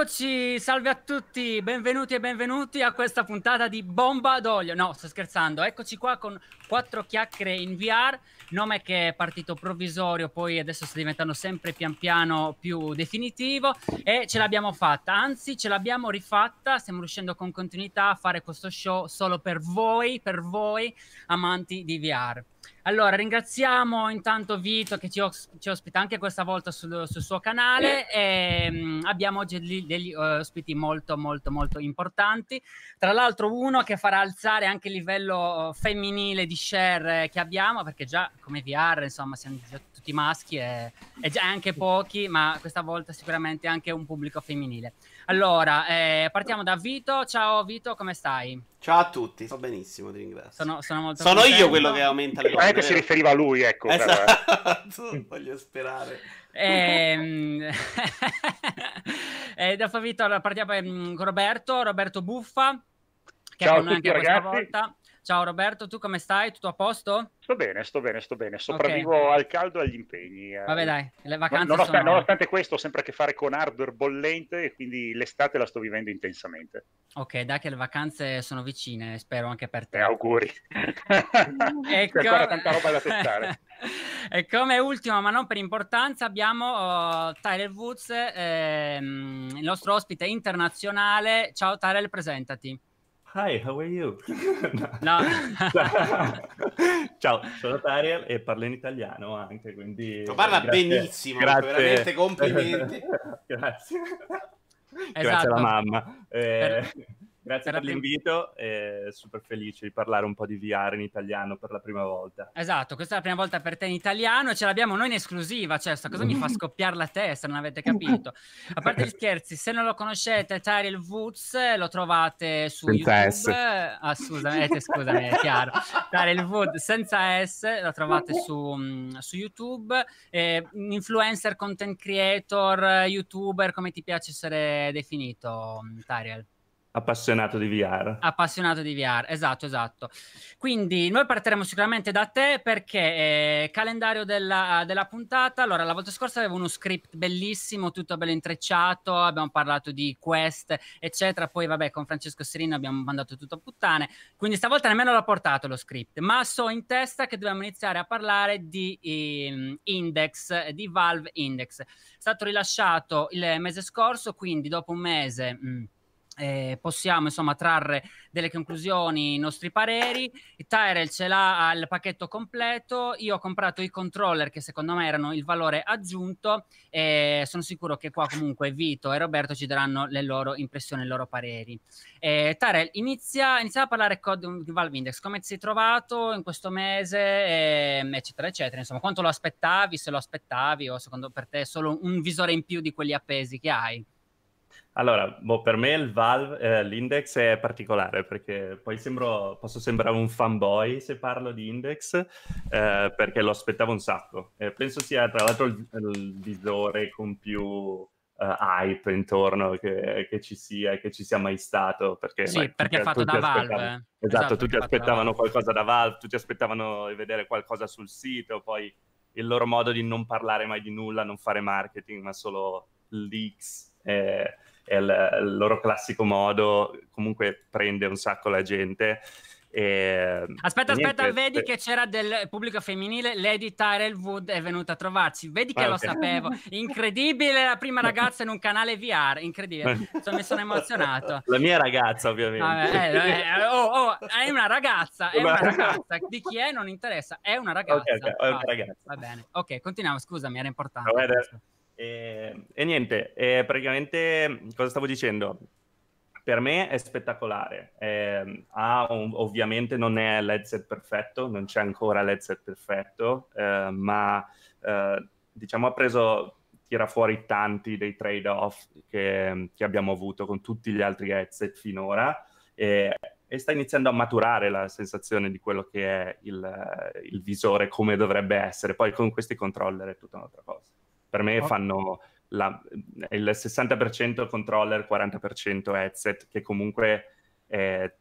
Eccoci, salve a tutti, benvenuti e benvenuti a questa puntata di Bomba d'Olio. No, sto scherzando, eccoci qua con quattro chiacchiere in VR, nome che è partito provvisorio, poi adesso sta diventando sempre pian piano più definitivo. E ce l'abbiamo fatta, anzi ce l'abbiamo rifatta, stiamo riuscendo con continuità a fare questo show solo per voi, per voi amanti di VR. Allora, ringraziamo intanto Vito che ci, os- ci ospita anche questa volta sul, sul suo canale e um, abbiamo oggi degli, degli uh, ospiti molto molto molto importanti. Tra l'altro uno che farà alzare anche il livello uh, femminile di share che abbiamo perché già come VR insomma siamo tutti maschi e, e già anche pochi, ma questa volta sicuramente anche un pubblico femminile. Allora, eh, partiamo da Vito. Ciao Vito, come stai? Ciao a tutti, sto benissimo, ti ringrazio. Sono, sono, molto sono io quello che aumenta le cose. che si riferiva a lui, ecco. Esatto, voglio sperare. Ehm... e dopo Vito partiamo con Roberto, Roberto Buffa, che Ciao è con noi anche ragazzi. questa volta. Ciao Roberto, tu come stai? Tutto a posto? Sto bene, sto bene, sto bene. Sopravvivo okay. al caldo e agli impegni. eh. Vabbè dai, le vacanze nonostante, sono... nonostante questo ho sempre a che fare con hardware bollente e quindi l'estate la sto vivendo intensamente. Ok, dai che le vacanze sono vicine, spero anche per te. Eh, auguri. Ecco... C'è ancora tanta roba da testare. e come ultimo, ma non per importanza, abbiamo uh, Tyler Woods, ehm, il nostro ospite internazionale. Ciao Tyler, presentati. Hi, how are you? No. Ciao, sono Tariel e parlo in italiano anche, quindi... Lo parla grazie, benissimo, grazie. veramente complimenti. grazie. Esatto. Grazie alla mamma. Eh, Per- grazie per per, prim- l'invito e super felice di parlare un po' di VR in italiano per la prima volta. Esatto, questa è la prima volta per te in italiano e ce l'abbiamo noi in esclusiva, cioè sta cosa mi fa scoppiare la testa, non avete capito. A parte gli scherzi, se non lo conoscete, Tyrell Woods lo trovate su Senza YouTube. Ah, scusami, eh, scusami, è chiaro. Tyrell Woods senza S, lo trovate su, mm, su YouTube. Eh, influencer, content creator, eh, youtuber, come ti piace essere definito, mm, Tyrell? Appassionato di VR. Appassionato di VR, esatto, esatto. Quindi noi partiremo sicuramente da te perché eh, calendario della, della puntata. Allora, la volta scorsa avevo uno script bellissimo, tutto bello intrecciato, abbiamo parlato di quest, eccetera. Poi, vabbè, con Francesco Serino abbiamo mandato tutto a puttane. Quindi stavolta nemmeno l'ho portato lo script, ma so in testa che dobbiamo iniziare a parlare di ehm, Index, di Valve Index. È stato rilasciato il mese scorso, quindi dopo un mese... mh, eh, possiamo insomma trarre delle conclusioni, i nostri pareri. Tyrell ce l'ha al pacchetto completo. Io ho comprato i controller che secondo me erano il valore aggiunto e sono sicuro che qua comunque Vito e Roberto ci daranno le loro impressioni, i loro pareri. Eh, Tyrell, inizia, inizia a parlare con Valve Index. Come ti sei trovato in questo mese, ehm, eccetera, eccetera. Insomma, quanto lo aspettavi, se lo aspettavi o secondo per te solo un visore in più di quelli appesi che hai? Allora, boh, per me il Valve, eh, l'index è particolare perché poi sembro, posso sembrare un fanboy se parlo di index eh, perché lo aspettavo un sacco. Eh, penso sia tra l'altro il, il visore con più eh, hype intorno che, che ci sia e che ci sia mai stato. Perché, Sì, vai, perché è tutti- fatto da Valve. eh. Esatto, perché tutti è da aspettavano Valve. qualcosa da Valve, tutti aspettavano di vedere qualcosa sul sito, poi il loro modo di non parlare mai di nulla, non fare marketing, ma solo leaks. eh, è il, il loro classico modo, comunque prende un sacco la gente. E, Aspetta, niente, aspetta, vedi eh, che c'era del pubblico femminile, Lady Tyrell Wood è venuta a trovarci, vedi che Ah, lo ok. sapevo, incredibile la prima ragazza in un canale VR, incredibile, Sono- mi sono emozionato. La mia ragazza, ovviamente. Vabbè, eh, eh, oh, oh, è una ragazza, è una ragazza, di chi è non interessa, è una ragazza. Ok, ok, è una Vai, ragazza. Va bene, ok, continuiamo, scusami, era importante. Questo. E, e niente, e praticamente cosa stavo dicendo? Per me è spettacolare. Eh, ha un- ovviamente non è l'headset perfetto, non c'è ancora l'headset perfetto, eh, ma eh, diciamo ha preso, tira fuori tanti dei trade-off che, che abbiamo avuto con tutti gli altri headset finora e, e sta iniziando a maturare la sensazione di quello che è il, il visore come dovrebbe essere. Poi con questi controller è tutta un'altra cosa. Per me Oh. fanno la- il 60% controller, 40% headset, che comunque è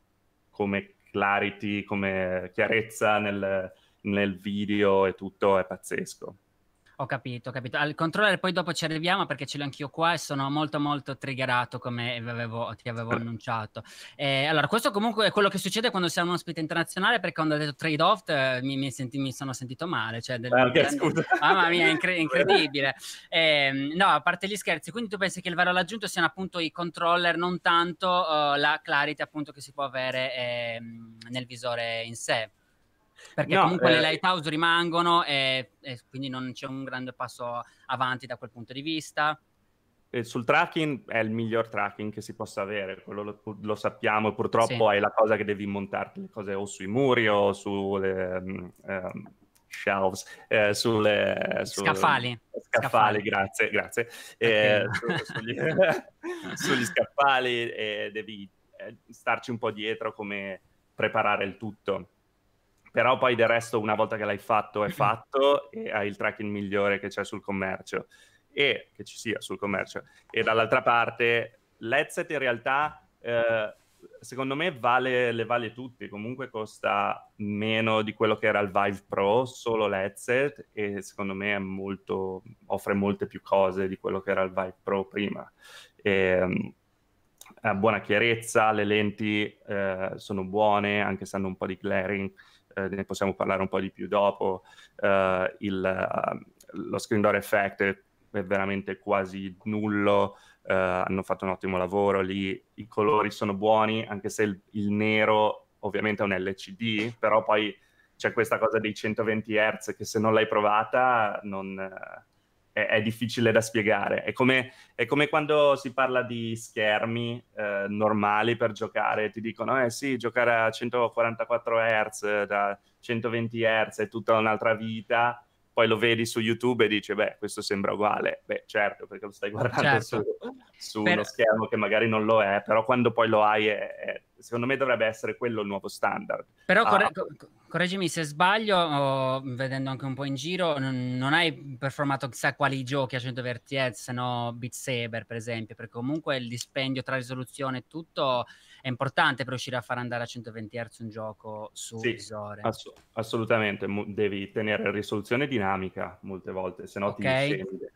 come clarity, come chiarezza nel, nel video e tutto è pazzesco. Ho capito, ho capito. Al controller poi dopo ci arriviamo perché ce l'ho anch'io qua e sono molto molto triggerato come avevo, ti avevo annunciato. Eh, allora, questo comunque è quello che succede quando sei un ospite internazionale perché quando ho detto trade-off eh, mi, mi, senti, mi, sono sentito male. Cioè del, ah, grande... Mamma mia, è incre- incredibile. Eh, no, a parte gli scherzi, quindi tu pensi che il valore aggiunto siano appunto i controller, non tanto uh, la clarity appunto che si può avere ehm, nel visore in sé? Perché no, comunque eh, le lighthouse rimangono e, e, quindi non c'è un grande passo avanti da quel punto di vista. sul tracking è il miglior tracking che si possa avere, quello lo, lo sappiamo, purtroppo sì. è la cosa che devi montarti le cose o sui muri o sulle um, um, shelves, eh, sulle... Su, scaffali. Scaffali, grazie, grazie. Eh, su, sugli, sugli, scaffali eh, devi eh, starci un po' dietro come preparare il tutto però poi del resto una volta che l'hai fatto è fatto e hai il tracking migliore che c'è sul commercio. E che ci sia sul commercio. E dall'altra parte l'headset in realtà eh, secondo me vale, le vale tutte. Comunque costa meno di quello che era il Vive Pro solo l'headset e secondo me molto, offre molte più cose di quello che era il Vive Pro prima. E, ha buona chiarezza, le lenti eh, sono buone anche se hanno un po' di glaring eh, ne possiamo parlare un po' di più dopo, eh, il, uh, lo screen door effect è veramente quasi nullo, uh, hanno fatto un ottimo lavoro. Lì, i colori sono buoni, anche se il, il nero ovviamente è un LCD, però poi c'è questa cosa dei 120 Hz che se non l'hai provata non, è, è, difficile da spiegare. È come, è come, quando si parla di schermi eh, normali per giocare, ti dicono, eh sì, giocare a 144 Hz, da 120 Hz è tutta un'altra vita, poi lo vedi su YouTube e dici, beh, questo sembra uguale. Beh, certo, perché lo stai guardando certo. su, su per... uno schermo che magari non lo è, però quando poi lo hai, è, è, secondo me dovrebbe essere quello il nuovo standard. Però ah, corre- correggimi se sbaglio, oh, vedendo anche un po' in giro, non, non, hai performato chissà quali giochi a 120 Hz, se no Beat Saber per esempio, perché comunque il dispendio tra risoluzione e tutto è importante per riuscire a far andare a 120 Hz un gioco su sì, visore. Ass- assolutamente, Mo- devi tenere risoluzione dinamica molte volte, se no okay. ti scende.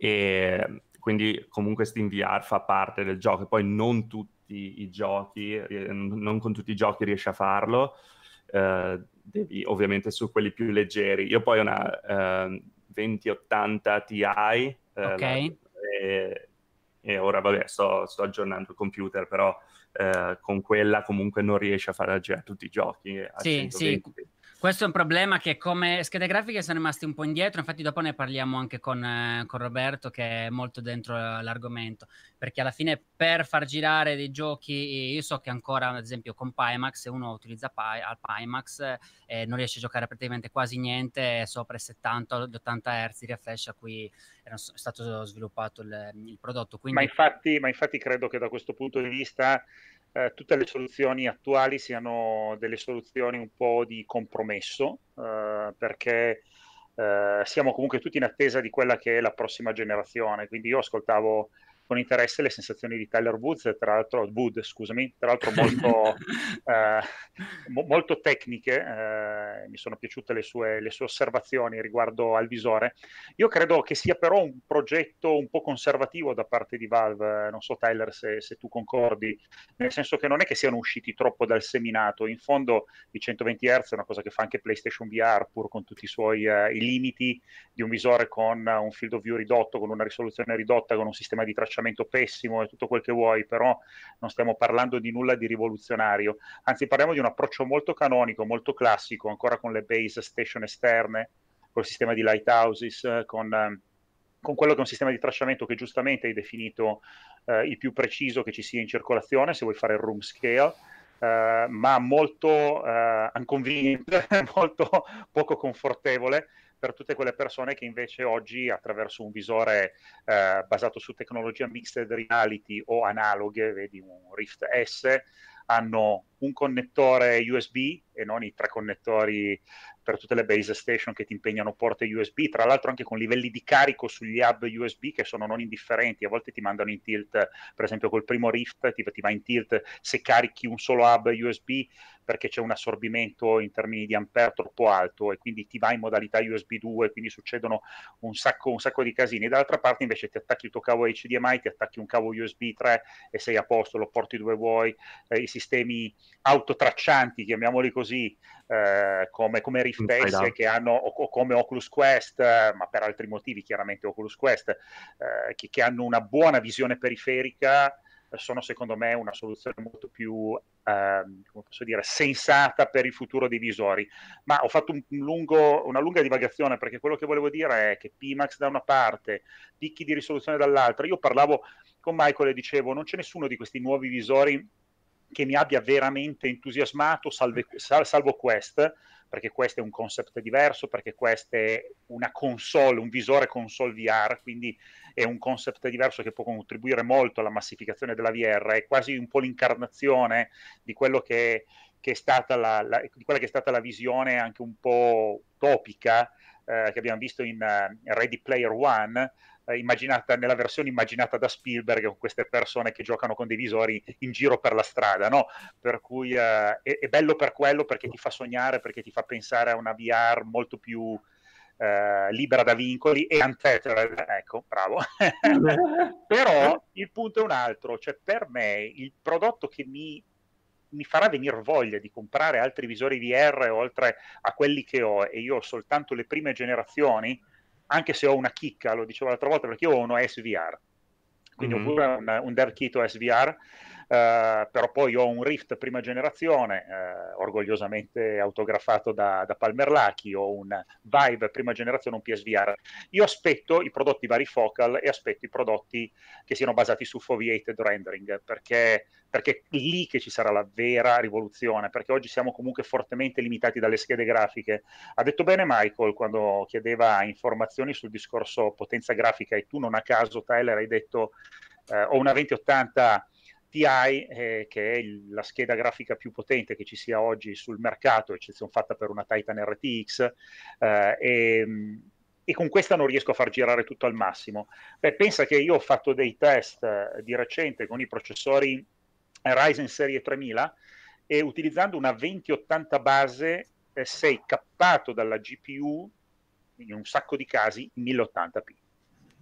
E quindi comunque SteamVR fa parte del gioco, poi non tutti i giochi, non con tutti i giochi riesci a farlo, uh, devi ovviamente su quelli più leggeri. Io poi ho una uh, 2080 Ti, uh, okay. e, e, ora vabbè sto, sto, aggiornando il computer, però con quella comunque non riesci a fare girare tutti i giochi. A sì, 120. sì questo è un problema che come schede grafiche sono rimasti un po' indietro, infatti dopo ne parliamo anche con, eh, con Roberto che è molto dentro l'argomento, perché alla fine per far girare dei giochi, io so che ancora ad esempio con Pimax, se uno utilizza Pi, al Pimax eh, non riesce a giocare praticamente quasi niente sopra i 70-80 Hz di refresh a cui è stato sviluppato il, il prodotto. Quindi... Ma, infatti, ma infatti credo che da questo punto di vista eh, tutte le soluzioni attuali siano delle soluzioni un po' di compromesso, eh, perché eh, siamo comunque tutti in attesa di quella che è la prossima generazione. Quindi io ascoltavo con interesse le sensazioni di Tyler Woods, tra l'altro, Wood, scusami, tra l'altro molto, eh, mo- molto tecniche, eh, mi sono piaciute le sue, le sue, osservazioni riguardo al visore. Io credo che sia però un progetto un po' conservativo da parte di Valve, non so Tyler se, se tu concordi, nel senso che non è che siano usciti troppo dal seminato, in fondo i 120 Hz è una cosa che fa anche PlayStation VR, pur con tutti i suoi uh, i limiti di un visore con uh, un field of view ridotto, con una risoluzione ridotta, con un sistema di tracciamento tracciamento pessimo e tutto quel che vuoi, però non stiamo parlando di nulla di rivoluzionario, anzi parliamo di un approccio molto canonico, molto classico, ancora con le base station esterne, col sistema di lighthouses, con, con quello che è un sistema di tracciamento che giustamente hai definito eh, il più preciso che ci sia in circolazione, se vuoi fare il room scale, Uh, ma molto uh, inconveniente, molto poco confortevole per tutte quelle persone che invece oggi attraverso un visore eh, basato su tecnologia mixed reality o analoghe, vedi un Rift S, hanno un connettore USB e non i tre connettori per tutte le base station che ti impegnano porte USB, tra l'altro anche con livelli di carico sugli hub USB che sono non indifferenti, a volte ti mandano in tilt, per esempio col primo Rift ti, ti va in tilt se carichi un solo hub USB perché c'è un assorbimento in termini di ampere troppo alto e quindi ti va in modalità USB 2, quindi succedono un sacco, un sacco di casini. Dall'altra parte invece ti attacchi il tuo cavo HDMI, ti attacchi un cavo USB 3 e sei a posto, lo porti dove vuoi, eh, i sistemi autotraccianti, chiamiamoli così, eh, come, come Rift S che hanno, o, come Oculus Quest, eh, ma per altri motivi chiaramente Oculus Quest, eh, che, che hanno una buona visione periferica sono secondo me una soluzione molto più eh, come posso dire, sensata per il futuro dei visori. Ma ho fatto un lungo, una lunga divagazione perché quello che volevo dire è che Pimax da una parte, picchi di risoluzione dall'altra. Io parlavo con Michael e dicevo non c'è nessuno di questi nuovi visori che mi abbia veramente entusiasmato, salve, salvo Quest, perché questo è un concept diverso, perché questa è una console, un visore console VR, quindi è un concept diverso che può contribuire molto alla massificazione della VR, è quasi un po' l'incarnazione di quello che, che, è, stata la, la, di quella che è stata la visione anche un po' topica eh, che abbiamo visto in uh, Ready Player One, immaginata, nella versione immaginata da Spielberg con queste persone che giocano con dei visori in giro per la strada, no? Per cui eh, è, è, bello per quello perché ti fa sognare, perché ti fa pensare a una VR molto più eh, libera da vincoli e untethered, ecco, bravo. Però il punto è un altro, cioè per me il prodotto che mi mi farà venire voglia di comprare altri visori VR oltre a quelli che ho e io ho soltanto le prime generazioni, anche se ho una chicca, lo dicevo l'altra volta, perché io ho uno SVR, quindi mm-hmm. ho pure un, un DevKit SVR, Uh, però poi ho un Rift prima generazione, uh, orgogliosamente autografato da, da Palmer Lucky, ho un Vive prima generazione, un PSVR. Io aspetto i prodotti varifocal e aspetto i prodotti che siano basati su foveated rendering, perché, perché è lì che ci sarà la vera rivoluzione, perché oggi siamo comunque fortemente limitati dalle schede grafiche. Ha detto bene Michael quando chiedeva informazioni sul discorso potenza grafica e tu non a caso, Tyler, hai detto uh, ho una 2080 TI, eh, che è il, la scheda grafica più potente che ci sia oggi sul mercato, eccezione fatta per una Titan RTX, eh, e, e, con questa non riesco a far girare tutto al massimo. Beh, pensa che io ho fatto dei test eh, di recente con i processori Ryzen serie 3000 e utilizzando una 2080 base eh, sei cappato dalla GPU in un sacco di casi in 1080p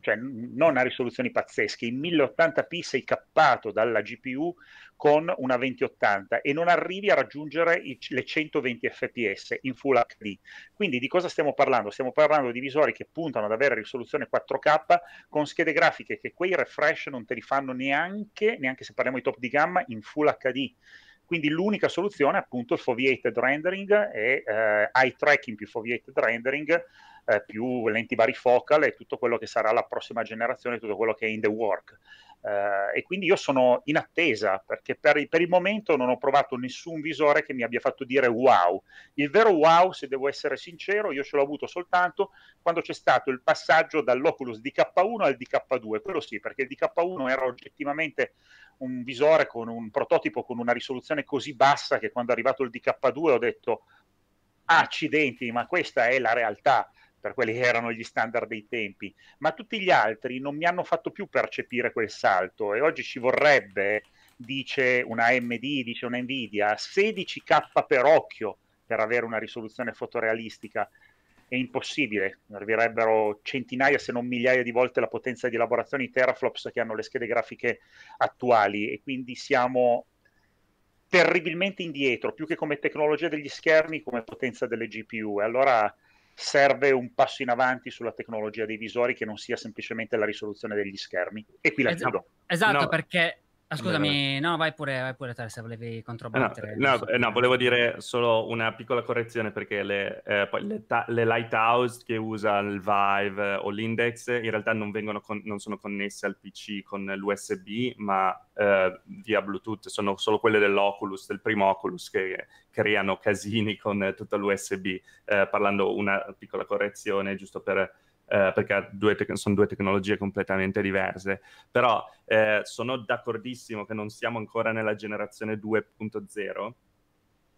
cioè non a risoluzioni pazzesche, in 1080p sei cappato dalla GPU con una 2080 e non arrivi a raggiungere i, le 120 fps in Full HD. Quindi di cosa stiamo parlando? Stiamo parlando di visori che puntano ad avere risoluzione 4K con schede grafiche che quei refresh non te li fanno neanche, neanche se parliamo di top di gamma, in Full HD. Quindi l'unica soluzione è appunto il foveated rendering e eh, eye tracking più foveated rendering eh, più lenti barifocal e tutto quello che sarà la prossima generazione, tutto quello che è in the work. Eh, e quindi io sono in attesa perché per, per, il momento non ho provato nessun visore che mi abbia fatto dire wow. Il vero wow, se devo essere sincero, io ce l'ho avuto soltanto quando c'è stato il passaggio dall'Oculus DK1 al DK2, quello sì, perché il DK1 era oggettivamente un visore con un prototipo con una risoluzione così bassa che quando è arrivato il DK2 ho detto accidenti, ma questa è la realtà per quelli che erano gli standard dei tempi, ma tutti gli altri non mi hanno fatto più percepire quel salto e oggi ci vorrebbe, dice una AMD, dice una Nvidia, 16k per occhio per avere una risoluzione fotorealistica. È impossibile, servirebbero centinaia se non migliaia di volte la potenza di elaborazione di teraflops che hanno le schede grafiche attuali e quindi siamo terribilmente indietro, più che come tecnologia degli schermi, come potenza delle GPU. E allora serve un passo in avanti sulla tecnologia dei visori che non sia semplicemente la risoluzione degli schermi. E qui la esatto, chiudo. Esatto, no. perché Ah, scusami, no, vai pure, vai pure te se volevi controbattere. No, no, no, volevo dire solo una piccola correzione perché le, eh, le, ta- le, Lighthouse che usa il Vive o l'Index in realtà non, con- non sono connesse al PC con l'USB, ma eh, via Bluetooth, sono solo quelle dell'Oculus, del primo Oculus che creano casini con tutta l'USB. Eh, parlando una piccola correzione giusto per eh, perché due te- sono due tecnologie completamente diverse. Però eh, sono d'accordissimo che non siamo ancora nella generazione 2.0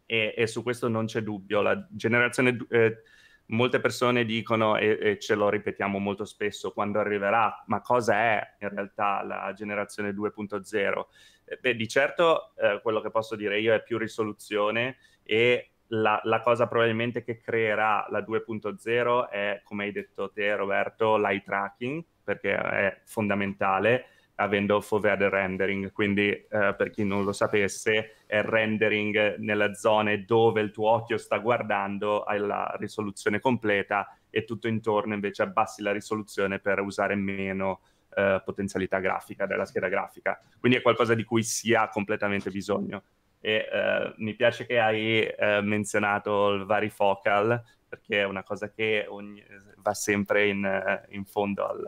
e, e, su questo non c'è dubbio. La generazione, eh, molte persone dicono, e, e, ce lo ripetiamo molto spesso, quando arriverà, ma cosa è in realtà la generazione 2.0? Eh, beh, di certo eh, quello che posso dire io è più risoluzione e la, la, cosa probabilmente che creerà la 2.0 è, come hai detto te Roberto, l'eye tracking, perché è fondamentale avendo foveated rendering, quindi eh, per chi non lo sapesse è rendering nelle zone dove il tuo occhio sta guardando hai la risoluzione completa e tutto intorno invece abbassi la risoluzione per usare meno eh, potenzialità grafica della scheda grafica. Quindi è qualcosa di cui si ha completamente bisogno. E eh, mi piace che hai eh, menzionato il varifocal perché è una cosa che ogni, va sempre in, in fondo al...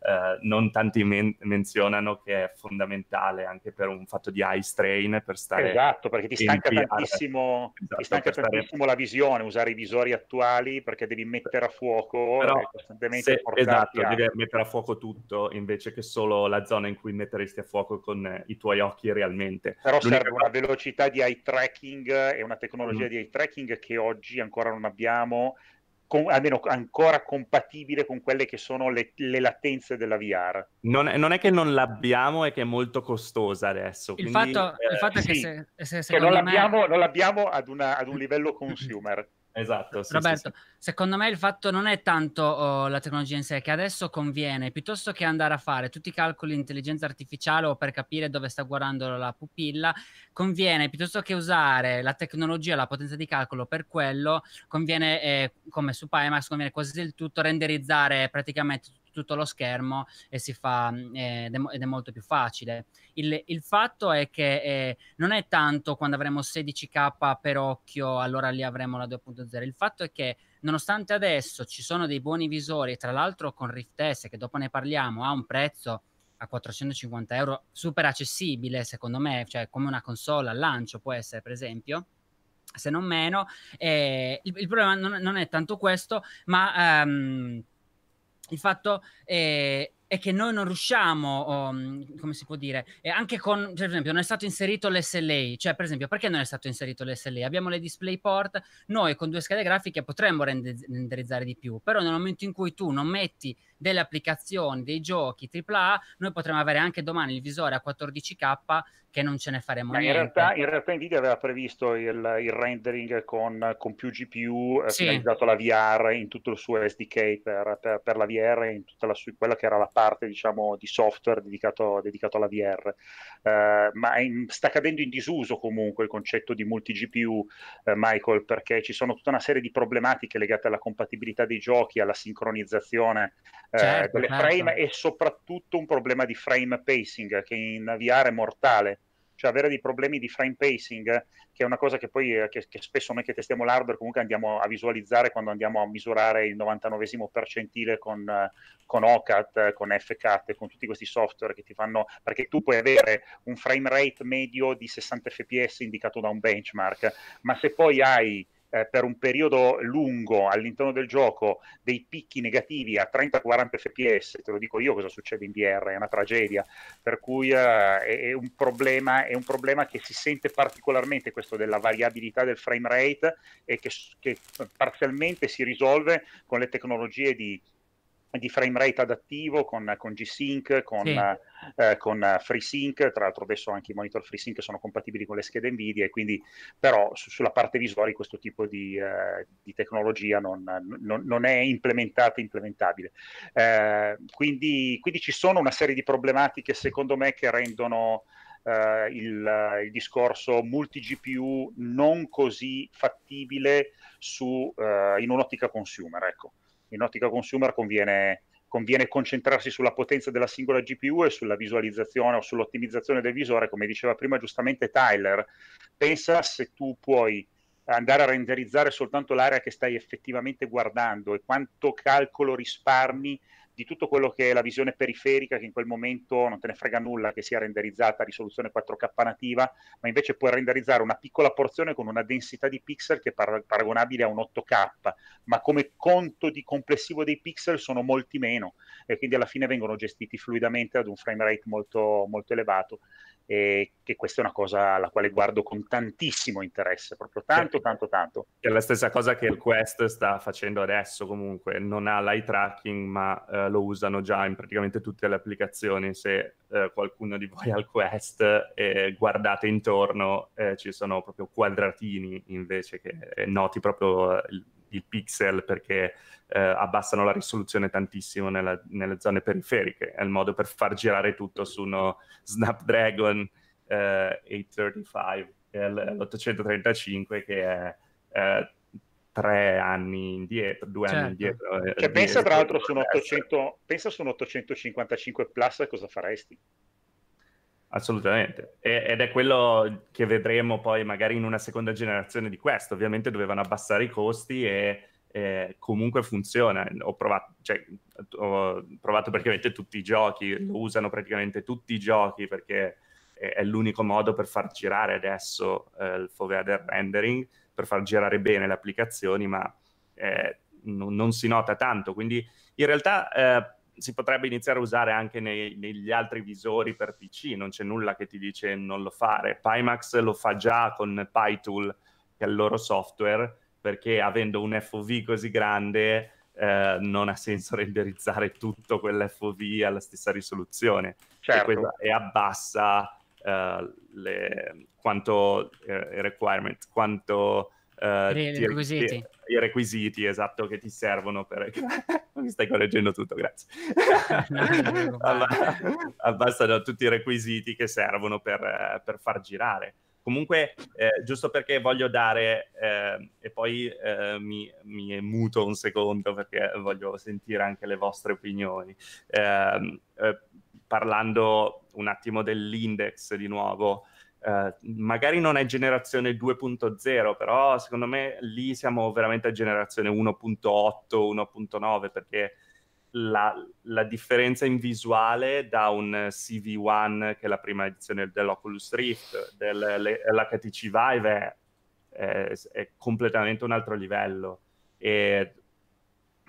Uh, non tanti men- menzionano che è fondamentale anche per un fatto di eye strain per stare esatto perché ti stanca tantissimo, esatto, ti stanca tantissimo stare... la visione usare i visori attuali perché devi mettere a fuoco Però, costantemente se, esatto a... devi mettere a fuoco tutto invece che solo la zona in cui metteresti a fuoco con i tuoi occhi realmente però L'unica serve una velocità di eye tracking e una tecnologia mm. di eye tracking che oggi ancora non abbiamo con, almeno ancora compatibile con quelle che sono le, le latenze della VR. Non è, non è, che non l'abbiamo, è che è molto costosa adesso. Il, quindi, fatto, eh, il fatto, è che, sì, se, se, che non, l'abbiamo, non l'abbiamo ad, una, ad un livello consumer. Esatto. Sì, Roberto, sì, sì. secondo me il fatto non è tanto oh, la tecnologia in sé, che adesso conviene, piuttosto che andare a fare tutti i calcoli di intelligenza artificiale o per capire dove sta guardando la pupilla, conviene piuttosto che usare la tecnologia, la potenza di calcolo per quello, conviene, eh, come su Pimax, conviene quasi del tutto renderizzare praticamente tutto lo schermo e si fa eh, ed, è, molto più facile. Il, il fatto è che eh, non è tanto quando avremo 16k per occhio, allora lì avremo la 2.0. Il fatto è che nonostante adesso ci sono dei buoni visori, tra l'altro con Rift S, che dopo ne parliamo, ha un prezzo a 450 euro super accessibile, secondo me, cioè come una console al lancio può essere, per esempio se non meno. Eh, il, il, problema non, non, è tanto questo, ma um, il fatto è, è che noi non riusciamo, um, come si può dire, e anche con, cioè, per esempio, non è stato inserito l'SLA, cioè per esempio, perché non è stato inserito l'SLA? Abbiamo le DisplayPort, noi con due schede grafiche potremmo renderizzare di più, però nel momento in cui tu non metti delle applicazioni, dei giochi AAA, noi potremmo avere anche domani il visore a 14K che non ce ne faremo niente. In realtà, in realtà Nvidia aveva previsto il, il rendering con, con, più GPU eh, sì. finalizzato alla VR in tutto il suo SDK per, per, per la VR in tutta la, quella che era la parte diciamo di software dedicato, dedicato alla VR. Uh, ma in, sta cadendo in disuso comunque il concetto di multi GPU, uh, Michael, perché ci sono tutta una serie di problematiche legate alla compatibilità dei giochi, alla sincronizzazione certo, delle certo. frame e soprattutto un problema di frame pacing che in VR è mortale cioè avere dei problemi di frame pacing, che è una cosa che poi eh, che, che spesso noi che testiamo l'hardware comunque andiamo a visualizzare quando andiamo a misurare il 99 percentile con, eh, con OCAT, con FCAT, con tutti questi software che ti fanno, perché tu puoi avere un frame rate medio di 60 fps indicato da un benchmark, ma se poi hai eh, per un periodo lungo all'interno del gioco dei picchi negativi a 30-40 fps, te lo dico io cosa succede in VR, è una tragedia, per cui eh, è, un problema, è un problema che si sente particolarmente questo della variabilità del frame rate e che, che parzialmente si risolve con le tecnologie di di frame rate adattivo con, con G-Sync, con, sì. eh, con FreeSync, tra l'altro adesso anche i monitor FreeSync sono compatibili con le schede Nvidia e quindi però su, sulla parte visuale questo tipo di, eh, di tecnologia non, non, non, è implementata e implementabile. Eh, quindi, quindi, ci sono una serie di problematiche secondo me che rendono Uh, il, il, discorso multi-GPU non così fattibile su, in un'ottica consumer. Ecco in ottica consumer conviene, conviene concentrarsi sulla potenza della singola GPU e sulla visualizzazione o sull'ottimizzazione del visore, come diceva prima giustamente Tyler. Pensa se tu puoi andare a renderizzare soltanto l'area che stai effettivamente guardando e quanto calcolo risparmi di tutto quello che è la visione periferica, che in quel momento non te ne frega nulla che sia renderizzata a risoluzione 4K nativa, ma invece puoi renderizzare una piccola porzione con una densità di pixel che è par- paragonabile a un 8K, ma come conto di complessivo dei pixel sono molti meno e quindi alla fine vengono gestiti fluidamente ad un frame rate molto, molto elevato. E che questa è una cosa alla quale guardo con tantissimo interesse, proprio tanto, tanto, tanto. È la stessa cosa che il Quest sta facendo adesso comunque, non ha l'eye tracking ma eh, lo usano già in praticamente tutte le applicazioni, se eh, qualcuno di voi ha il Quest e guardate intorno eh, ci sono proprio quadratini invece che eh, noti proprio il, il pixel perché eh, abbassano la risoluzione tantissimo nella, nelle zone periferiche. È il modo per far girare tutto su uno Snapdragon eh, 835, l'835 che è eh, tre anni indietro, due certo. anni indietro. Eh, cioè, pensa tra l'altro su un, 800, pensa su un 855 Plus cosa faresti? Assolutamente, e, ed è quello che vedremo poi magari in una seconda generazione di questo. Ovviamente dovevano abbassare i costi e eh, comunque funziona. Ho provato, cioè, ho provato praticamente tutti i giochi, lo usano praticamente tutti i giochi perché è, è l'unico modo per far girare adesso eh, il foveader rendering, per far girare bene le applicazioni, ma eh, non, non, si nota tanto. Quindi in realtà eh, si potrebbe iniziare a usare anche nei, negli altri visori per PC, non c'è nulla che ti dice non lo fare. Pimax lo fa già con PyTool, che è il loro software, perché avendo un FOV così grande eh, non ha senso renderizzare tutto quell'FOV alla stessa risoluzione certo. e, e, abbassa uh, le, quanto eh, requirement, quanto uh, I requisiti. Ti, I requisiti, esatto, che ti servono per... Mi stai correggendo tutto, grazie. no, Abbassano tutti i requisiti che servono per, per far girare. Comunque, eh, giusto perché voglio dare, eh, e poi eh, mi, mi, muto un secondo perché voglio sentire anche le vostre opinioni, ehm, eh, parlando un attimo dell'index di nuovo, eh, magari non è generazione 2.0, però secondo me lì siamo veramente a generazione 1.8, 1.9, perché la, la, differenza in visuale da un CV1 che è la prima edizione dell'Oculus Rift, dell'HTC Vive è, è, è, completamente un altro livello. E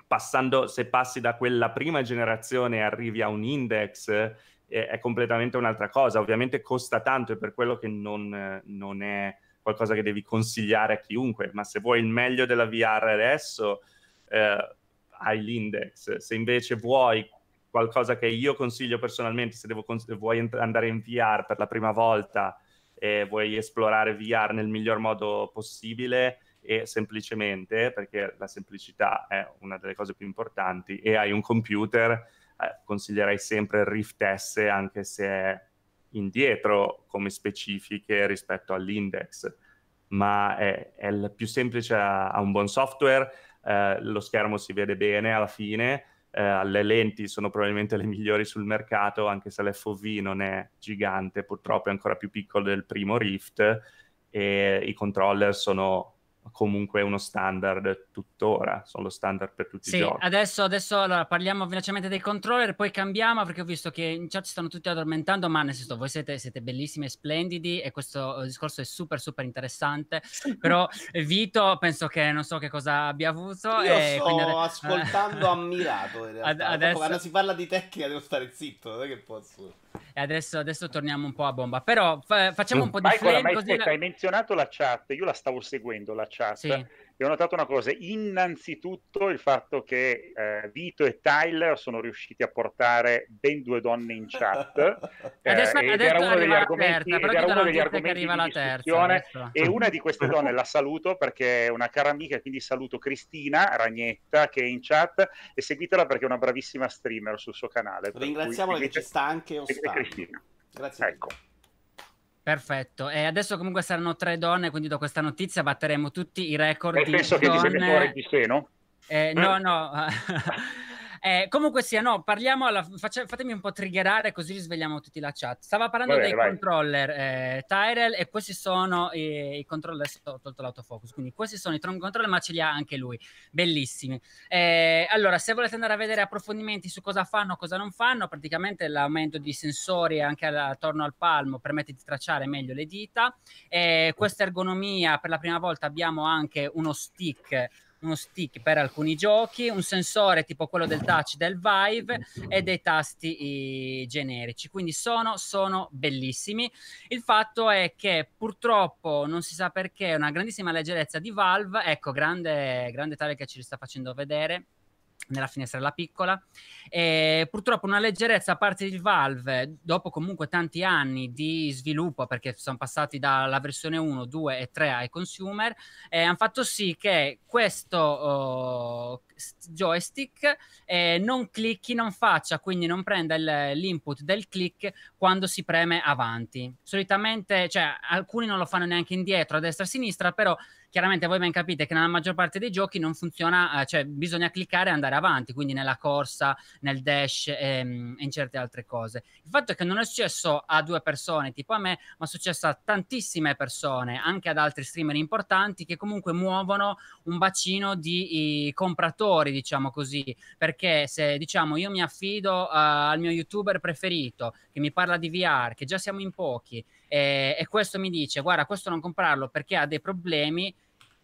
passando, se passi da quella prima generazione e arrivi a un index è, completamente un'altra cosa, ovviamente costa tanto e per quello che non, non è qualcosa che devi consigliare a chiunque, ma se vuoi il meglio della VR adesso eh, hai l'index. Se invece vuoi qualcosa che io consiglio personalmente, se devo, vuoi andare in VR per la prima volta e vuoi esplorare VR nel miglior modo possibile e semplicemente, perché la semplicità è una delle cose più importanti, e hai un computer, eh, consiglierei sempre il Rift S anche se è indietro come specifiche rispetto all'index, ma è, è il più semplice, ha un buon software, eh, lo schermo si vede bene alla fine, eh, le lenti sono probabilmente le migliori sul mercato, anche se l'FOV non è gigante, purtroppo è ancora più piccolo del primo Rift, e i controller sono comunque uno standard tuttora, sono lo standard per tutti sì, i giochi. Adesso, adesso allora, parliamo velocemente dei controller, poi cambiamo perché ho visto che in chat stanno tutti addormentando, ma nel senso voi siete, siete bellissimi e splendidi e questo discorso è super super interessante, però Vito penso che non so che cosa abbia avuto. Io e sto quindi... ascoltando ammirato in realtà. Adesso... Quando si parla di tecnica devo stare zitto, non è che posso... E adesso, adesso torniamo un po' a bomba, però fa- facciamo un po' di Michael, flame, così... Aspetta, la... hai menzionato la chat, io la stavo seguendo la chat. Sì e ho notato una cosa, innanzitutto il fatto che eh, Vito e Tyler sono riusciti a portare ben due donne in chat eh, adesso, ed adesso era uno degli argomenti, terza, era uno degli argomenti di la discussione terza, e una di queste donne la saluto perché è una cara amica, quindi saluto Cristina Ragnetta che è in chat e seguitela perché è una bravissima streamer sul suo canale. Ringraziamola che ci sta anche. Cristina. Grazie. Ecco. Perfetto, e adesso comunque saranno tre donne, quindi da questa notizia batteremo tutti i record di penso donne. che ti fuori di seno? Eh, no, no. Eh, comunque sia, no, parliamo, alla, faccia, fatemi un po' triggerare così risvegliamo tutti la chat. Stava parlando bene, dei vai. controller eh, Tyrell e questi sono i, i controller, ho tolto l'autofocus, quindi questi sono i Tron controller ma ce li ha anche lui, bellissimi. Eh, allora, se volete andare a vedere approfondimenti su cosa fanno, cosa non fanno, praticamente l'aumento di sensori anche attorno al palmo permette di tracciare meglio le dita. questa ergonomia, per la prima volta abbiamo anche uno stick uno stick per alcuni giochi, un sensore tipo quello del touch del Vive e dei tasti generici. Quindi sono, sono bellissimi. Il fatto è che purtroppo non si sa perché una grandissima leggerezza di Valve, ecco, grande, grande tale che ci sta facendo vedere nella finestrella piccola. E purtroppo una leggerezza a parte di Valve, dopo comunque tanti anni di sviluppo, perché sono passati dalla versione 1, 2 e 3 ai consumer, eh, hanno fatto sì che questo oh, joystick eh, non clicchi, non faccia, quindi non prenda il, l'input del click quando si preme avanti. Solitamente, cioè, alcuni non lo fanno neanche indietro, a destra e a sinistra, però chiaramente voi ben capite che nella maggior parte dei giochi non funziona, eh, cioè bisogna cliccare e andare avanti, quindi nella corsa, nel dash ehm, e in certe altre cose. Il fatto è che non è successo a due persone tipo a me, ma è successo a tantissime persone, anche ad altri streamer importanti che comunque muovono un bacino di compratori, diciamo così, perché se diciamo io mi affido uh, al mio youtuber preferito che mi parla di VR, che già siamo in pochi, e, e questo mi dice guarda questo non comprarlo perché ha dei problemi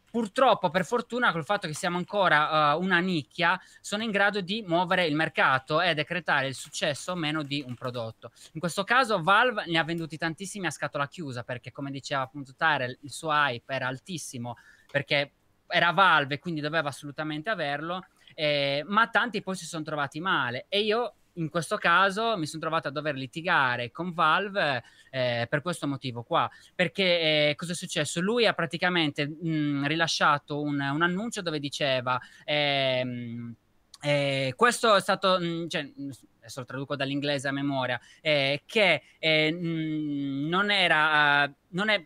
purtroppo, per fortuna, col fatto che siamo ancora uh, una nicchia, sono in grado di muovere il mercato e decretare il successo o meno di un prodotto. In questo caso, Valve ne ha venduti tantissimi a scatola chiusa perché, come diceva appunto Tyrell, il suo hype era altissimo perché era Valve e quindi doveva assolutamente averlo. Eh, ma tanti poi si sono trovati male e io in questo caso mi sono trovato a dover litigare con Valve eh, per questo motivo qua. Perché eh, cosa è successo? Lui ha praticamente mh, rilasciato un, un, annuncio dove diceva. Ehm, eh, questo è stato, mh, cioè, adesso lo traduco dall'inglese a memoria, eh, che eh, mh, non era, uh, non è,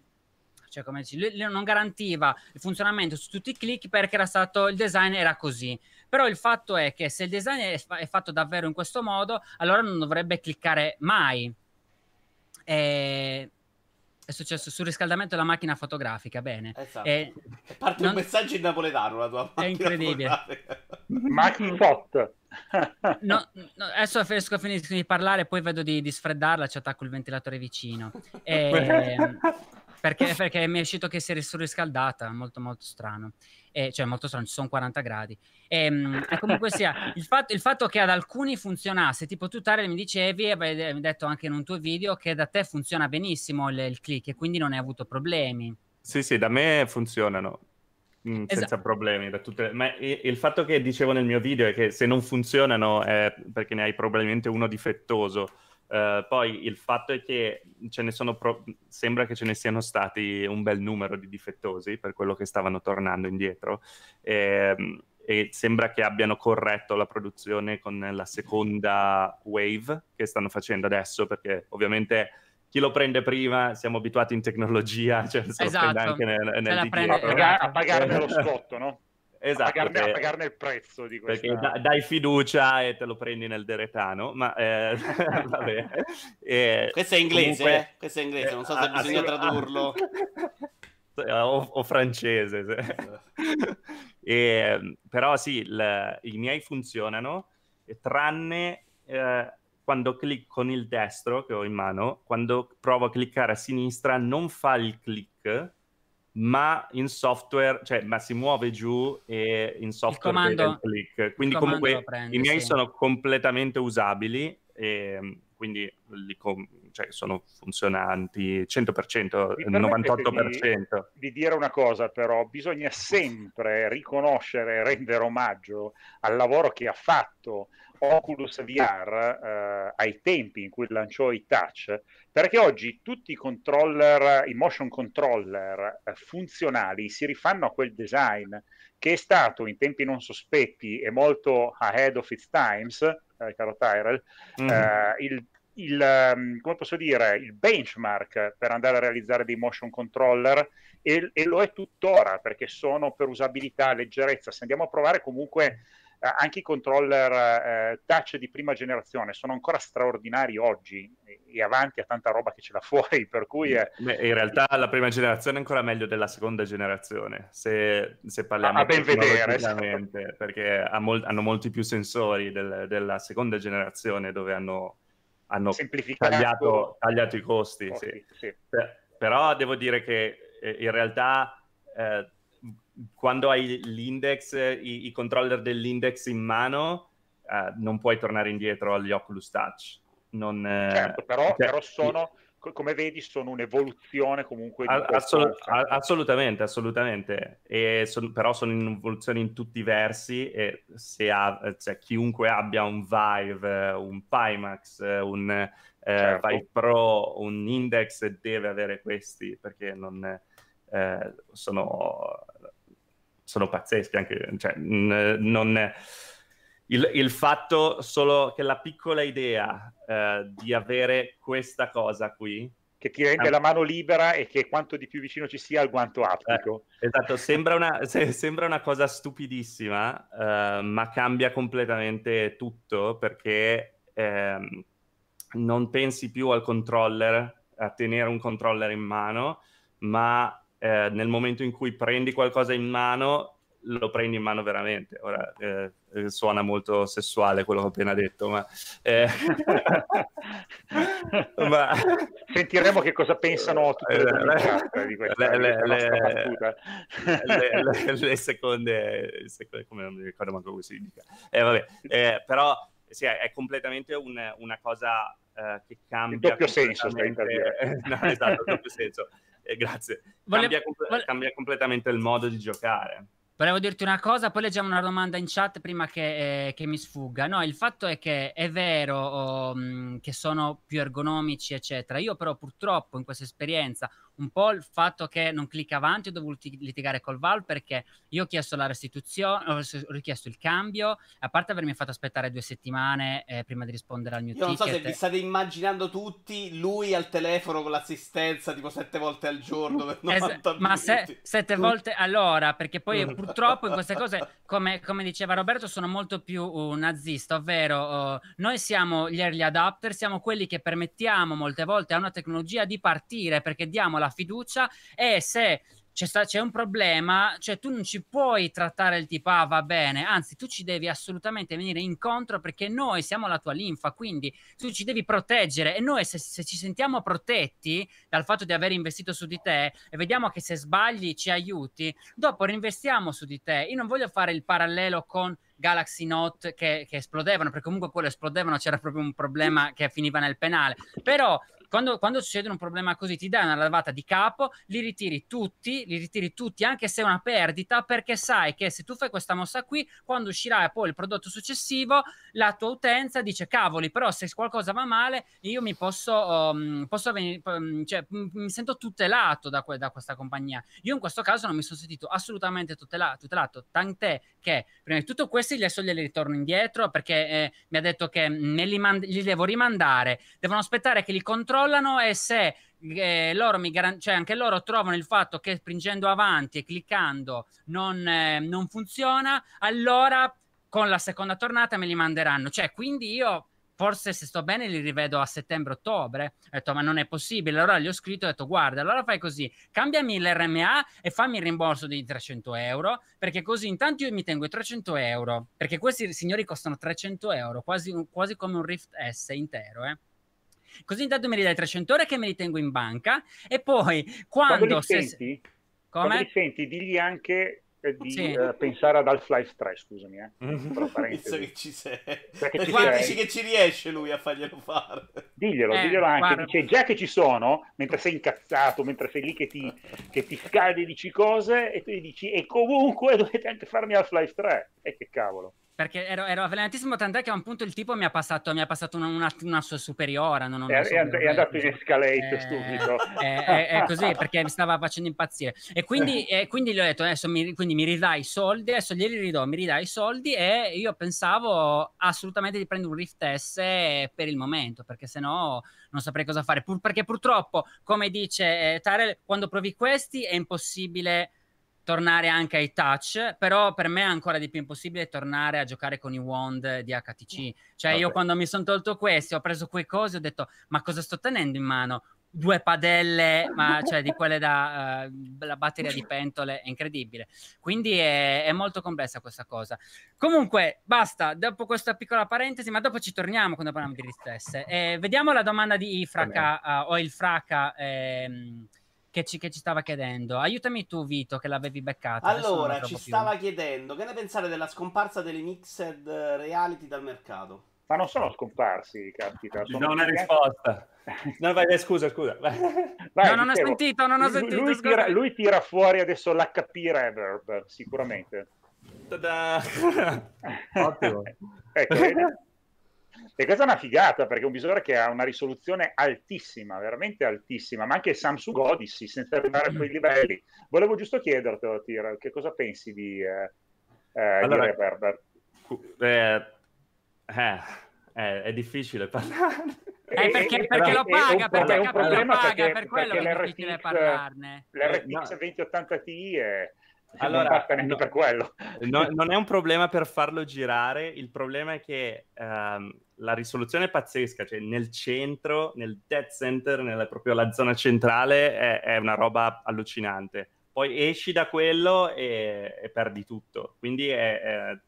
cioè come dici, lui non garantiva il funzionamento su tutti i click perché era stato, il design era così. Però il fatto è che se il design è, fa- è fatto davvero in questo modo, allora non dovrebbe cliccare mai. E... È successo sul riscaldamento della macchina fotografica, bene. Esatto. E... Parte non... un messaggio in napoletano la tua È incredibile. Macchina no, no, adesso finisco, finisco di parlare, poi vedo di, di sfreddarla, ci attacco il ventilatore vicino. E... perché, perché mi è uscito che si è surriscaldata, molto molto strano e, cioè molto strano, ci sono 40 gradi. E, ehm, e comunque sia, il fatto, il fatto, che ad alcuni funzionasse, tipo tu Tare mi dicevi, e avevi detto anche in un tuo video, che da te funziona benissimo il, il click e quindi non hai avuto problemi. Sì, sì, da me funzionano. Mm, senza esatto. problemi. Tutte... Ma il fatto che dicevo nel mio video è che se non funzionano è perché ne hai probabilmente uno difettoso. Uh, poi il fatto è che ce ne sono pro- sembra che ce ne siano stati un bel numero di difettosi per quello che stavano tornando indietro e, ehm, e sembra che abbiano corretto la produzione con la seconda wave che stanno facendo adesso perché ovviamente chi lo prende prima siamo abituati in tecnologia cioè se esatto. lo prende anche nel, nel a, pagare, a pagarne lo scotto no? Esatto, a, pagarne, a pagarne il prezzo di questo. Perché da, dai fiducia e te lo prendi nel deretano, ma eh, vabbè. E, questo è inglese, comunque, eh? questo è inglese, non so se ah, bisogna tradurlo. o, o, francese. e, però sì, le, i miei funzionano, tranne eh, quando clicco con il destro che ho in mano, quando provo a cliccare a sinistra non fa il click, ma in software, cioè, ma si muove giù e in software il comando, click. Quindi comunque prende, i miei sì. sono completamente usabili e quindi com- cioè, sono funzionanti 100%, 98%. Di, di dire una cosa però, bisogna sempre riconoscere e rendere omaggio al lavoro che ha fatto Oculus VR eh, ai tempi in cui lanciò i touch, perché oggi tutti i controller, i motion controller eh, funzionali si rifanno a quel design che è stato in tempi non sospetti e molto ahead of its times, eh, caro Tyrell, mm-hmm. il, il, um, come posso dire, il benchmark per andare a realizzare dei motion controller e, e lo è tuttora perché sono per usabilità, leggerezza. Se andiamo a provare comunque anche i controller eh, touch di prima generazione sono ancora straordinari oggi e, avanti a tanta roba che ce l'ha fuori, per cui... È... Beh, in realtà la prima generazione è ancora meglio della seconda generazione, se, se parliamo a ben vedere, perché ha mol- hanno molti più sensori del, della seconda generazione dove hanno, hanno tagliato, tagliato, i costi. costi sì. Sì. Per, però devo dire che eh, in realtà... Eh, quando hai l'index, i, i, controller dell'index in mano, uh, non puoi tornare indietro agli Oculus Touch. Non, certo, però, cioè, però sono come vedi, sono un'evoluzione comunque di Assol- assolutamente, assolutamente. Son, però sono in evoluzione in tutti i versi e se ha, cioè, chiunque abbia un Vive, un Pimax, un eh, certo. Vive Pro, un Index deve avere questi perché non, eh, sono, sono pazzeschi anche, cioè, n- non il, il, fatto solo che la piccola idea eh, di avere questa cosa qui che ti rende la mano libera e che quanto di più vicino ci sia al guanto aptico. Eh, esatto, sembra una, se, sembra una, cosa stupidissima, eh, ma cambia completamente tutto perché ehm, non pensi più al controller, a tenere un controller in mano, ma eh, nel momento in cui prendi qualcosa in mano lo prendi in mano veramente. Ora eh, eh, suona molto sessuale quello che ho appena detto, ma, eh... ma... sentiremo che cosa pensano tutte le eh, di questa, le, le, le, le, seconde, seconde, come non mi ricordo manco come si dica. Eh, vabbè, eh, però sì, è completamente un, una cosa uh, che cambia. In doppio senso, stai per dire. no, esatto, doppio senso. Eh, grazie. Cambia, Volevo... cambia completamente il modo di giocare. Volevo dirti una cosa, poi leggiamo una domanda in chat prima che, eh, che mi sfugga. No, il fatto è che è vero oh, che sono più ergonomici, eccetera. Io però purtroppo in questa esperienza un po' il fatto che non clicca avanti, ho dovuto litigare col Val perché io ho chiesto la restituzione, ho richiesto il cambio, a parte avermi fatto aspettare due settimane eh, prima di rispondere al mio io ticket. Non so se vi state immaginando tutti lui al telefono con l'assistenza tipo sette volte al giorno per 90 es- Ma se, sette volte all'ora, perché poi purtroppo in queste cose, come, come, diceva Roberto, sono molto più uh, nazista, ovvero uh, noi siamo gli early adapter, siamo quelli che permettiamo molte volte a una tecnologia di partire perché diamo la fiducia e se c'è, sta, c'è, un problema, cioè tu non ci puoi trattare il tipo, ah va bene, anzi tu ci devi assolutamente venire incontro perché noi siamo la tua linfa, quindi tu ci devi proteggere e noi se, se ci sentiamo protetti dal fatto di aver investito su di te e vediamo che se sbagli ci aiuti, dopo reinvestiamo su di te. Io non voglio fare il parallelo con Galaxy Note che, che esplodevano, perché comunque quello esplodevano, c'era proprio un problema che finiva nel penale, però quando, quando, succede un problema così, ti dai una lavata di capo, li ritiri tutti, li ritiri tutti, anche se è una perdita, perché sai che se tu fai questa mossa qui, quando uscirà poi il prodotto successivo, la tua utenza dice: cavoli, però se qualcosa va male, io mi posso, um, posso venire, um, cioè, mi sento tutelato da, que- da, questa compagnia. Io in questo caso non mi sono sentito assolutamente tutela- tutelato, tant'è che prima di tutto questi adesso glieli ritorno indietro perché eh, mi ha detto che me li, mand- li devo rimandare, devono aspettare che li controlli controllano e se eh, loro mi garan- cioè anche loro trovano il fatto che spingendo avanti e cliccando non, eh, non funziona, allora con la seconda tornata me li manderanno. Cioè, quindi io forse se sto bene li rivedo a settembre-ottobre. Ho detto, ma non è possibile. Allora gli ho scritto ho detto, guarda, allora fai così, cambiami l'RMA e fammi il rimborso di 300 euro, perché così intanto io mi tengo i 300 euro, perché questi signori costano 300 euro, quasi, quasi come un Rift S intero, eh. Così intanto mi ridai 300 ore che me li tengo in banca e poi quando... quando se... senti, Come? Quando li senti, digli anche eh, di sì. uh, pensare ad Half-Life 3, scusami, eh. Visto che ci sei. Perché sei. dici che ci riesce lui a farglielo fare. Diglielo, eh, diglielo anche. Dice, già che ci sono, mentre sei incazzato, mentre sei lì che ti, che ti scaldi e dici cose, e tu gli dici, e comunque dovete anche farmi Half-Life 3. E che cavolo perché ero, ero avvelenatissimo tant'è che a un punto il tipo mi ha passato, mi ha passato una, una, una sua superiore non, non è, so, è, andato in escalate eh, stupido è, è, è, così perché mi stava facendo impazzire. E quindi, e quindi gli ho detto adesso mi, mi ridai i soldi adesso glieli ridò mi ridai i soldi e io pensavo assolutamente di prendere un Rift S per il momento perché sennò non saprei cosa fare. Pur, perché purtroppo come dice eh, Tarel quando provi questi è impossibile tornare anche ai touch, però per me è ancora di più impossibile tornare a giocare con i wand di HTC. Cioè, okay. io quando mi sono tolto questi, ho preso quei cose, ho detto, ma cosa sto tenendo in mano? Due padelle, ma cioè di quelle da uh, la batteria di pentole, è incredibile. Quindi è, è, molto complessa questa cosa. Comunque, basta, dopo questa piccola parentesi, ma dopo ci torniamo quando parliamo di ristesse. Eh, vediamo la domanda di Ifraka uh, o il Fraka. Ehm, che ci, che ci, stava chiedendo. Aiutami tu, Vito, che l'avevi beccata. Allora, ci stava più. chiedendo che ne pensare della scomparsa delle mixed reality dal mercato. Ma non sono scomparsi, capita. Sono no, una risposta. No, vai, scusa, scusa. Vai, no, non ho sentito, non ho sentito. Lui, tira, lui tira fuori adesso l'HP reverb, sicuramente. Ottimo. ecco, e questa è una figata perché è un visore che ha una risoluzione altissima, veramente altissima, ma anche Samsung Odyssey senza arrivare a quei livelli. Volevo giusto chiederti, Tira, che cosa pensi di, eh, eh, allora, di Reverber? Eh, eh, eh, è difficile parlare. Eh, perché, perché lo paga, perché lo paga, per quello che è difficile parlarne. L'RTX no. 2080 Ti è allora, non no, per quello. No, non è un problema per farlo girare, il problema è che um, la risoluzione è pazzesca, cioè nel centro, nel dead center, nella, proprio la zona centrale, è, è, una roba allucinante. Poi esci da quello e, e perdi tutto. Quindi è, è...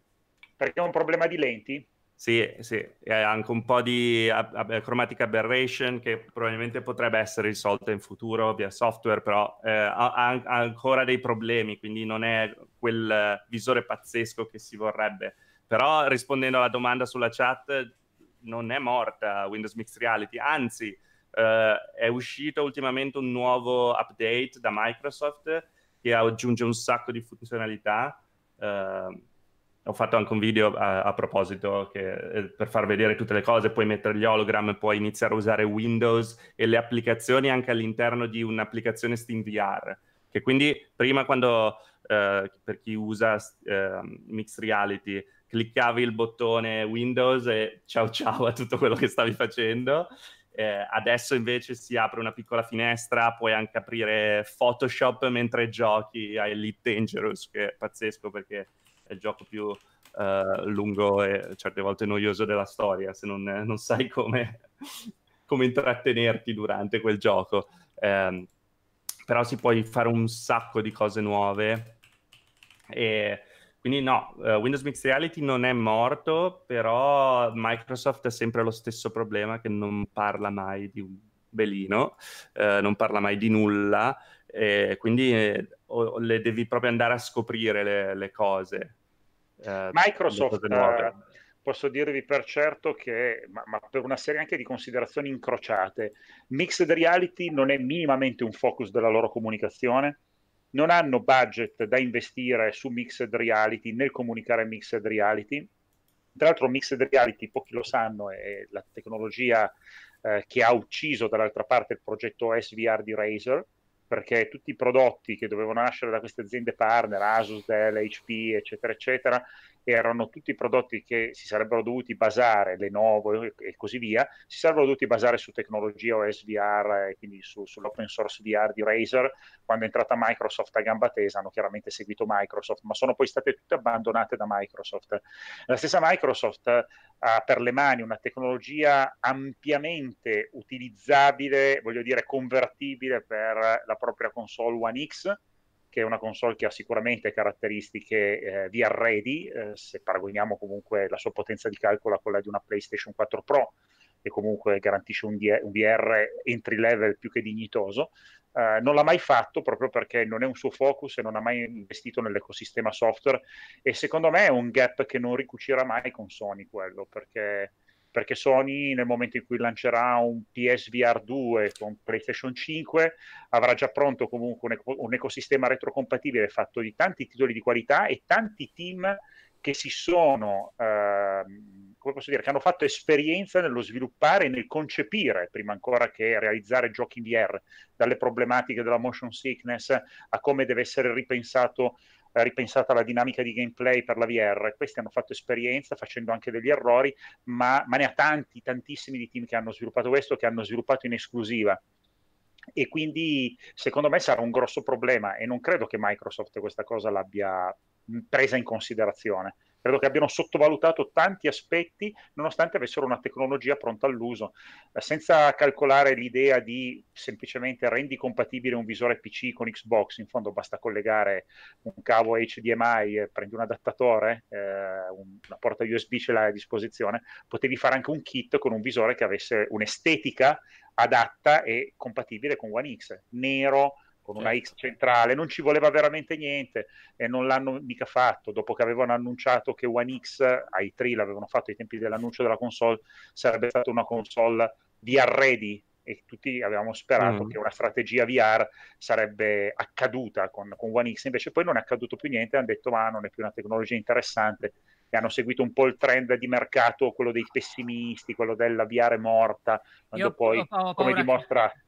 Perché è un problema di lenti? Sì, sì, e anche un po' di ab- chromatic aberration che probabilmente potrebbe essere risolta in futuro via software, però eh, ha, ha, ancora dei problemi, quindi non è quel visore pazzesco che si vorrebbe. Però rispondendo alla domanda sulla chat, non è morta Windows Mixed Reality, anzi eh, è uscito ultimamente un nuovo update da Microsoft che aggiunge un sacco di funzionalità. Eh, ho fatto anche un video a, a proposito che, eh, per far vedere tutte le cose, puoi mettere gli hologram, puoi iniziare a usare Windows e le applicazioni anche all'interno di un'applicazione SteamVR, che quindi prima quando, eh, per chi usa eh, Mixed Reality, cliccavi il bottone Windows e ciao ciao a tutto quello che stavi facendo. Eh, adesso invece si apre una piccola finestra, puoi anche aprire Photoshop mentre giochi a Elite Dangerous, che è pazzesco perché è il gioco più uh, lungo e certe volte noioso della storia, se non, non sai come, come, intrattenerti durante quel gioco. Um, però si può fare un sacco di cose nuove e quindi no, uh, Windows Mixed Reality non è morto, però Microsoft ha sempre lo stesso problema che non parla mai di un belino, uh, non parla mai di nulla, e quindi eh, le devi proprio andare a scoprire le, le cose. Eh, Microsoft, eh, posso dirvi per certo che, ma, ma, per una serie anche di considerazioni incrociate, Mixed Reality non è minimamente un focus della loro comunicazione, non hanno budget da investire su Mixed Reality nel comunicare Mixed Reality. Tra l'altro Mixed Reality, pochi lo sanno, è la tecnologia eh, che ha ucciso dall'altra parte il progetto SVR di Razer, perché tutti i prodotti che dovevano nascere da queste aziende partner, Asus, Dell, HP, eccetera, eccetera, erano tutti prodotti che si sarebbero dovuti basare, Lenovo e così via, si sarebbero dovuti basare su tecnologia OS VR e quindi su, sull'open source VR di Razer. Quando è entrata Microsoft a gamba tesa hanno chiaramente seguito Microsoft, ma sono poi state tutte abbandonate da Microsoft. La stessa Microsoft ha per le mani una tecnologia ampiamente utilizzabile, voglio dire convertibile per la propria console One X, che è una console che ha sicuramente caratteristiche eh, VR ready, eh, se paragoniamo comunque la sua potenza di calcolo a quella di una PlayStation 4 Pro, che comunque garantisce un, un VR entry level più che dignitoso. Uh, non l'ha mai fatto proprio perché non è un suo focus e non ha mai investito nell'ecosistema software e secondo me è un gap che non ricucirà mai con Sony quello perché perché Sony nel momento in cui lancerà un PSVR 2 con PlayStation 5 avrà già pronto comunque un, eco- un ecosistema retrocompatibile fatto di tanti titoli di qualità e tanti team che si sono, eh, come posso dire, che hanno fatto esperienza nello sviluppare e nel concepire, prima ancora che realizzare giochi in VR, dalle problematiche della motion sickness a come deve essere ripensato ripensata la dinamica di gameplay per la VR. Questi hanno fatto esperienza facendo anche degli errori, ma, ma ne ha tanti, tantissimi di team che hanno sviluppato questo, che hanno sviluppato in esclusiva. E quindi secondo me sarà un grosso problema e non credo che Microsoft questa cosa l'abbia presa in considerazione. Credo che abbiano sottovalutato tanti aspetti nonostante avessero una tecnologia pronta all'uso, eh, senza calcolare l'idea di semplicemente rendi compatibile un visore PC con Xbox, in fondo basta collegare un cavo HDMI, prendi un adattatore, eh, una porta USB ce l'hai a disposizione, potevi fare anche un kit con un visore che avesse un'estetica adatta e compatibile con One X, nero, con una certo. X centrale, non ci voleva veramente niente e non l'hanno mica fatto. Dopo che avevano annunciato che One X, ai 3 l'avevano fatto ai tempi dell'annuncio della console, sarebbe stata una console VR ready e tutti avevamo sperato mm. che una strategia VR sarebbe accaduta con, con One X, invece poi non è accaduto più niente, hanno detto ma non è più una tecnologia interessante e hanno seguito un po' il trend di mercato, quello dei pessimisti, quello della VR morta, quando Io poi, come dimostra... Che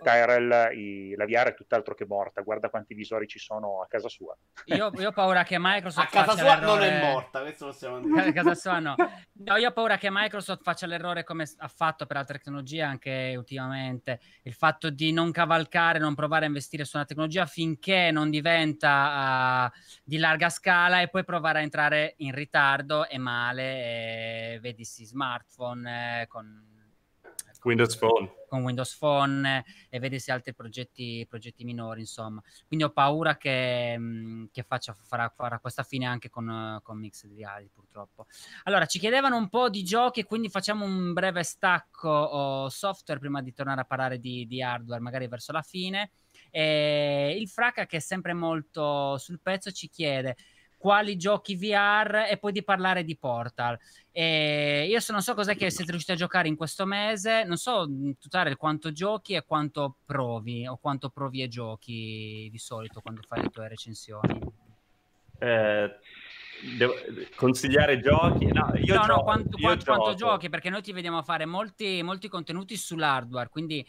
Tyrell i, la VR è tutt'altro che morta. Guarda quanti visori ci sono a casa sua. Io, io ho paura che Microsoft. a casa sua l'errore... non è morta, questo possiamo dire. A casa sua no. no. Io ho paura che Microsoft faccia l'errore come ha fatto per altre tecnologie anche ultimamente. Il fatto di non cavalcare, non provare a investire su una tecnologia finché non diventa uh, di larga scala e poi provare a entrare in ritardo e male. E vedisi smartphone eh, con Windows Phone. Con Windows Phone e vede se altri progetti, progetti minori, insomma. Quindi ho paura che, mm, che faccia, farà, farà, questa fine anche con, con Mixed Reality, purtroppo. Allora, ci chiedevano un po' di giochi, quindi facciamo un breve stacco software prima di tornare a parlare di, di hardware, magari verso la fine. E il Fraca, che è sempre molto sul pezzo, ci chiede quali giochi VR e poi di parlare di Portal. E io non so cos'è che siete riusciti a giocare in questo mese, non so tutare quanto giochi e quanto provi o quanto provi e giochi di solito quando fai le tue recensioni. Eh, devo consigliare giochi? No, io no, gioco, no quanto, io quanto, quanto, giochi perché noi ti vediamo fare molti, molti contenuti sull'hardware, quindi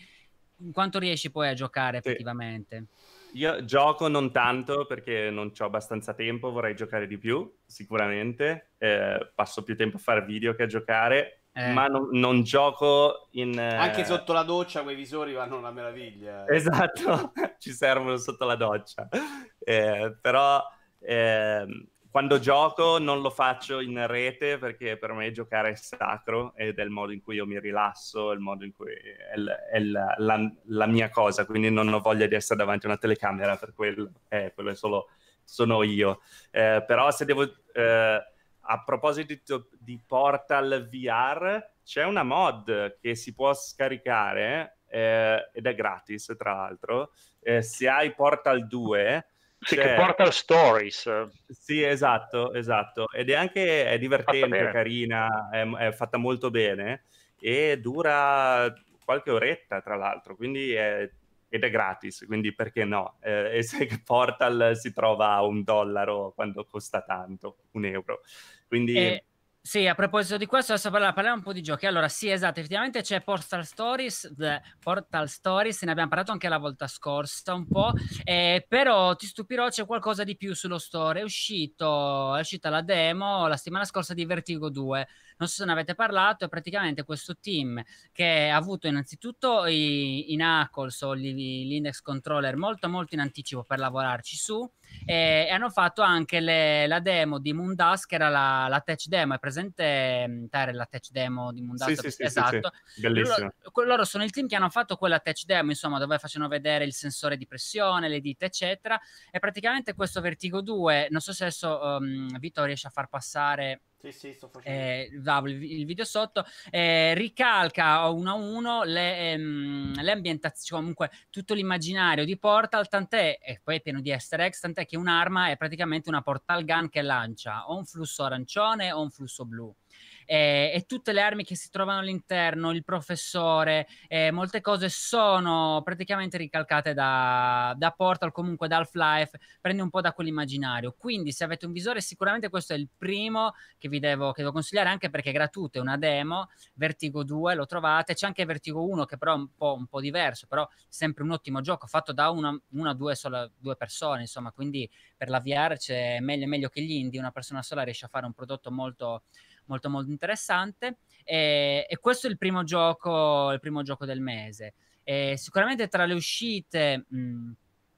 quanto riesci poi a giocare effettivamente? Io gioco non tanto perché non ho abbastanza tempo, vorrei giocare di più, sicuramente. Eh, passo più tempo a fare video che a giocare, eh. ma non, non, gioco in... Eh... Anche sotto la doccia quei visori vanno una meraviglia. Esatto, ci servono sotto la doccia. Eh, però ehm, quando gioco non lo faccio in rete perché per me giocare è sacro ed è il modo in cui io mi rilasso, il modo in cui è, l- è la, la, la, mia cosa, quindi non ho voglia di essere davanti a una telecamera per quello, eh, quello è solo sono io. Eh, però se devo... Eh, a proposito di Portal VR, c'è una mod che si può scaricare eh, ed è gratis tra l'altro. Eh, se hai Portal 2 sì, cioè, che porta stories. Sì, esatto, esatto. Ed è anche è divertente, carina, è, è, fatta molto bene e dura qualche oretta, tra l'altro, quindi è, ed è gratis, quindi perché no? Eh, e se Portal si trova a un dollaro quando costa tanto, un euro. Quindi... E sì, a proposito di questo, adesso parliamo, un po' di giochi. Allora, sì, esatto, effettivamente c'è Portal Stories, Portal Stories, ne abbiamo parlato anche la volta scorsa un po', eh, però ti stupirò, c'è qualcosa di più sullo store. È, uscito, è uscita la demo la settimana scorsa di Vertigo 2, non so se ne avete parlato, è praticamente questo team che ha avuto innanzitutto i, i Knuckles o gli, l'index controller molto molto in anticipo per lavorarci su, e, e hanno fatto anche le, la demo di Moondusk, che era la, la touch demo, è presente mm, Tare la touch demo di Moondusk? Sì, sì, esatto. Sì. Loro, loro, sono il team che hanno fatto quella touch demo, insomma, dove facevano vedere il sensore di pressione, le dita, eccetera, e praticamente questo Vertigo 2, non so se adesso um, Vito riesce a far passare sì, sì, sto facendo. Eh, il video sotto eh, ricalca uno a uno le, ehm, le ambientazioni, comunque tutto l'immaginario di Portal, tant'è, e poi è pieno di easter eggs, tant'è che un'arma è praticamente una portal gun che lancia o un flusso arancione o un flusso blu eh, e tutte le armi che si trovano all'interno, il professore, eh, molte cose sono praticamente ricalcate da, da Portal, comunque da Half-Life, prende un po' da quell'immaginario. Quindi se avete un visore sicuramente questo è il primo che vi devo, che devo consigliare anche perché è gratuito, è una demo, Vertigo 2 lo trovate, c'è anche Vertigo 1 che però è un po', un po diverso, però sempre un ottimo gioco fatto da una, o due, due persone, insomma, quindi per la VR c'è meglio, meglio che gli indie, una persona sola riesce a fare un prodotto molto molto molto interessante e, e questo è il primo gioco, il primo gioco del mese. E sicuramente tra le uscite... Mh,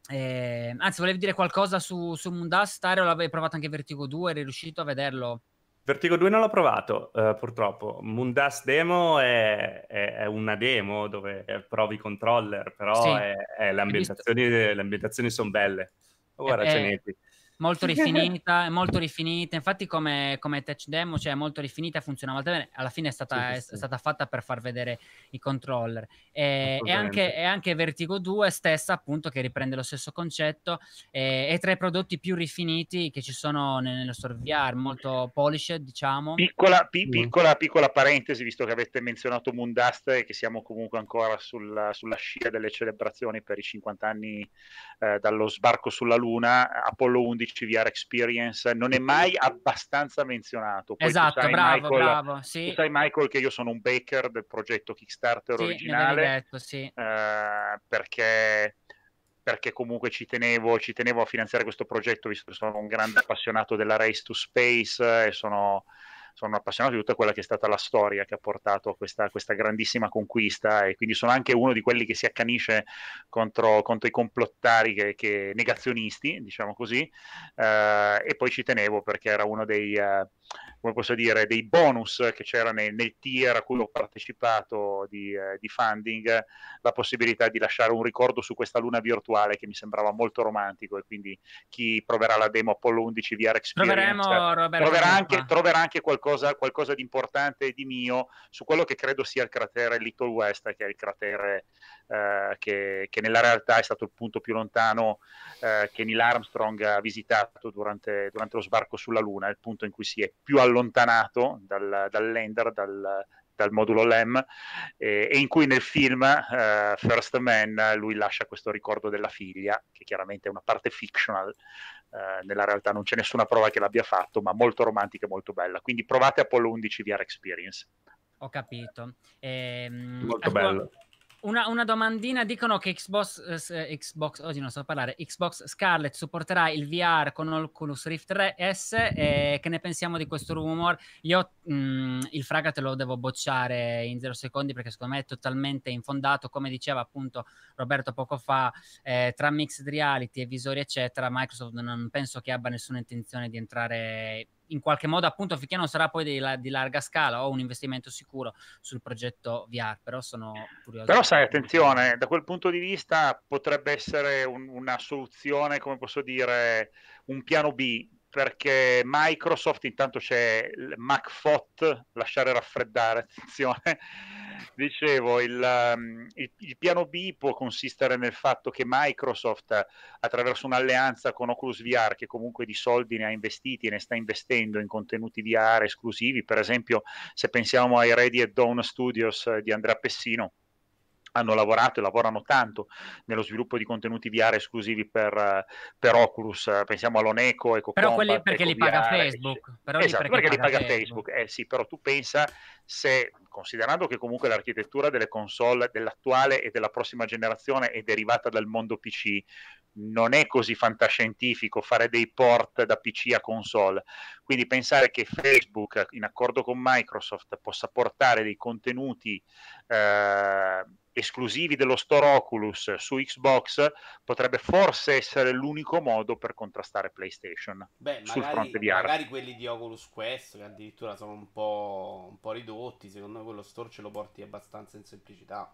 eh, anzi, volevi dire qualcosa su, su Mundastar o l'avevi provato anche Vertigo 2? Eri riuscito a vederlo? Vertigo 2 non l'ho provato, uh, purtroppo. Mundas Demo è, è, è, una demo dove provi controller, però sì. è, le ambientazioni, le ambientazioni sono belle. Guarda, eh, Ceneti. Molto rifinita, molto rifinita. Infatti, come, come touch demo, cioè molto rifinita, funziona molto bene. Alla fine è stata, sì, sì. È, stata fatta per far vedere i controller. E, e, anche, e, anche, Vertigo 2 stessa, appunto, che riprende lo stesso concetto, è, è tra i prodotti più rifiniti che ci sono nello store VR, molto polished, diciamo. Piccola, pi, mm. piccola, piccola parentesi, visto che avete menzionato Moondust e che siamo comunque ancora sul, sulla scia delle celebrazioni per i 50 anni eh, dallo sbarco sulla Luna, Apollo 11 VR Experience non è mai abbastanza menzionato. Poi esatto, bravo, Michael, bravo. Sì. Tu sai Michael che io sono un baker del progetto Kickstarter sì, originale, detto, sì. eh, perché perché comunque ci tenevo, ci tenevo, a finanziare questo progetto, visto che sono un grande appassionato della Race to Space e sono sono appassionato di tutta quella che è stata la storia che ha portato a questa, questa grandissima conquista e quindi sono anche uno di quelli che si accanisce contro, contro i complottari che, che negazionisti, diciamo così, uh, e poi ci tenevo perché era uno dei, uh, come posso dire, dei bonus che c'era nel, nel tier a cui ho partecipato di, uh, di, funding, la possibilità di lasciare un ricordo su questa luna virtuale che mi sembrava molto romantico e quindi chi proverà la demo Apollo 11 VR Experience troverà anche, troverà anche qualcosa qualcosa, qualcosa di importante di mio su quello che credo sia il cratere Little West, che è il cratere eh, che, che, nella realtà è stato il punto più lontano eh, che Neil Armstrong ha visitato durante, durante, lo sbarco sulla Luna, il punto in cui si è più allontanato dal, dal lander, dal, dal modulo LEM e, e, in cui nel film uh, First Man lui lascia questo ricordo della figlia, che chiaramente è una parte fictional, uh, nella realtà non c'è nessuna prova che l'abbia fatto, ma molto romantica e molto bella. Quindi provate Apollo 11 VR Experience. Ho capito. Ehm, molto bello. Una, una, domandina, dicono che Xbox, eh, Xbox, oggi non so parlare, Xbox Scarlett supporterà il VR con Oculus Rift 3S e che ne pensiamo di questo rumor? Io mh, mm, il fraga te lo devo bocciare in zero secondi perché secondo me è totalmente infondato, come diceva appunto Roberto poco fa, eh, tra mixed reality e visori eccetera, Microsoft non penso che abbia nessuna intenzione di entrare in qualche modo appunto finché non sarà poi di, di, larga scala o un investimento sicuro sul progetto VR però sono curioso però sai attenzione da quel punto di vista potrebbe essere un, una soluzione come posso dire un piano B perché Microsoft intanto c'è il MacFot lasciare raffreddare attenzione. Dicevo, il, um, il, il, piano B può consistere nel fatto che Microsoft, attraverso un'alleanza con Oculus VR, che comunque di soldi ne ha investiti ne sta investendo in contenuti VR esclusivi, per esempio se pensiamo ai Ready at Dawn Studios di Andrea Pessino, hanno lavorato e lavorano tanto nello sviluppo di contenuti VR esclusivi per, per Oculus, pensiamo all'Oneco, Eco Però quelli perché Eco li paga Facebook. Però esatto, perché, perché li paga Facebook. Facebook. Eh sì, però tu pensa se, considerando che comunque l'architettura delle console dell'attuale e della prossima generazione è derivata dal mondo PC, non è così fantascientifico fare dei port da PC a console. Quindi pensare che Facebook, in accordo con Microsoft, possa portare dei contenuti eh, esclusivi dello store Oculus su Xbox potrebbe forse essere l'unico modo per contrastare PlayStation Beh, sul magari, fronte VR. Magari quelli di Oculus Quest, che addirittura sono un po', un po' ridotti, secondo me quello store ce lo porti abbastanza in semplicità.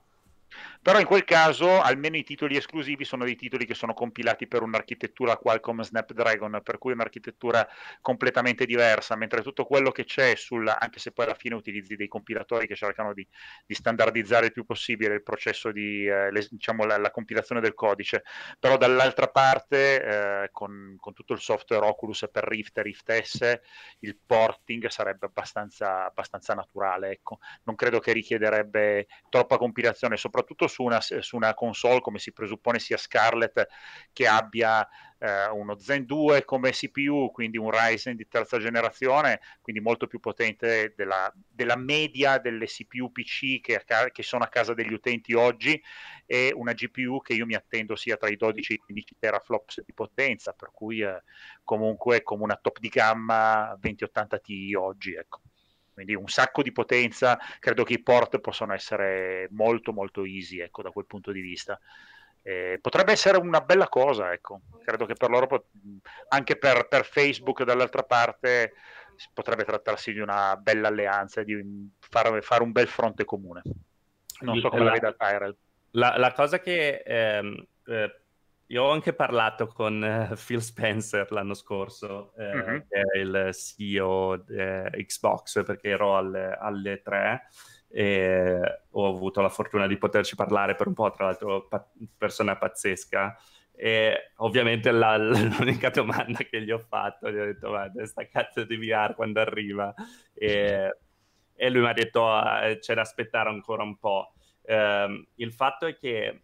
Però in quel caso almeno i titoli esclusivi sono dei titoli che sono compilati per un'architettura Qualcomm Snapdragon, per cui è un'architettura completamente diversa, mentre tutto quello che c'è sul, anche se poi alla fine utilizzi dei compilatori che cercano di, di standardizzare il più possibile il processo di, eh, le, diciamo, la, la, compilazione del codice, però dall'altra parte eh, con, con, tutto il software Oculus per Rift e Rift S il porting sarebbe abbastanza, abbastanza naturale, ecco. non credo che richiederebbe troppa compilazione, soprattutto soprattutto su una, su una console come si presuppone sia Scarlett che abbia eh, uno Zen 2 come CPU, quindi un Ryzen di terza generazione, quindi molto più potente della, della media delle CPU PC che, che, sono a casa degli utenti oggi e una GPU che io mi attendo sia tra i 12 e i 15 teraflops di potenza, per cui eh, comunque come una top di gamma 2080 Ti oggi, ecco quindi un sacco di potenza, credo che i port possano essere molto molto easy ecco, da quel punto di vista. Eh, potrebbe essere una bella cosa, ecco. credo che per loro, anche per, per, Facebook dall'altra parte, potrebbe trattarsi di una bella alleanza, di fare, fare un bel fronte comune. Non so come la, la veda Tyrell. La, la, cosa che ehm, eh, io ho anche parlato con uh, Phil Spencer l'anno scorso, eh, mm-hmm. che è il CEO di Xbox, perché ero alle, alle 3 e ho avuto la fortuna di poterci parlare per un po', tra l'altro pa- persona pazzesca. E ovviamente la, l'unica domanda che gli ho fatto, gli ho detto, guarda, sta cazzo di VR quando arriva? E, e lui mi ha detto, ah, c'è da aspettare ancora un po'. Eh, il fatto è che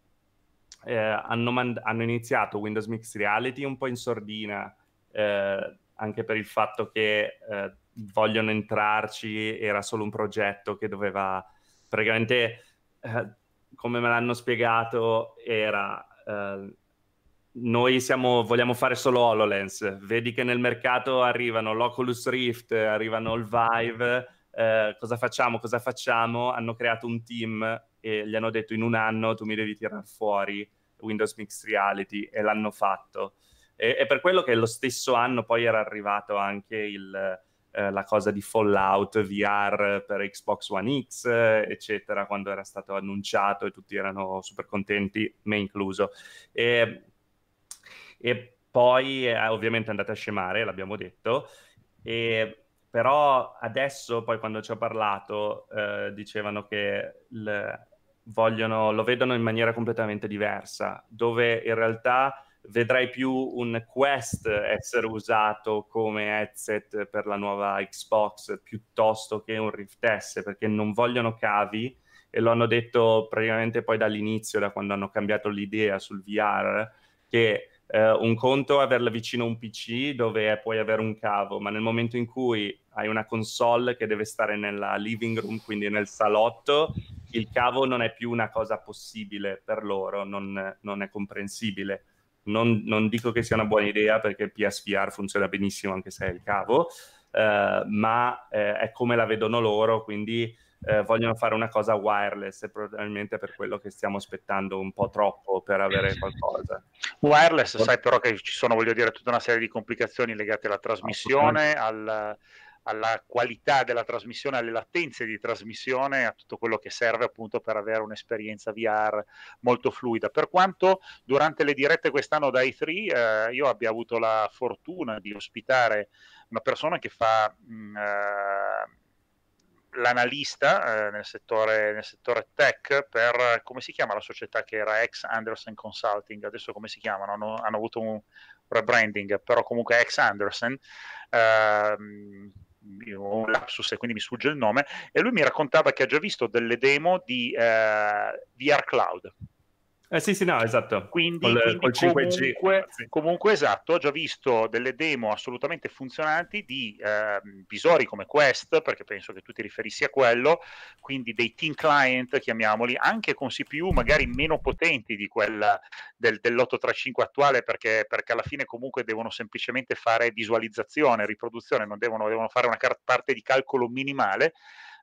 eh, hanno, mand- hanno, iniziato Windows Mixed Reality un po' in sordina, eh, anche per il fatto che eh, vogliono entrarci, era solo un progetto che doveva praticamente, eh, come me l'hanno spiegato, era eh, noi siamo, vogliamo fare solo HoloLens, vedi che nel mercato arrivano l'Oculus Rift, arrivano il Vive, eh, cosa facciamo, cosa facciamo? Hanno creato un team e gli hanno detto in un anno tu mi devi tirare fuori Windows Mixed Reality e l'hanno fatto. E, è per quello che lo stesso anno poi era arrivato anche il, eh, la cosa di Fallout VR per Xbox One X, eccetera, quando era stato annunciato e tutti erano super contenti, me incluso. E, e poi è ovviamente è andata a scemare, l'abbiamo detto, e, però adesso, poi quando ci ho parlato, eh, dicevano che vogliono, lo vedono in maniera completamente diversa, dove in realtà vedrai più un Quest essere usato come headset per la nuova Xbox piuttosto che un Rift S, perché non vogliono cavi e lo hanno detto praticamente poi dall'inizio, da quando hanno cambiato l'idea sul VR, che eh, un conto è averla vicino a un PC dove puoi avere un cavo, ma nel momento in cui hai una console che deve stare nella living room, quindi nel salotto, il cavo non è più una cosa possibile per loro, non, non è comprensibile. Non, non, dico che sia una buona idea perché il PSVR funziona benissimo anche se è il cavo, eh, ma eh, è come la vedono loro, quindi eh, vogliono fare una cosa wireless e probabilmente per quello che stiamo aspettando un po' troppo per avere qualcosa. Wireless, sai però che ci sono, voglio dire, tutta una serie di complicazioni legate alla trasmissione, al, alla qualità della trasmissione, alle latenze di trasmissione, a tutto quello che serve appunto per avere un'esperienza VR molto fluida. Per quanto durante le dirette quest'anno da i3 eh, io abbia avuto la fortuna di ospitare una persona che fa mh, mm, eh, l'analista eh, nel, settore, nel, settore, tech per, come si chiama la società che era ex Anderson Consulting, adesso come si chiamano? Hanno, hanno avuto un rebranding, però comunque ex Anderson. Ehm, ho un lapsus e quindi mi sfugge il nome, e lui mi raccontava che ha già visto delle demo di eh, VR Cloud. Eh sì, sì, no, esatto. Quindi, col, quindi col 5G. Comunque, sì. comunque, esatto, ho già visto delle demo assolutamente funzionanti di eh, visori come Quest, perché penso che tu ti riferissi a quello, quindi dei team client, chiamiamoli, anche con CPU magari meno potenti di quella del, dell'835 attuale, perché, perché, alla fine comunque devono semplicemente fare visualizzazione, riproduzione, non devono, devono fare una parte di calcolo minimale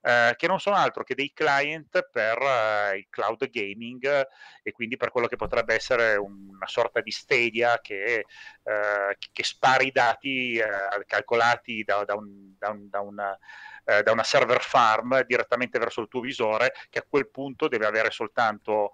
eh, che non sono altro che dei client per eh, il cloud gaming e quindi per quello che potrebbe essere una sorta di Stadia che, eh, che spara i dati eh, calcolati da, da, un, da, un, da una da una server farm direttamente verso il tuo visore che a quel punto deve avere soltanto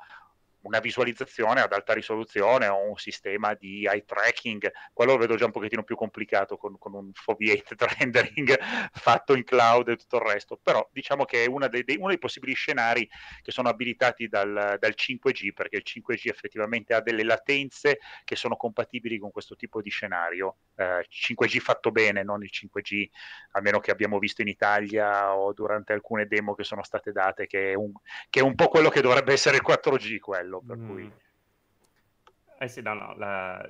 una visualizzazione ad alta risoluzione o un sistema di eye tracking, quello lo vedo già un pochettino più complicato con, con un foveated rendering fatto in cloud e tutto il resto, però diciamo che è dei, dei, uno dei possibili scenari che sono abilitati dal, dal 5G, perché il 5G effettivamente ha delle latenze che sono compatibili con questo tipo di scenario. Eh, 5G fatto bene, non il 5G, almeno che abbiamo visto in Italia o durante alcune demo che sono state date, che è un, che è un po' quello che dovrebbe essere il 4G quello quello, per mm. cui... Eh sì, no, no, la,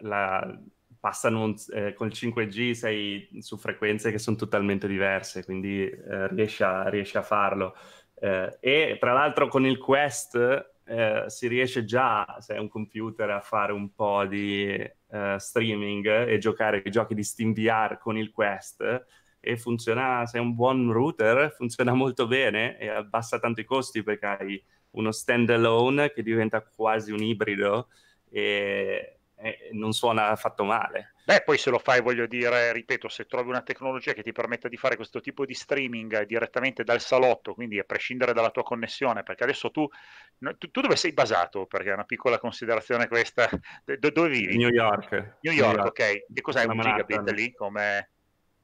la, passano eh, col 5G sei su frequenze che sono totalmente diverse, quindi eh, riesci, a, riesci, a, farlo. Eh, e tra l'altro con il Quest eh, si riesce già, se è un computer, a fare un po' di eh, streaming e giocare i giochi di SteamVR con il Quest e funziona, se è un buon router, funziona molto bene e abbassa tanto i costi perché hai uno standalone che diventa quasi un ibrido e eh, non suona affatto male. Beh, poi se lo fai, voglio dire, ripeto, se trovi una tecnologia che ti permetta di fare questo tipo di streaming direttamente dal salotto, quindi a prescindere dalla tua connessione, perché adesso tu, tu, tu dove sei basato? Perché è una piccola considerazione questa. Do, dove vivi? New York. New York, New York. ok. E cos'hai un gigabit lì? Come...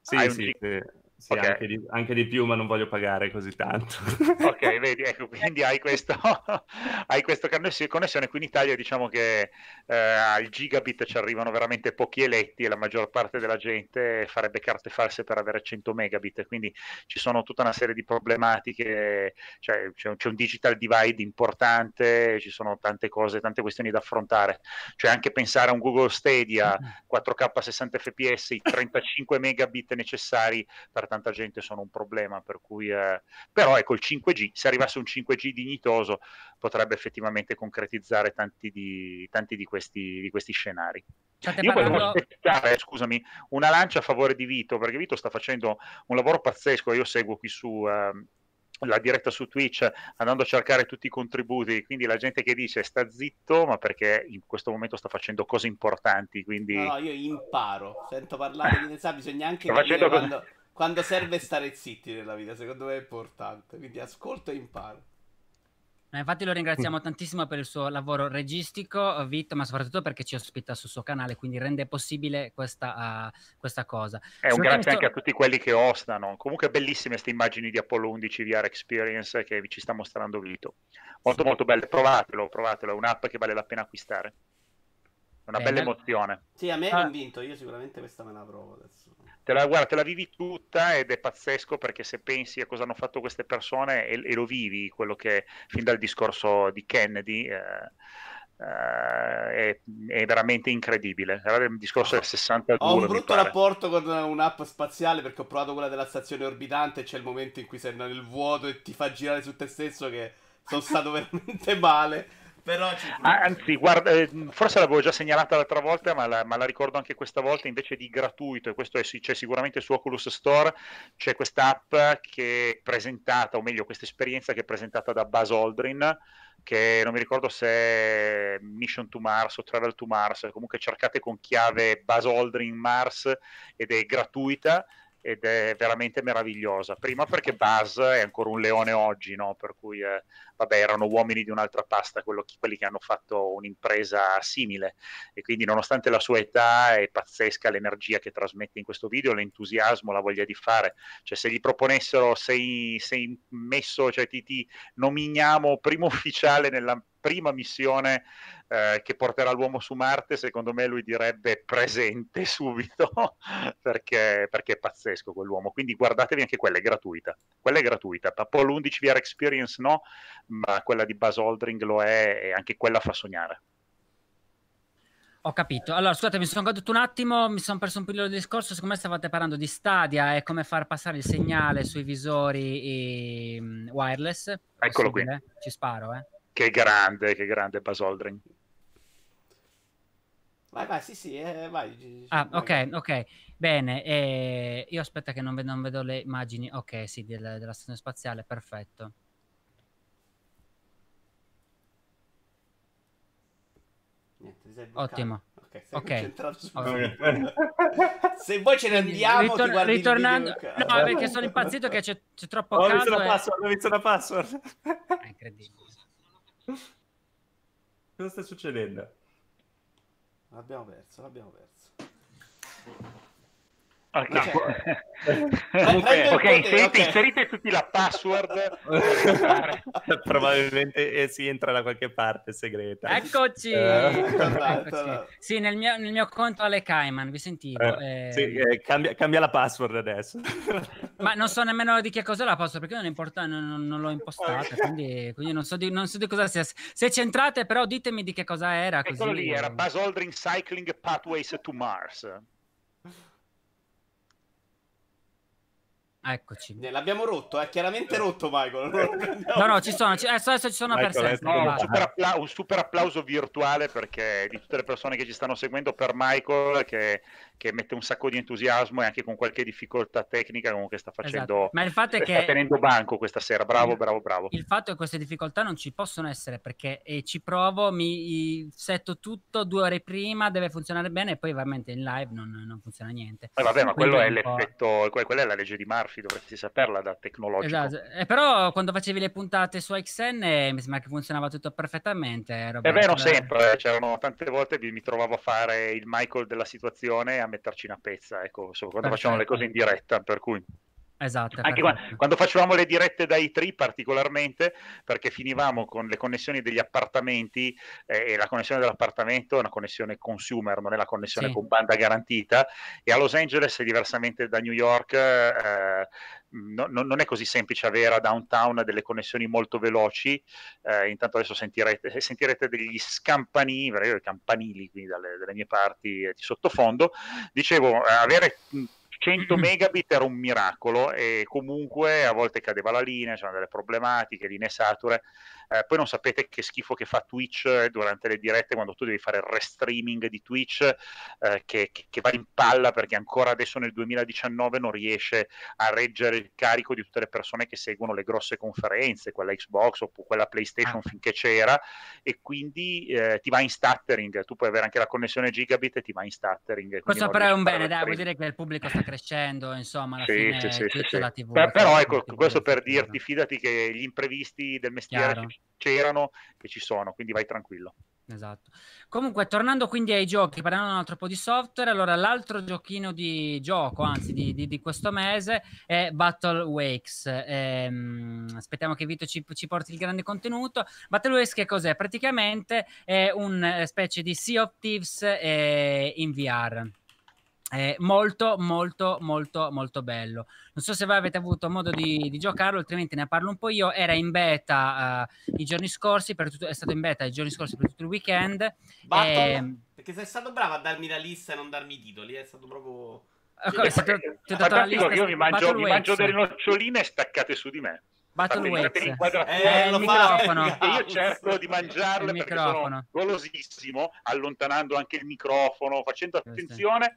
Sì, sì, gig... sì. Sì, okay. anche, di, anche, di, più, ma non voglio pagare così tanto. ok, vedi, ecco, quindi hai, questo, hai questa connessione. Qui in Italia diciamo che eh, al gigabit ci arrivano veramente pochi eletti e la maggior parte della gente farebbe carte false per avere 100 megabit. Quindi ci sono tutta una serie di problematiche, cioè, c'è, c'è un digital divide importante, ci sono tante cose, tante questioni da affrontare. Cioè anche pensare a un Google Stadia 4K 60 fps, i 35 megabit necessari per tanta gente sono un problema, per cui, eh, però ecco il 5G, se arrivasse un 5G dignitoso potrebbe effettivamente concretizzare tanti di, tanti di, questi, di questi scenari. State Io parlando... volevo aspettare, scusami, una lancia a favore di Vito, perché Vito sta facendo un lavoro pazzesco, io seguo qui su... Uh, la diretta su Twitch andando a cercare tutti i contributi, quindi la gente che dice sta zitto, ma perché in questo momento sta facendo cose importanti, quindi... No, no io imparo, sento parlare di Nessa, bisogna anche capire quando, quando serve stare zitti nella vita, secondo me è importante. Quindi ascolto e imparo. Eh, infatti lo ringraziamo tantissimo per il suo lavoro registico, Vito, ma soprattutto perché ci ospita sul suo canale, quindi rende possibile questa, uh, questa cosa. È un grazie anche a tutti quelli che ostano. Comunque bellissime queste immagini di Apollo 11 VR Experience che ci sta mostrando Vito. Molto molto belle, provatelo, provatelo, è un'app che vale la pena acquistare. È una Bene. bella emozione. Sì, a me è ah. convinto, io sicuramente questa me la provo adesso te la, guarda, te la vivi tutta ed è pazzesco perché se pensi a cosa hanno fatto queste persone e, e lo vivi, quello che fin dal discorso di Kennedy... Eh, Uh, è, è, veramente incredibile. Era il discorso del 62. Ho un brutto rapporto con un'app spaziale perché ho provato quella della stazione orbitante. E c'è il momento in cui sei nel vuoto e ti fa girare su te stesso. Che sono stato veramente male. Però ci... ah, anzi, guarda, eh, forse l'avevo già segnalata l'altra volta, ma la, ma la, ricordo anche questa volta invece di gratuito, e questo è, c'è sicuramente su Oculus Store, c'è questa app che è presentata, o meglio, questa esperienza che è presentata da Buzz Aldrin, che non mi ricordo se è Mission to Mars o Travel to Mars, comunque cercate con chiave Buzz Aldrin Mars ed è gratuita ed è veramente meravigliosa. Prima perché Buzz è ancora un leone oggi, no? per cui eh, vabbè, erano uomini di un'altra pasta quello, quelli che hanno fatto un'impresa simile e quindi nonostante la sua età è pazzesca l'energia che trasmette in questo video, l'entusiasmo, la voglia di fare. Cioè se gli proponessero sei, sei messo, cioè ti, ti nominiamo primo ufficiale nella prima missione eh, che porterà l'uomo su Marte, secondo me lui direbbe presente subito perché, perché, è pazzesco quell'uomo. Quindi guardatevi anche quella, è gratuita. Quella è gratuita. Apollo 11 VR Experience no, ma quella di Buzz Aldring lo è e anche quella fa sognare. Ho capito. Allora, scusate, mi sono caduto un attimo, mi sono perso un po' il discorso. Secondo me stavate parlando di Stadia e come far passare il segnale sui visori e, um, wireless. Eccolo qui. Ci sparo, eh. Che grande, che grande Buzz Aldrin. Vai, vai, sì, sì, eh, vai. Ah, vai, ok, vai. ok. Bene, eh, io aspetta che non vedo, non vedo, le immagini. Ok, sì, del, della stazione spaziale, perfetto. Niente, Ottimo. Ok, okay. okay. Se poi ce ne andiamo, Ritor- ritornando, no, perché sono impazzito che c'è, c'è troppo ho caldo. Visto e... password, ho visto la password. È incredibile. Cosa sta succedendo? L'abbiamo perso, l'abbiamo perso. Okay. okay. ok, inserite, okay. inserite tutti la password. Probabilmente eh, si entra da qualche parte segreta. Eccoci. Eh. Eccoci. Sì, nel mio, nel mio, conto alle Cayman, vi sentivo. Eh, eh... Sì, eh, cambia, cambia, la password adesso. Ma non so nemmeno di che cosa è la password perché non, importa, non, non l'ho impostata, quindi, quindi non, so di, non, so di, cosa sia. Se c'entrate però ditemi di che cosa era. Eccolo così... lì, era Buzz Aldrin Cycling Pathways to Mars. Eccoci. L'abbiamo rotto, è eh? chiaramente rotto Michael. no, no, ci sono, ci, adesso, ci sono Michael, per sempre. No, un, super applauso, un super applauso virtuale perché di tutte le persone che ci stanno seguendo per Michael che che mette un sacco di entusiasmo e anche con qualche difficoltà tecnica comunque sta facendo esatto. ma il fatto è sta che tenendo banco questa sera bravo bravo bravo il fatto è che queste difficoltà non ci possono essere perché eh, ci provo mi setto tutto due ore prima deve funzionare bene e poi ovviamente in live non, non funziona niente eh, vabbè ma Quindi quello è l'effetto quella è la legge di Murphy dovresti saperla da tecnologico. Esatto. Eh, però quando facevi le puntate su XN eh, mi sembra che funzionava tutto perfettamente Roberto. è vero sempre eh, c'erano tante volte mi, mi trovavo a fare il Michael della situazione metterci una pezza, ecco, quando facciamo le cose in diretta, per cui... Esatto. Anche quando, quando, facevamo le dirette dai tri particolarmente, perché finivamo con le connessioni degli appartamenti eh, e la connessione dell'appartamento è una connessione consumer, non è la connessione sì. con banda garantita, e a Los Angeles, diversamente da New York, eh, no, non è così semplice avere a downtown delle connessioni molto veloci. Eh, intanto adesso sentirete, sentirete degli scampanili, campanili qui dalle, dalle mie parti eh, di sottofondo. Dicevo, avere 100 megabit era un miracolo e comunque a volte cadeva la linea, c'erano delle problematiche, linee sature. Eh, poi non sapete che schifo che fa Twitch eh, durante le dirette quando tu devi fare il restreaming di Twitch eh, che, che, che, va in palla perché ancora adesso nel 2019 non riesce a reggere il carico di tutte le persone che seguono le grosse conferenze, quella Xbox o quella PlayStation ah. finché c'era e quindi eh, ti va in stuttering, tu puoi avere anche la connessione gigabit e ti va in stuttering. Questo però è un bene, dai, vuol dire che il pubblico sta crescendo, insomma, alla sì, fine sì, sì, sì, la TV. Per, però ecco, questo per dirti, fidati che gli imprevisti del mestiere Chiaro c'erano e ci sono, quindi vai tranquillo. Esatto. Comunque, tornando quindi ai giochi, parlando un altro po' di software, allora l'altro giochino di gioco, anzi di, di, di questo mese, è Battle Wakes. Ehm, aspettiamo che Vito ci, ci, porti il grande contenuto. Battle Wakes che cos'è? Praticamente è una specie di Sea of Thieves eh, in VR. È molto molto molto molto bello. Non so se voi avete avuto modo di, di giocarlo altrimenti ne parlo un po' io. Era in beta uh, i giorni scorsi tutto, è stato in beta i giorni scorsi per tutto il weekend. Battle, e... Ehm, perché sei stato bravo a darmi la lista e non darmi i titoli è stato proprio okay, stato, ti ho dato la lista io mi mangio, mi mangio delle noccioline staccate su di me. Battle Wakes. Eh, il microfono. E io cerco di mangiarle perché sono golosissimo, allontanando anche il microfono, facendo attenzione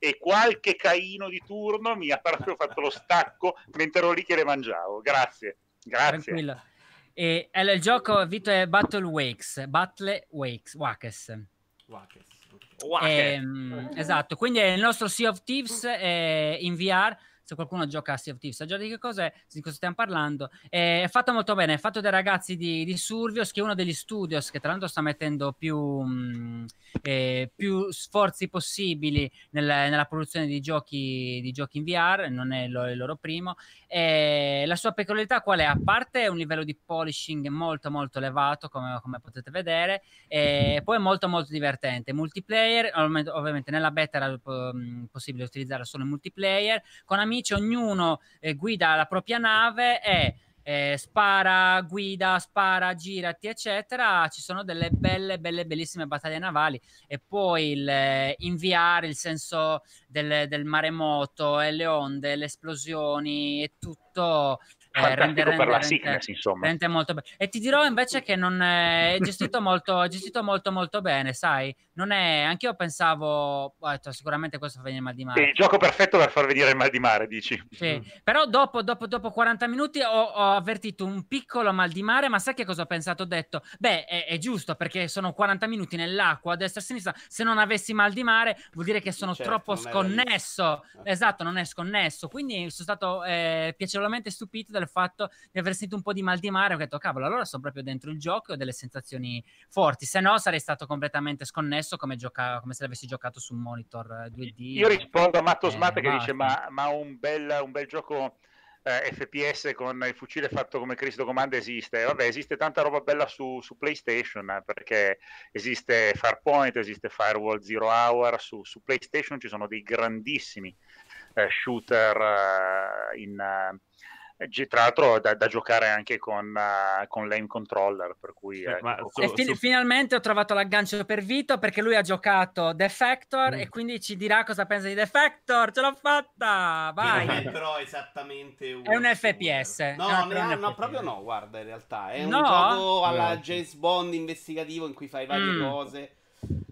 e qualche caino di turno mi ha proprio fatto lo stacco mentre ero lì che le mangiavo. Grazie, grazie. Tranquillo. E, e il gioco Vito è Battle Wakes, Battle Wakes, Wakes. Wakes. Okay. Ehm, esatto, quindi è il nostro Sea of Thieves eh, in VR se qualcuno gioca a Sea of Thieves già di che cos'è, di cosa stiamo parlando. È fatto molto bene, è fatto dai ragazzi di, di Survios, che è uno degli studios che tra l'altro sta mettendo più, mh, mm, eh, più sforzi possibili nel, nella produzione di giochi, di giochi in VR, non è il, il loro primo. E la sua peculiarità qual è? A parte un livello di polishing molto molto elevato, come, come potete vedere, e poi è molto molto divertente. Multiplayer, ovviamente nella beta era mm, possibile utilizzare solo in multiplayer, con amici amici, ognuno eh, guida la propria nave e eh, spara, guida, spara, girati, eccetera. Ci sono delle belle, belle, bellissime battaglie navali e poi il, eh, inviare il senso del, del maremoto e le onde, le esplosioni e tutto eh, rende, rende, per la sickness, insomma. Rende molto be- e ti dirò invece che non è, gestito molto, gestito molto, molto bene, sai? Non è, anch'io pensavo, oh, sicuramente questo fa venire il mal di mare. Sì, il gioco perfetto per far venire il mal di mare, dici. Sì, però dopo, dopo, dopo 40 minuti ho, ho, avvertito un piccolo mal di mare, ma sai che cosa ho pensato? Ho detto, beh, è, è giusto perché sono 40 minuti nell'acqua a destra e a sinistra, se non avessi mal di mare vuol dire che sono certo, troppo sconnesso. Esatto, non è sconnesso, quindi sono stato eh, piacevolmente stupito del fatto di aver sentito un po' di mal di mare, ho detto cavolo, allora sono proprio dentro il gioco e ho delle sensazioni forti, se no sarei stato completamente sconnesso come, gioca- come se l'avessi giocato su un monitor 2D. Eh, Io rispondo a Matto eh, Smart che dice ma, ma un, bel, un bel gioco... Eh, FPS con il fucile fatto come Cristo comanda esiste. Vabbè, esiste tanta roba bella su, su PlayStation eh, perché esiste Farpoint, esiste Firewall Zero Hour. Su, su PlayStation ci sono dei grandissimi eh, shooter eh, in, tra l'altro da, da, giocare anche con, uh, con l'aim controller per cui eh, su, fi- su... finalmente ho trovato l'aggancio per Vito perché lui ha giocato Defector mm. e quindi ci dirà cosa pensa di Defector ce l'ho fatta vai non è però esattamente un è un FPS no, no, no, no FPS. proprio no guarda in realtà è no? un gioco alla James Bond investigativo in cui fai varie mm. cose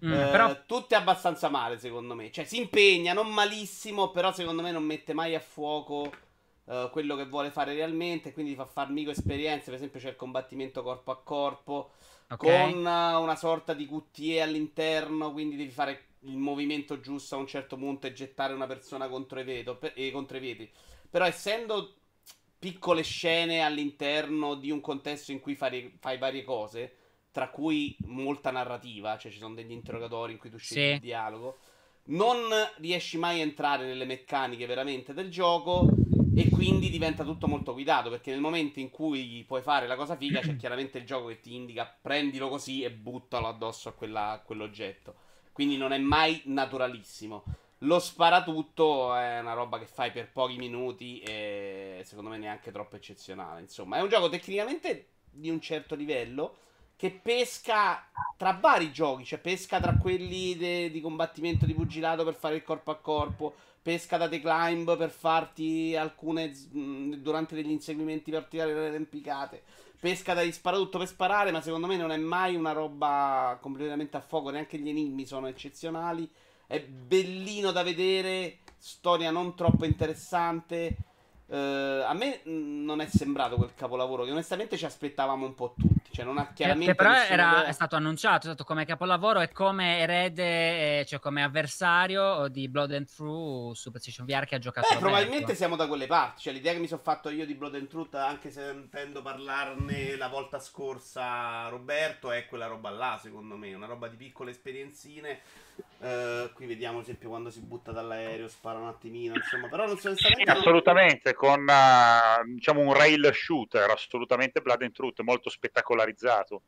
Mm, eh, però... Tutte abbastanza male, secondo me. Cioè, si impegna, non malissimo, però secondo me non mette mai a fuoco uh, quello che vuole fare realmente. Quindi fa far mico esperienze. Per esempio, c'è il combattimento corpo a corpo. Okay. Con uh, una sorta di QTE all'interno. Quindi devi fare il movimento giusto a un certo punto e gettare una persona contro i, veto, per, eh, contro i vetri. Però, essendo piccole scene all'interno di un contesto in cui fai, fai varie cose tra cui molta narrativa, cioè ci sono degli interrogatori in cui tu scegli sì. il dialogo. Non riesci mai a entrare nelle meccaniche veramente del gioco e quindi diventa tutto molto guidato perché nel momento in cui puoi fare la cosa figa c'è chiaramente il gioco che ti indica prendilo così e buttalo addosso a, quella, a quell'oggetto. Quindi non è mai naturalissimo. Lo sparatutto è una roba che fai per pochi minuti e secondo me neanche troppo eccezionale. Insomma, è un gioco tecnicamente di un certo livello che pesca tra vari giochi, cioè pesca tra quelli de- di combattimento di pugilato per fare il corpo a corpo, pesca da The Climb per farti alcune mm, durante degli inseguimenti per tirare le arrampicate, pesca dagli sparatutto per sparare, ma secondo me non è mai una roba completamente a fuoco, neanche gli enigmi sono eccezionali, è bellino da vedere, storia non troppo interessante. Uh, a me non è sembrato quel capolavoro che onestamente ci aspettavamo un po' tutti. Cioè, non ha chiaramente. Che però era, è stato annunciato, è stato come capolavoro e come erede, cioè come avversario di Blood and True su PlayStation VR che ha giocato. Beh, probabilmente siamo da quelle parti. Cioè, l'idea che mi sono fatto io di Blood and Truth, anche se intendo parlarne la volta scorsa, Roberto, è quella roba là, secondo me. Una roba di piccole esperienzine. Uh, qui vediamo, ad esempio, quando si butta dall'aereo, spara un attimino, insomma, però non so onestamente. assolutamente, con uh, diciamo un rail shooter, assolutamente Blood and Truth, molto spettacolare popolarizzato.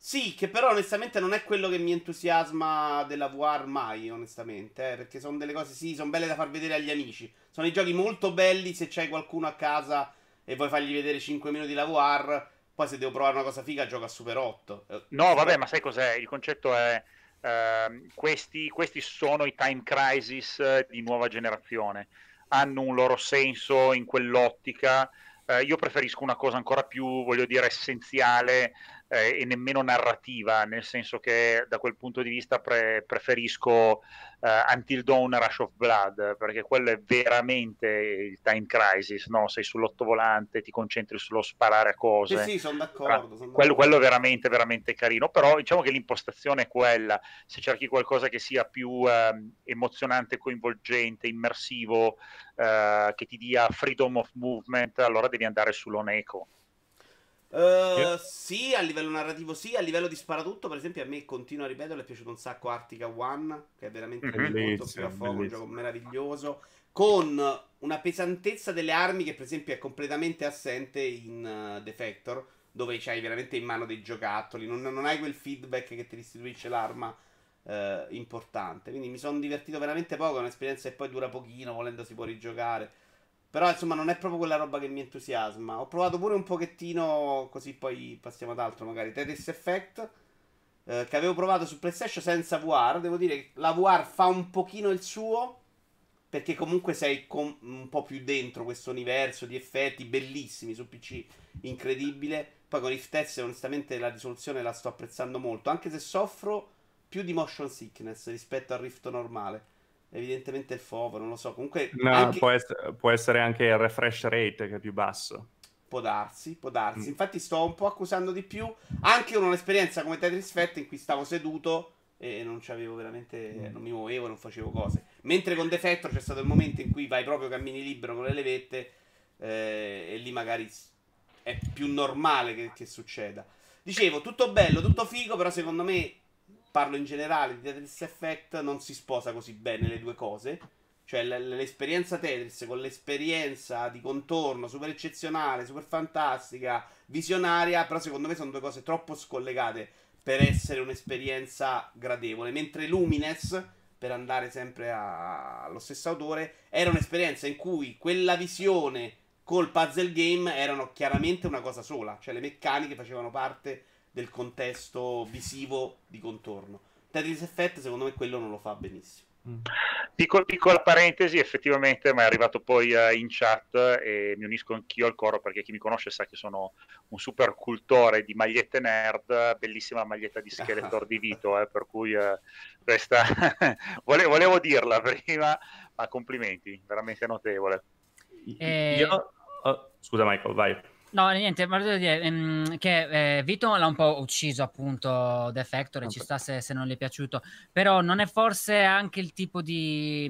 Sì, che però onestamente non è quello che mi entusiasma della VR mai, onestamente, eh, perché sono delle cose, sì, sono belle da far vedere agli amici. Sono i giochi molto belli se c'hai qualcuno a casa e vuoi fargli vedere 5 minuti la VR, poi se devo provare una cosa figa gioco a Super 8. Eh, no, vabbè, ma sai cos'è? Il concetto è... Uh, questi, questi sono i time crisis eh, di nuova generazione. Hanno un loro senso in quell'ottica eh, io preferisco una cosa ancora più, voglio dire, essenziale eh, e nemmeno narrativa, nel senso che da quel punto di vista pre- preferisco uh, Until Dawn Rush of Blood, perché quello è veramente il time crisis, no? sei sull'ottovolante, ti concentri sullo sparare a cose. Sì, sì, sono d'accordo. Son quello, quello, è veramente, veramente carino, però diciamo che l'impostazione è quella, se cerchi qualcosa che sia più uh, emozionante, coinvolgente, immersivo, uh, che ti dia freedom of movement, allora devi andare sull'Oneco. Uh, sì, a livello narrativo sì, a livello di sparatutto, per esempio, a me continuo a ripetere, è piaciuto un sacco Artica One, che è veramente mm-hmm. molto più a fuoco, un gioco meraviglioso, con una pesantezza delle armi che per esempio è completamente assente in uh, Defector, dove c'hai veramente in mano dei giocattoli, non, non hai quel feedback che ti restituisce l'arma uh, importante. Quindi mi sono divertito veramente poco, è un'esperienza che poi dura pochino, volendo si può rigiocare. Però insomma non è proprio quella roba che mi entusiasma. Ho provato pure un pochettino, così poi passiamo ad altro magari. Tetris Effect, eh, che avevo provato su PlayStation senza VR. Devo dire che la VR fa un pochino il suo, perché comunque sei com- un po' più dentro questo universo di effetti bellissimi su PC, incredibile. Poi con Rift S onestamente la risoluzione la sto apprezzando molto, anche se soffro più di motion sickness rispetto al Rift normale evidentemente il FOV, non lo so. Comunque, no, anche... può, essere, può, essere, anche il refresh rate che è più basso. Può darsi, può darsi. Mm. Infatti, sto un po' accusando di più. Anche un'esperienza come Tetris Effect in cui stavo seduto e non c'avevo veramente. Mm. non mi muovevo, non facevo cose. Mentre con Defector c'è stato il momento in cui vai proprio cammini libero con le levette eh, e lì magari è più normale che, che succeda. Dicevo, tutto bello, tutto figo, però secondo me parlo in generale di Tetris Effect, non si sposa così bene le due cose. Cioè l- l'esperienza Tetris con l'esperienza di contorno super eccezionale, super fantastica, visionaria, però secondo me sono due cose troppo scollegate per essere un'esperienza gradevole. Mentre Lumines, per andare sempre a- allo stesso autore, era un'esperienza in cui quella visione col puzzle game erano chiaramente una cosa sola, cioè le meccaniche facevano parte del contesto visivo di contorno. Tetris Effect secondo me quello non lo fa benissimo. Mm. Piccol, piccola parentesi, effettivamente mi è arrivato poi uh, in chat e mi unisco anch'io al coro perché chi mi conosce sa che sono un super cultore di magliette nerd, bellissima maglietta di Skeletor di Vito, eh, per cui uh, questa volevo, volevo dirla prima, ma complimenti, veramente notevole. Eh... Io... Oh, scusa Michael, vai. No, niente, ma devo dire ehm, che eh, Vito l'ha un po' ucciso appunto The Factor e ci sta se, se, non gli è piaciuto, però non è forse anche il tipo di,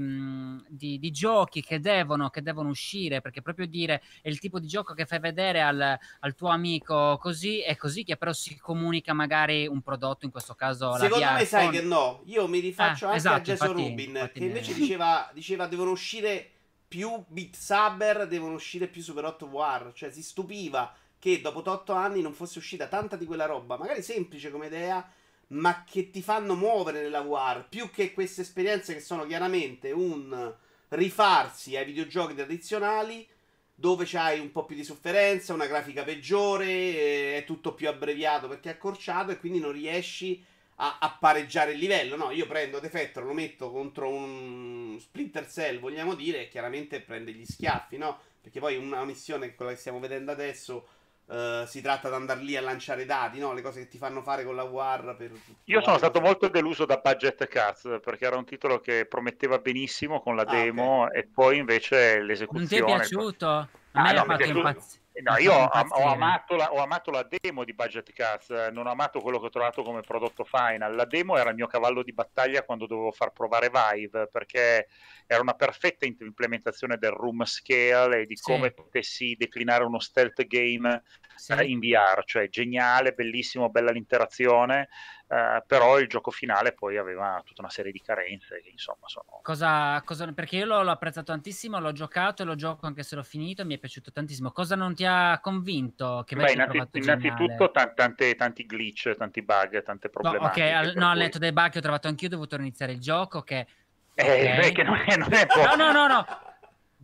di, di giochi che devono, che devono, uscire, perché proprio dire è il tipo di gioco che fai vedere al, al, tuo amico così, è così che però si comunica magari un prodotto, in questo caso la Secondo me sai con... che no, io mi rifaccio ah, anche esatto, a Jason infatti, Rubin, infatti che invece diceva, diceva devono uscire più Beat Saber devono uscire più Super 8 War. Cioè, si stupiva che dopo 8 anni non fosse uscita tanta di quella roba, magari semplice come idea, ma che ti fanno muovere nella War. Più che queste esperienze che sono chiaramente un rifarsi ai videogiochi tradizionali dove c'hai un po' più di sofferenza, una grafica peggiore, eh, è tutto più abbreviato perché è accorciato e quindi non riesci a, a, pareggiare il livello. No, io prendo Defector, lo metto contro un Splinter Cell, vogliamo dire, e chiaramente prende gli schiaffi, no? Perché poi una missione, quella che stiamo vedendo adesso, uh, si tratta di andare lì a lanciare dati, no? Le cose che ti fanno fare con la War. Per io sono stato molto deluso da Budget Cats, perché era un titolo che prometteva benissimo con la ah, demo okay. e poi invece l'esecuzione... Non ti è piaciuto? A me ah, no, ha fatto impazzire. No, io ho, ho, amato la, ho, amato la, demo di Budget Cats, eh, non ho amato quello che ho trovato come prodotto final. La demo era il mio cavallo di battaglia quando dovevo far provare Vive, perché era una perfetta implementazione del room scale e di sì. come potessi declinare uno stealth game sì. eh, in VR, cioè geniale, bellissimo, bella l'interazione eh, però il gioco finale poi aveva tutta una serie di carenze che insomma sono... Cosa, cosa, perché io l'ho, l'ho, apprezzato tantissimo, l'ho giocato e lo gioco anche se l'ho finito, mi è piaciuto tantissimo. Cosa non ti ha convinto? Che Beh, innanzitutto, innanzitutto t- tante, tanti glitch, tanti bug, tante problematiche. No, ok, al, no, cui... letto dei bug che ho trovato anch'io, ho dovuto iniziare il gioco che... Eh, okay. che non è, non è no, no, no, no,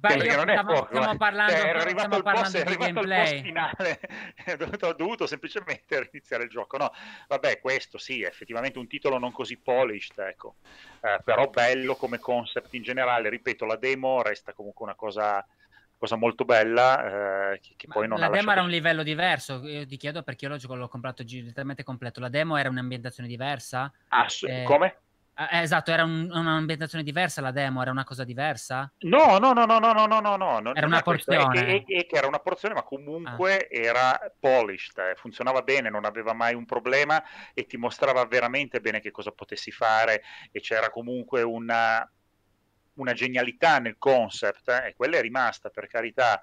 Beh, non è stiamo, poco, stiamo parlando, cioè, era arrivato, il boss, era arrivato il boss finale, ho dovuto semplicemente iniziare il gioco. No, vabbè, questo sì, è effettivamente un titolo non così polished, ecco. Eh, però bello come concept in generale. Ripeto, la demo resta comunque una cosa cosa molto bella eh, che, che poi non la demo era un livello diverso io ti chiedo perché io l'ho, l'ho comprato direttamente completo la demo era un'ambientazione diversa ah, eh, come? Eh, esatto, era un, un'ambientazione diversa la demo, era una cosa diversa? No, no, no, no, no, no, no, no, no. Era una porzione. È è che, era una porzione, ma comunque ah. era polished, eh, funzionava bene, non aveva mai un problema e ti mostrava veramente bene che cosa potessi fare e c'era comunque una, una genialità nel concept eh, e quella è rimasta, per carità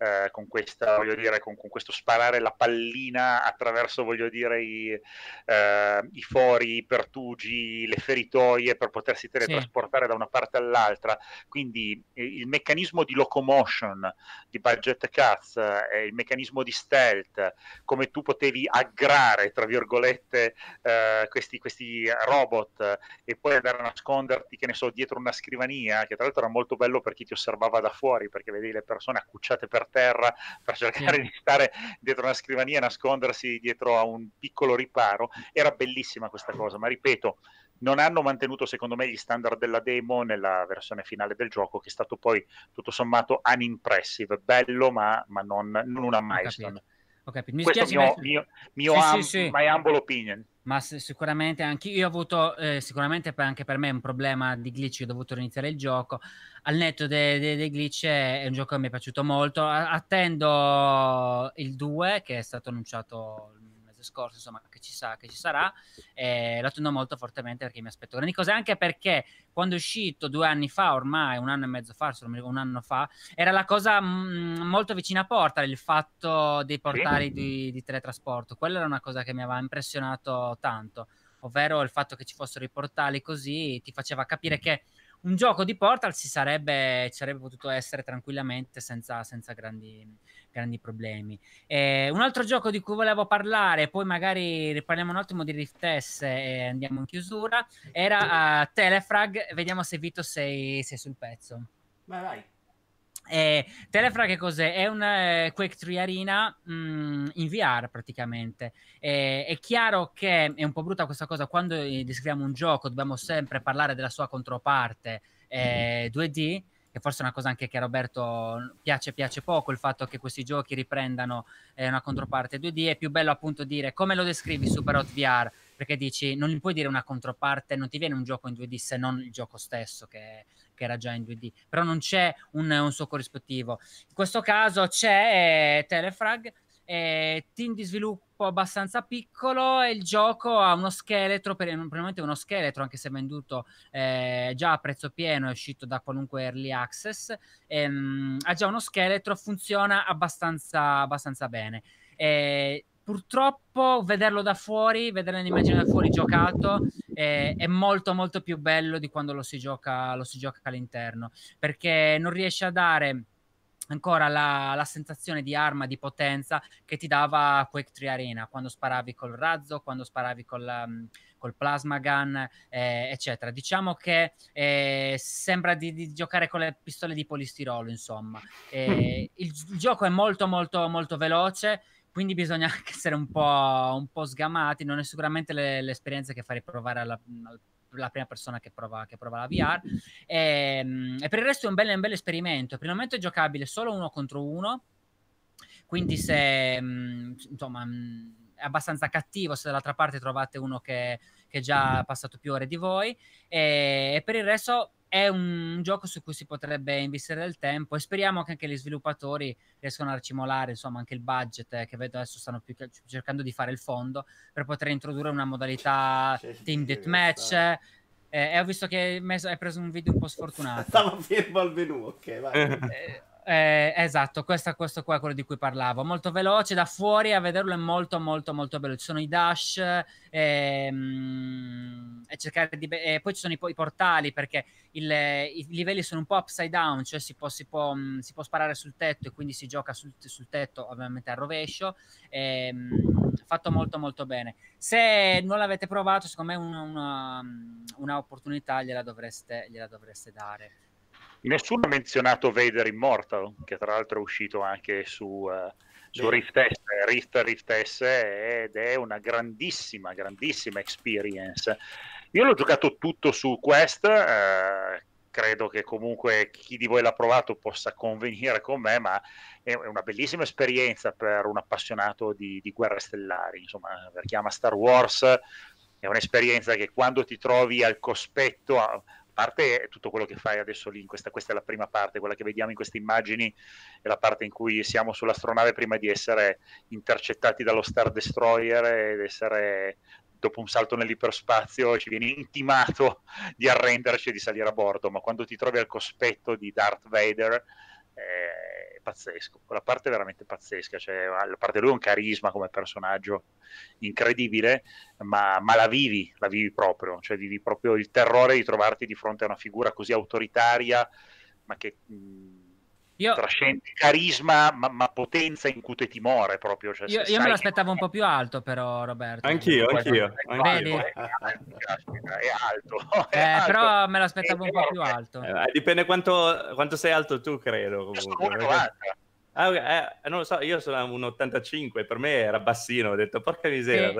eh, con, questa, voglio dire, con, con, questo sparare la pallina attraverso voglio dire, i, eh, i, fori, i pertugi, le feritoie per potersi teletrasportare sì. da una parte all'altra. Quindi eh, il meccanismo di locomotion di Budget Cats, eh, il meccanismo di stealth, come tu potevi aggrare, tra virgolette, eh, questi, questi robot e poi andare a nasconderti, che ne so, dietro una scrivania, che tra l'altro era molto bello per chi ti osservava da fuori, perché vedevi le persone accucciate per terra per cercare sì. di stare dietro una scrivania e nascondersi dietro a un piccolo riparo. Era bellissima questa cosa, ma ripeto, non hanno mantenuto secondo me gli standard della demo nella versione finale del gioco, che è stato poi tutto sommato unimpressive, bello ma, ma non, non, una milestone. Ho capito. Mi Questo è mio, mio, mio sì, um, sì, sì. humble opinion ma sicuramente anche io ho avuto eh, sicuramente per, anche per me un problema di glitch ho dovuto iniziare il gioco al netto dei, dei, dei glitch è un gioco che mi è piaciuto molto attendo il 2 che è stato annunciato mese scorso, insomma, che ci, sa, che ci sarà, eh, lo attendo molto fortemente perché mi aspetto grandi cose, anche perché quando è uscito due anni fa, ormai un anno e mezzo fa, un anno fa, era la cosa mh, mm, molto vicina a Portal, il fatto dei portali di, di teletrasporto, quella era una cosa che mi aveva impressionato tanto, ovvero il fatto che ci fossero i portali così ti faceva capire che un gioco di Portal si sarebbe, ci sarebbe potuto essere tranquillamente senza, senza grandi, grandi, problemi. E un altro gioco di cui volevo parlare, poi magari riparliamo un attimo di Rift S e andiamo in chiusura, era uh, Telefrag. Vediamo se Vito sei, sei sul pezzo. Vai, vai. Eh, Telefra che cos'è? È un eh, Quake 3 Arena mh, mm, in VR praticamente. Eh, è chiaro che è un po' brutta questa cosa, quando eh, descriviamo un gioco dobbiamo sempre parlare della sua controparte 2D, mm. Che forse è una cosa anche che a Roberto piace, piace poco, il fatto che questi giochi riprendano eh, una controparte 2D. È più bello appunto dire come lo descrivi Super Hot VR, perché dici non puoi dire una controparte, non ti viene un gioco in 2D se non il gioco stesso che, che era già in 2D, però non c'è un, un suo corrispettivo. In questo caso c'è Telefrag, eh, team di sviluppo abbastanza piccolo e il gioco ha uno scheletro, per, probabilmente uno scheletro anche se venduto eh, già a prezzo pieno, è uscito da qualunque early access, ehm, ha già uno scheletro, funziona abbastanza, abbastanza bene. Eh, purtroppo vederlo da fuori, vedere l'immagine da fuori giocato è, è, molto molto più bello di quando lo si gioca, lo si gioca all'interno, perché non riesce a dare ancora la, la, sensazione di arma, di potenza che ti dava Quake 3 Arena quando sparavi col razzo, quando sparavi col, um, col plasma gun, eh, eccetera. Diciamo che eh, sembra di, di, giocare con le pistole di polistirolo, insomma. Eh, il, il, gioco è molto molto molto veloce quindi bisogna anche essere un po', un po sgamati, non è sicuramente le, l'esperienza che farei provare alla, alla prima persona che prova, che prova la VR. E, ehm, e, per il resto è un bel, un bel esperimento. Per il momento è giocabile solo uno contro uno, quindi se mm, insomma mm, è abbastanza cattivo se dall'altra parte trovate uno che, che già ha passato più ore di voi. E, e per il resto è un gioco su cui si potrebbe investire del tempo e speriamo che anche gli sviluppatori riescano a racimolare insomma anche il budget eh, che vedo adesso stanno più cercando di fare il fondo per poter introdurre una modalità C'è team deathmatch. eh, e ho visto che hai preso un video un po' sfortunato. Stavo fermo al menu ok vai. Eh, eh, esatto, questo, questo qua è quello di cui parlavo. Molto veloce, da fuori a vederlo è molto molto molto bello. Ci sono i dash ehm, e cercare di... E poi ci sono i, i portali perché il, i livelli sono un po' upside down, cioè si può, si può, mm, si può sparare sul tetto e quindi si gioca sul, sul tetto ovviamente al rovescio. Ehm, fatto molto molto bene. Se non l'avete provato, secondo me una, una, una opportunità gliela dovreste, gliela dovreste dare. Nessuno ha menzionato Vader Immortal, che tra l'altro è uscito anche su, uh, su Rift S, Rift, Rift S ed è una grandissima, grandissima experience. Io l'ho giocato tutto su Quest, uh, credo che comunque chi di voi l'ha provato possa convenire con me, ma è una bellissima esperienza per un appassionato di, di guerre stellari, insomma, per chi ama Star Wars è un'esperienza che quando ti trovi al cospetto parte tutto quello che fai adesso lì, questa, questa, è la prima parte, quella che vediamo in queste immagini è la parte in cui siamo sull'astronave prima di essere intercettati dallo Star Destroyer ed essere dopo un salto nell'iperspazio ci viene intimato di arrenderci e di salire a bordo, ma quando ti trovi al cospetto di Darth Vader è pazzesco, quella parte è veramente pazzesca, cioè, a parte lui è un carisma come personaggio incredibile, ma, ma, la vivi, la vivi proprio, cioè vivi proprio il terrore di trovarti di fronte a una figura così autoritaria, ma che... Mh, io... trascende carisma, ma, ma, potenza incute timore proprio. Cioè, io, io me l'aspettavo un po' più alto, però, Roberto. Anch'io, anch'io. Vedi? È alto. È eh, alto. Però me l'aspettavo un po' più alto. Eh, dipende quanto, quanto, sei alto tu, credo. Comunque. Ah, eh, non lo so, io sono un 85, per me era bassino, ho detto porca miseria.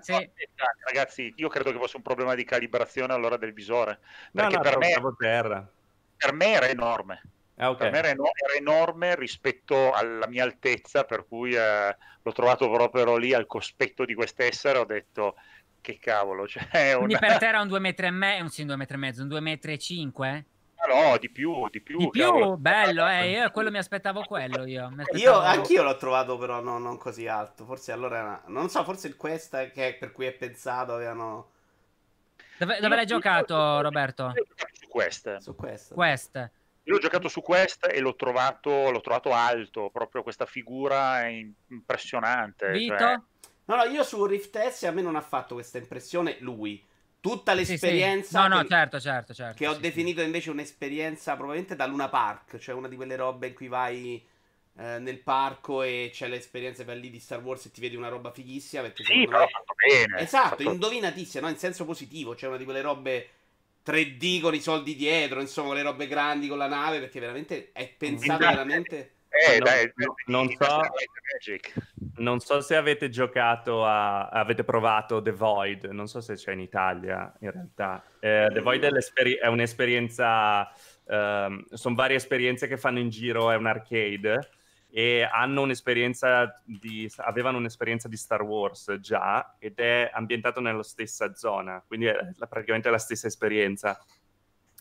Sì, sì. Ragazzi, io credo che fosse un problema di calibrazione allora del visore. Perché no, no, per, me, terra. per me era enorme. Ah, okay. Per me era, eno- era, enorme rispetto alla mia altezza, per cui eh, l'ho trovato proprio lì al cospetto di quest'essere. Ho detto che cavolo. Cioè, Quindi una... per te era un 2 metri e mezzo, sì, un 2 metri e mezzo, un 2 metri e 5? No, di più, di più. Di più, bello, eh, io quello mi aspettavo quello io. Aspettavo... Io anch'io l'ho trovato però no, non così alto, forse allora non so, forse il quest che per cui è pensato avevano Dove, dove l'hai giocato, Roberto? Su Quest. Su Quest. Quest. Io l'ho giocato su Quest e l'ho trovato, l'ho trovato alto, proprio questa figura impressionante. Vito? Cioè... No, no, io su Rift S a me non ha fatto questa impressione lui. Tutta l'esperienza. Sì, sì. No, no, certo, certo, certo. Che ho sì, definito invece un'esperienza probabilmente da Luna Park, cioè una di quelle robe in cui vai eh, nel parco e c'è l'esperienza per lì di Star Wars e ti vedi una roba fighissima. Perché sì, però me... fatto bene. Esatto, fatto... indovinatissima, no? In senso positivo, cioè una di quelle robe 3D con i soldi dietro, insomma, le robe grandi con la nave, perché veramente è pensato veramente... Eh, dai, no, non, so, non so se avete giocato a, avete provato The Void, non so se c'è in Italia in realtà. Eh, The Void è, è un'esperienza, um, sono varie esperienze che fanno in giro, è un arcade e un'esperienza di, avevano un'esperienza di Star Wars già ed è ambientato nella stessa zona, quindi è praticamente la stessa esperienza.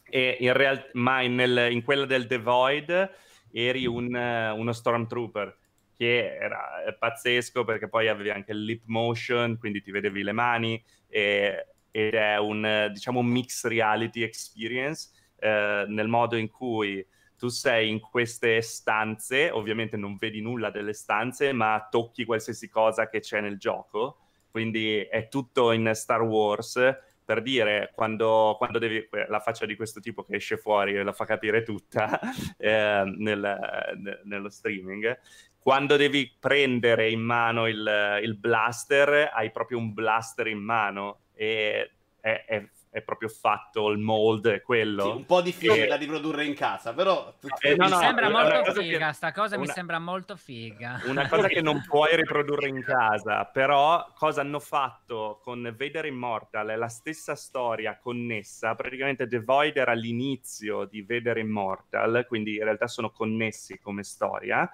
In realtà, ma in, in quella del The Void eri un, uno Stormtrooper che era pazzesco perché poi avevi anche il lip motion, quindi ti vedevi le mani e, ed è un, diciamo, un mix reality experience eh, nel modo in cui tu sei in queste stanze, ovviamente non vedi nulla delle stanze, ma tocchi qualsiasi cosa che c'è nel gioco, quindi è tutto in Star Wars, per dire, quando, quando devi, la faccia di questo tipo che esce fuori e la fa capire tutta eh, nel, nello streaming, quando devi prendere in mano il, il, blaster, hai proprio un blaster in mano e è, è è proprio fatto il mold, è quello. Sì, un po' difficile e... da riprodurre in casa, però... Eh, no, mi no, sembra molto figa, che... sta cosa una... mi sembra molto figa. Una cosa che non puoi riprodurre in casa, però cosa hanno fatto con Vader Immortal? È la stessa storia connessa, praticamente The Void era l'inizio di Vader Immortal, quindi in realtà sono connessi come storia,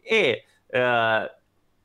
e... Uh,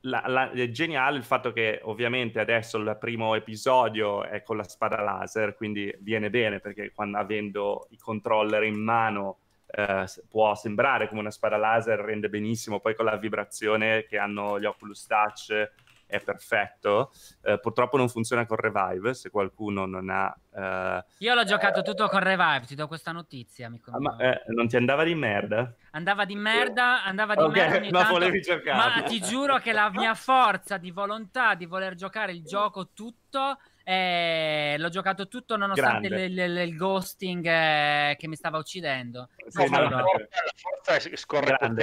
la, la, è geniale il fatto che ovviamente adesso il primo episodio è con la spada laser, quindi viene bene perché quando avendo i controller in mano eh, può sembrare come una spada laser, rende benissimo, poi con la vibrazione che hanno gli Oculus Touch è perfetto. Eh, purtroppo non funziona con Revive, se qualcuno non ha... Eh... Io l'ho giocato tutto con Revive, ti do questa notizia. Ah, ma eh, non ti andava di merda? Andava di merda, andava di okay, merda ma tanto, volevi giocare. Ma ti giuro che la mia forza di volontà di voler giocare il gioco tutto... Eh, l'ho giocato tutto nonostante il, il, il, ghosting eh, che mi stava uccidendo. Sì, no, la, forza, la forza è scorretta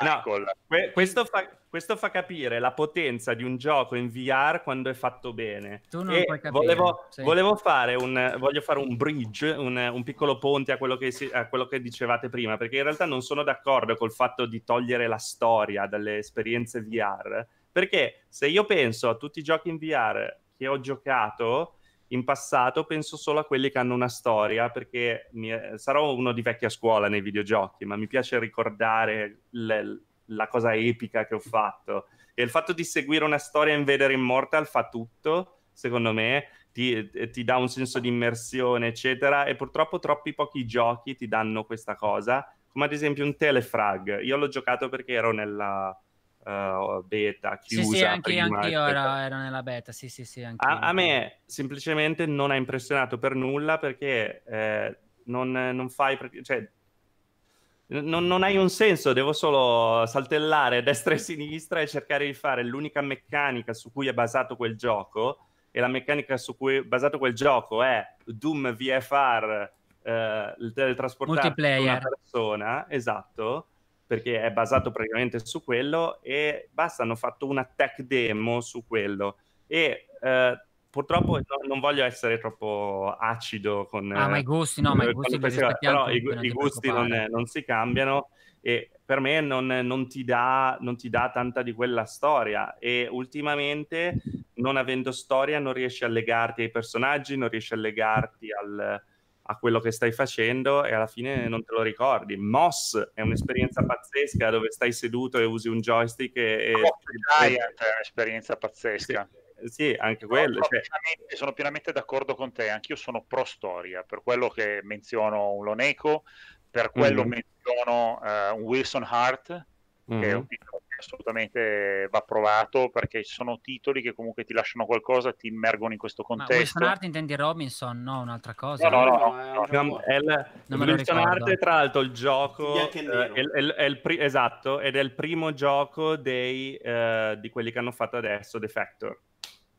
No, que- questo, fa, questo, fa, capire la potenza di un gioco in VR quando è fatto bene. Tu non e puoi capire. Volevo, sì. volevo fare un, voglio fare un bridge, un, un piccolo ponte a quello, si, a quello, che dicevate prima, perché in realtà non sono d'accordo col fatto di togliere la storia dalle esperienze VR, perché se io penso a tutti i giochi in VR che ho giocato, in passato penso solo a quelli che hanno una storia, perché è... sarò uno di vecchia scuola nei videogiochi, ma mi piace ricordare le... la cosa epica che ho fatto. E il fatto di seguire una storia in Vader Immortal fa tutto, secondo me, ti, ti dà un senso di immersione, eccetera, e purtroppo troppi pochi giochi ti danno questa cosa, come ad esempio un Telefrag. Io l'ho giocato perché ero nella uh, beta chiusa. Sì, sì, anche, anche io ero, ero, nella beta, sì, sì, sì. A, a, me semplicemente non ha impressionato per nulla perché eh, non, non, fai... Cioè, non, non, hai un senso, devo solo saltellare a destra e a sinistra e cercare di fare l'unica meccanica su cui è basato quel gioco e la meccanica su cui è basato quel gioco è Doom VFR, eh, il teletrasportare una persona, esatto, perché è basato praticamente su quello e basta, hanno fatto una tech demo su quello. E eh, purtroppo no, non voglio essere troppo acido con... Ah, ma i gusti, no, ma i gusti però i, i gusti non, non, si cambiano e per me non, non, ti dà, non ti dà tanta di quella storia. E ultimamente non avendo storia non riesci a legarti ai personaggi, non riesci a legarti al a quello che stai facendo e alla fine non te lo ricordi. Moss è un'esperienza pazzesca dove stai seduto e usi un joystick e... Oh, e... è un'esperienza pazzesca. Sì, sì anche quello. Sono, cioè... pienamente, sono, pienamente, d'accordo con te, anch'io sono pro storia, per quello che menziono un Loneco, per quello mm-hmm. menziono uh, un Wilson Hart, mm-hmm. che è un titolo assolutamente va provato perché ci sono titoli che comunque ti lasciano qualcosa, ti immergono in questo contesto. Ma Wilson Art intendi Robinson? No, un'altra cosa. No, no, no. no, no è il, Wilson Art è tra l'altro il gioco, eh, è, è, è il pri- esatto, ed è il primo gioco dei, uh, di quelli che hanno fatto adesso, The Factor.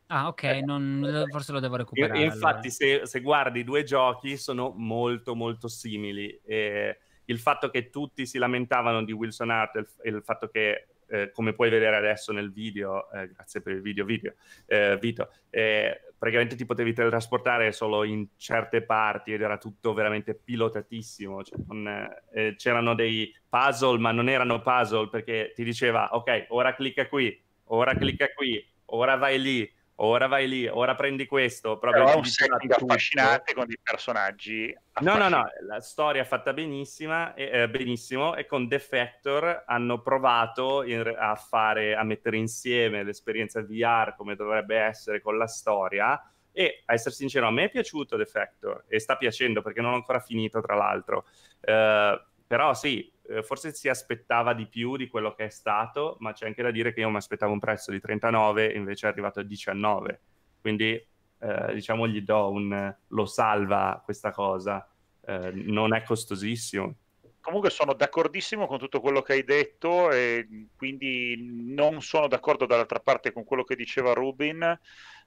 Ah, ok, non, forse lo devo recuperare. Infatti, allora. se, se, guardi i due giochi, sono molto, molto simili. E il fatto che tutti si lamentavano di Wilson Art e il, il fatto che eh, come puoi vedere adesso nel video, eh, grazie per il video, video eh, Vito, eh, praticamente ti potevi teletrasportare solo in certe parti ed era tutto veramente pilotatissimo. Cioè, non, eh, c'erano dei puzzle, ma non erano puzzle perché ti diceva, ok, ora clicca qui, ora clicca qui, ora vai lì, ora vai lì, ora prendi questo. Proprio Però è un setting affascinante con dei personaggi. No, no, no, la storia è fatta benissima, eh, benissimo e con Defector hanno provato in, a fare, a mettere insieme l'esperienza VR come dovrebbe essere con la storia e a essere sincero a me è piaciuto Defector e sta piacendo perché non ho ancora finito tra l'altro. Uh, però sì, eh, forse si aspettava di più di quello che è stato, ma c'è anche da dire che io mi aspettavo un prezzo di 39 e invece è arrivato a 19. Quindi eh, diciamo gli do un lo salva questa cosa, eh, non è costosissimo. Comunque sono d'accordissimo con tutto quello che hai detto e quindi non sono d'accordo dall'altra parte con quello che diceva Rubin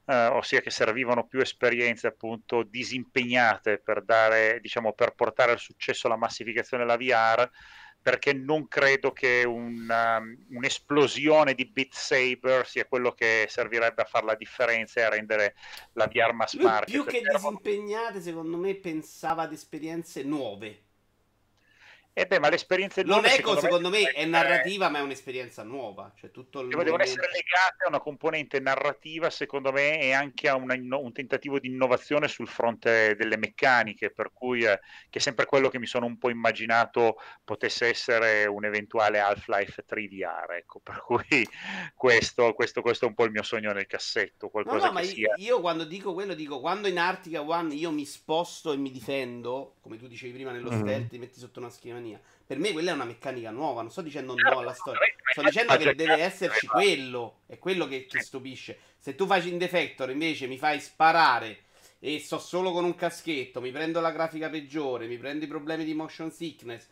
eh, ossia che servivano più esperienze appunto disimpegnate per dare, diciamo, per portare al successo la massificazione della VR perché non credo che una, um, un'esplosione di Beat Saber sia quello che servirebbe a fare la differenza e a rendere la VR mass market. Più che disimpegnate, secondo me pensava ad esperienze nuove eh beh, ma l'esperienza non è secondo, secondo me, me è narrativa, ma è un'esperienza nuova. Cioè, tutto il devono essere legate a una componente narrativa, secondo me, e anche a una, un tentativo di innovazione sul fronte delle meccaniche, per cui eh, che è sempre quello che mi sono un po' immaginato potesse essere un eventuale Half-Life 3 VR. Ecco, per cui questo, questo, questo, è un po' il mio sogno nel cassetto. Qualcosa no, no, ma io, io, quando dico quello, dico quando in Artica One io mi sposto e mi difendo, come tu dicevi prima nello mm-hmm. stealth, ti metti sotto una schiena mia. Per me quella è una meccanica nuova, non sto dicendo no alla storia, sto dicendo che deve esserci quello, è quello che ti stupisce. Se tu fai in Defector invece mi fai sparare e sto solo con un caschetto, mi prendo la grafica peggiore, mi prendo i problemi di motion sickness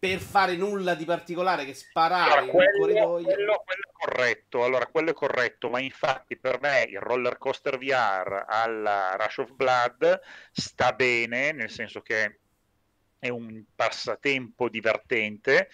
per fare nulla di particolare che sparare allora, quello, corridoio. Quello, quello, è corretto, allora quello è corretto, ma infatti per me il roller coaster VR alla Rush of Blood sta bene, nel senso che è un passatempo divertente,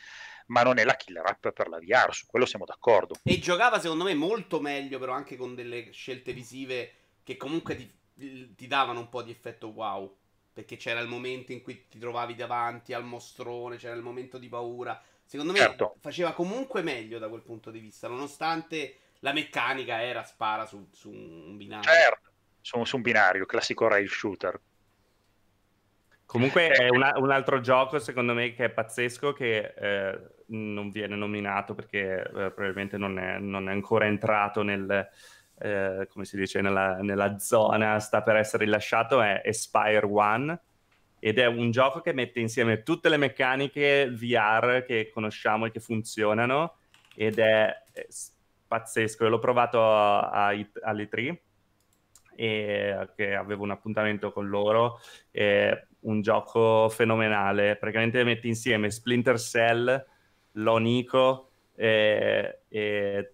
ma non è la killer app per la VR, su quello siamo d'accordo. E giocava secondo me molto meglio, però anche con delle scelte visive che comunque ti, ti davano un po' di effetto wow. Perché c'era il momento in cui ti trovavi davanti al mostrone, c'era il momento di paura. Secondo me certo. faceva comunque meglio da quel punto di vista, nonostante la meccanica era spara su, su un binario. Certo, su, su un binario, classico rail shooter. Comunque è una, un altro gioco, secondo me, che è pazzesco, che eh, non viene nominato perché eh, probabilmente non è, non è, ancora entrato nel, eh, come si dice, nella, nella, zona, sta per essere rilasciato, è Aspire One. Ed è un gioco che mette insieme tutte le meccaniche VR che conosciamo e che funzionano. Ed è, è pazzesco. Io l'ho provato a, a, all'E3 e che avevo un appuntamento con loro. E un gioco fenomenale. Praticamente metti insieme Splinter Cell, Lonico e, e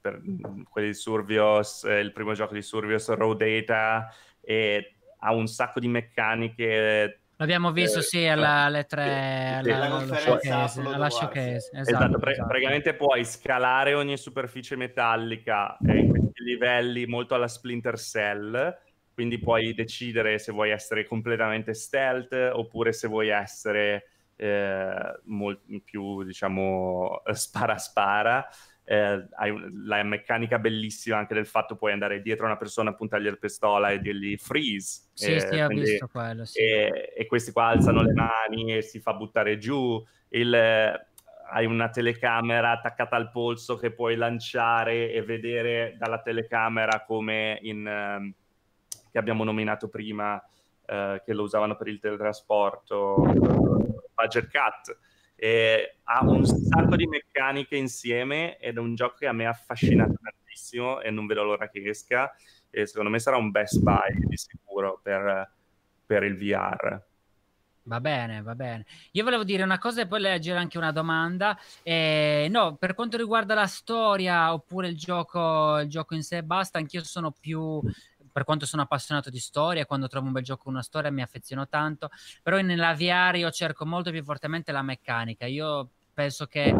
per quelli di Survios, il primo gioco di Survios, Raw Data, e ha un sacco di meccaniche L'abbiamo visto, eh, sì, alla, alle tre, sì, alla, alla showcase. Alla showcase esatto, esatto, pre- esatto. praticamente puoi scalare ogni superficie metallica eh, in questi livelli molto alla Splinter Cell quindi puoi decidere se vuoi essere completamente stealth oppure se vuoi essere eh, molto più, diciamo, spara spara. Eh, hai la meccanica bellissima anche del fatto puoi andare dietro a una persona, puntargli la pistola e dirgli freeze. Sì, eh, sì, ho visto quello, sì. e, e, questi qua alzano le mani e si fa buttare giù. Il, hai una telecamera attaccata al polso che puoi lanciare e vedere dalla telecamera come in... Um, che abbiamo nominato prima, eh, che lo usavano per il teletrasporto, Budget Cut. E ha un sacco di meccaniche insieme ed è un gioco che a me ha affascinato tantissimo e non vedo l'ora che esca e secondo me sarà un best buy di sicuro per, per il VR. Va bene, va bene. Io volevo dire una cosa e poi leggere anche una domanda. Eh, no, per quanto riguarda la storia oppure il gioco, il gioco in sé basta, anch'io sono più per quanto sono appassionato di storia, quando trovo un bel gioco con una storia mi affeziono tanto, però nella VR io cerco molto più fortemente la meccanica. Io penso che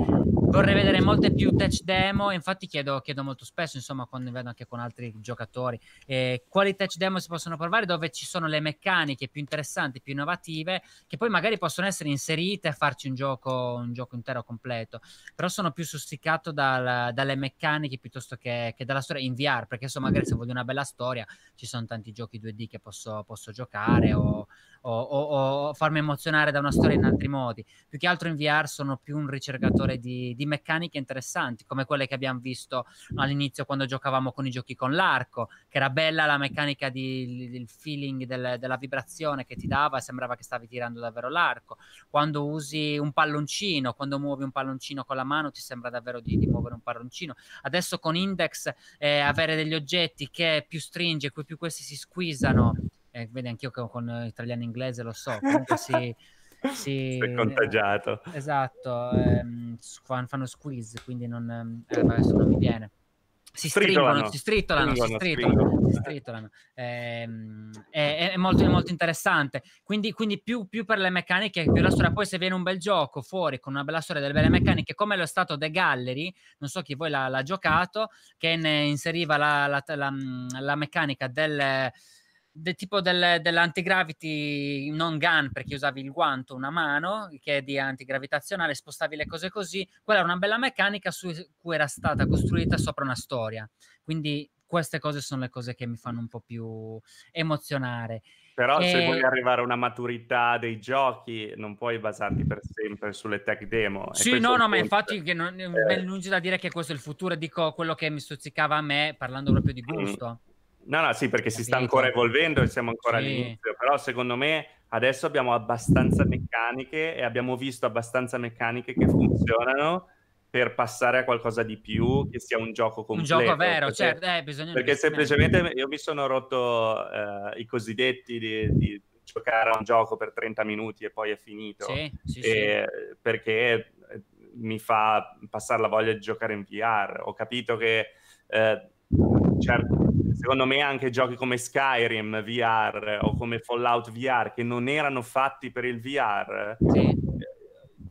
vorrei vedere molte più touch demo. Infatti, chiedo, chiedo molto spesso, insomma, quando vedo anche con altri giocatori, eh, quali touch demo si possono provare dove ci sono le meccaniche più interessanti, più innovative, che poi magari possono essere inserite e farci un gioco, un gioco intero completo. Però sono più susticato dal, dalle meccaniche piuttosto che, che, dalla storia in VR, perché insomma, magari se voglio una bella storia, ci sono tanti giochi 2D che posso, posso giocare o o, o, o, farmi emozionare da una storia in altri modi. Più che altro in VR sono più un ricercatore di, di meccaniche interessanti, come quelle che abbiamo visto all'inizio quando giocavamo con i giochi con l'arco, che era bella la meccanica di, del feeling del, della vibrazione che ti dava e sembrava che stavi tirando davvero l'arco. Quando usi un palloncino, quando muovi un palloncino con la mano, ti sembra davvero di, di muovere un palloncino. Adesso con Index eh, avere degli oggetti che più stringe, più questi si squisano eh, vedi anch'io che con italiano e inglese lo so, comunque si... Sei contagiato. Eh, esatto, ehm, fanno squeeze, quindi non, eh, adesso non mi viene. Si stringono, si stritolano, si stritolano, si stritolano. Eh, è, è, molto, è, molto, interessante. Quindi, quindi più, più, per le meccaniche, più la storia. Poi se viene un bel gioco fuori con una bella storia, delle belle meccaniche, come lo è stato The Gallery, non so chi voi l'ha, l'ha giocato, che ne inseriva la, la, la, la meccanica del del tipo del, dell'antigravity non gun perché usavi il guanto, una mano che è di antigravitazionale, spostavi le cose così. Quella era una bella meccanica su cui era stata costruita sopra una storia. Quindi queste cose sono le cose che mi fanno un po' più emozionare. Però e... se vuoi arrivare a una maturità dei giochi, non puoi basarti per sempre sulle tech demo. Sì, no, no, ma infatti che non, eh... ben lungi da dire che questo è il futuro, dico quello che mi stuzzicava a me, parlando proprio di mm. gusto. Mm. No, no, sì, perché Capito. si sta ancora evolvendo e siamo ancora sì. all'inizio, però secondo me adesso abbiamo abbastanza meccaniche e abbiamo visto abbastanza meccaniche che funzionano per passare a qualcosa di più, che sia un gioco completo. Un gioco vero, perché, certo, eh, bisogna... Perché semplicemente io mi sono rotto eh, i cosiddetti di, di, giocare a un gioco per 30 minuti e poi è finito. Sì, sì, e, sì. Perché eh, mi fa passare la voglia di giocare in VR. Ho capito che... Eh, certo, secondo me anche giochi come Skyrim VR o come Fallout VR che non erano fatti per il VR sì.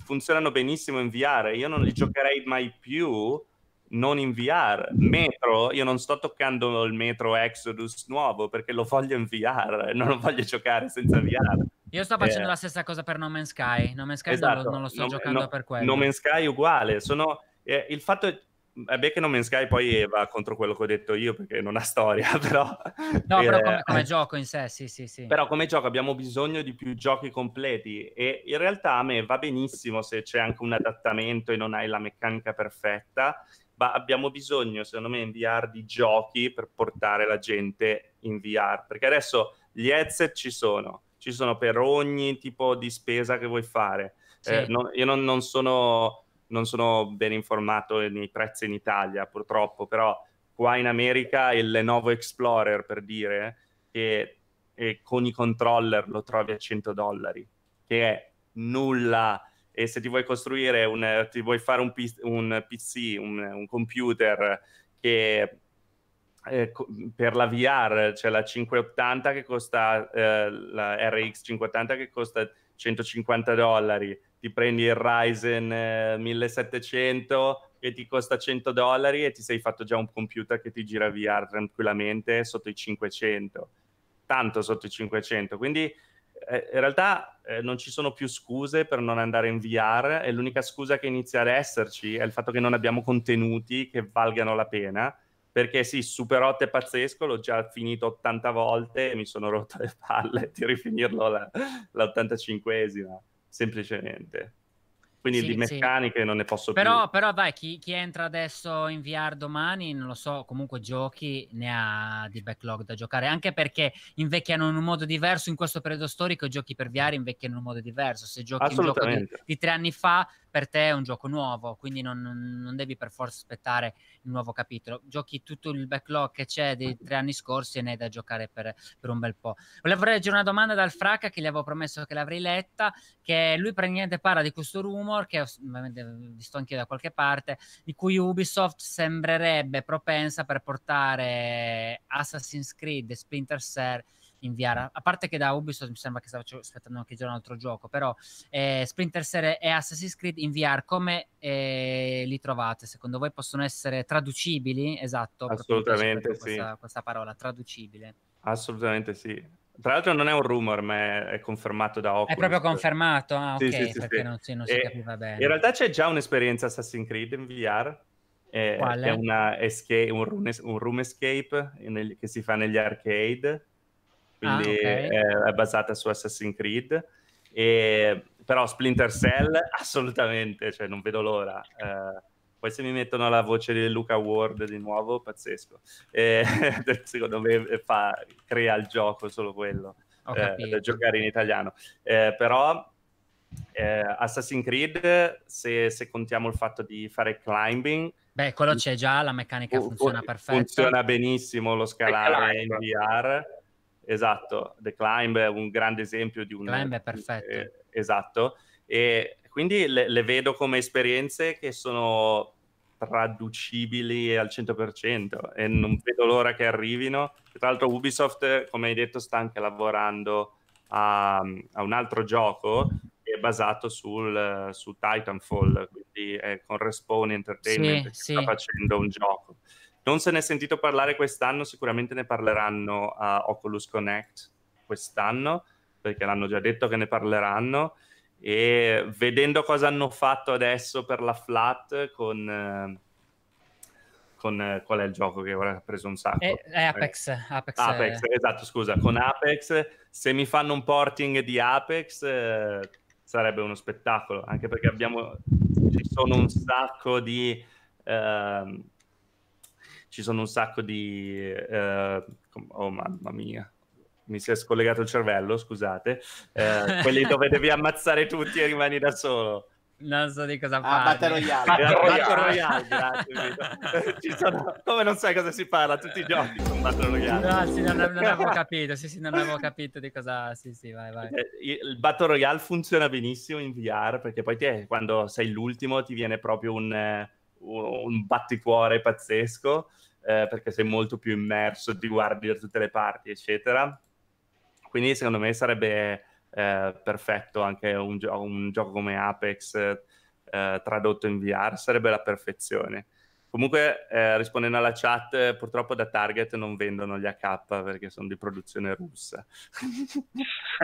funzionano benissimo in VR. Io non li giocherei mai più non in VR. Metro, io non sto toccando il Metro Exodus nuovo perché lo voglio in VR, non lo voglio giocare senza VR. Io sto facendo eh, la stessa cosa per No Man's Sky. No Man's Sky esatto. non, lo, non, lo, sto no, giocando no, per quello. No Man's Sky uguale. Sono, eh, il fatto è Vabbè che No Man's Sky poi va contro quello che ho detto io perché non ha storia, però... No, eh, però come, come, gioco in sé, sì, sì, sì. Però come gioco abbiamo bisogno di più giochi completi e in realtà a me va benissimo se c'è anche un adattamento e non hai la meccanica perfetta, ma abbiamo bisogno, secondo me, in VR di giochi per portare la gente in VR, perché adesso gli headset ci sono, ci sono per ogni tipo di spesa che vuoi fare. Sì. Eh, non, io non, non sono non sono ben informato nei prezzi in Italia purtroppo, però qua in America il Lenovo Explorer per dire che con i controller lo trovi a 100 dollari, che è nulla. E se ti vuoi costruire un, ti vuoi fare un, un PC, un, un, computer che eh, per la VR c'è la 580 che costa, eh, la RX 580 che costa 150 dollari, ti prendi il Ryzen eh, 1700 che ti costa 100 dollari e ti sei fatto già un computer che ti gira VR tranquillamente sotto i 500, tanto sotto i 500. Quindi eh, in realtà eh, non ci sono più scuse per non andare in VR e l'unica scusa che inizia ad esserci è il fatto che non abbiamo contenuti che valgano la pena. Perché sì, Super 8 è pazzesco, l'ho già finito 80 volte e mi sono rotto le palle di rifinirlo la, la 85esima semplicemente. Quindi sì, di meccaniche sì. non ne posso però, più. Però dai, chi, chi, entra adesso in VR domani, non lo so, comunque giochi, ne ha di backlog da giocare, anche perché invecchiano in un modo diverso in questo periodo storico, giochi per VR invecchiano in un modo diverso. Se giochi un gioco di, di tre anni fa, per te è un gioco nuovo, quindi non, non, devi per forza aspettare il nuovo capitolo. Giochi tutto il backlog che c'è dei tre anni scorsi e ne hai da giocare per, per un bel po'. Volevo leggere una domanda dal Fracca che gli avevo promesso che l'avrei letta, che lui praticamente parla di questo rumor, che ho visto anche da qualche parte, di cui Ubisoft sembrerebbe propensa per portare Assassin's Creed e Splinter Cell in VR, a parte che da Ubisoft mi sembra che stavo aspettando anche già un altro gioco, però eh, Splinter Cell e Assassin's Creed in VR come eh, li trovate? Secondo voi possono essere traducibili? Esatto, assolutamente sì. Questa, questa parola, traducibile. Assolutamente sì. Tra l'altro non è un rumor, ma è, confermato da Oculus. È proprio confermato? Ah, ok, sì, sì, perché sì. non, si, non si capiva bene. In realtà c'è già un'esperienza Assassin's Creed in VR. È, Quale? è una escape, un, room, un room escape nel, che si fa negli arcade, quindi ah, okay. è, è, basata su Assassin's Creed. E, però Splinter Cell assolutamente, cioè non vedo l'ora. Eh, poi se mi mettono la voce di Luca Ward di nuovo, pazzesco. Eh, secondo me fa, crea il gioco solo quello, eh, da giocare in italiano. Eh, però eh, Assassin's Creed, se, se, contiamo il fatto di fare climbing... Beh, quello c'è già, la meccanica funziona perfetta. Funziona benissimo lo scalare in VR. Esatto, The Climb è un grande esempio di un... Climb è perfetto. Eh, esatto. E quindi le, le, vedo come esperienze che sono traducibili al 100% e non vedo l'ora che arrivino. Tra l'altro Ubisoft, come hai detto, sta anche lavorando a, a un altro gioco che è basato sul, su Titanfall, quindi con Respawn Entertainment sì, che sì. sta facendo un gioco. Non se ne è sentito parlare quest'anno, sicuramente ne parleranno a Oculus Connect quest'anno, perché l'hanno già detto che ne parleranno e vedendo cosa hanno fatto adesso per la flat con, eh, con eh, qual è il gioco che ora ha preso un sacco? È, è Apex. Apex, Apex è... esatto, scusa, con Apex, se mi fanno un porting di Apex eh, sarebbe uno spettacolo, anche perché abbiamo, ci sono un sacco di... Uh, ci sono un sacco di... Uh, oh mamma mia, mi si è scollegato il cervello, scusate, eh, quelli dove devi ammazzare tutti e rimani da solo. Non so di cosa parli. Ah, Battle Royale. Battle Royale, Royale grazie. sono... Come non sai cosa si parla? Tutti i giochi con Battle Royale. No, sì, non, non avevo capito. Sì, sì, non avevo capito di cosa... Sì, sì, vai, vai. Eh, il Battle Royale funziona benissimo in VR perché poi te, quando sei l'ultimo ti viene proprio un, eh, un batticuore pazzesco eh, perché sei molto più immerso, ti guardi da tutte le parti, eccetera quindi secondo me sarebbe eh, perfetto anche un, gio- un, gioco come Apex eh, tradotto in VR, sarebbe la perfezione. Comunque, eh, rispondendo alla chat, purtroppo da Target non vendono gli AK perché sono di produzione russa.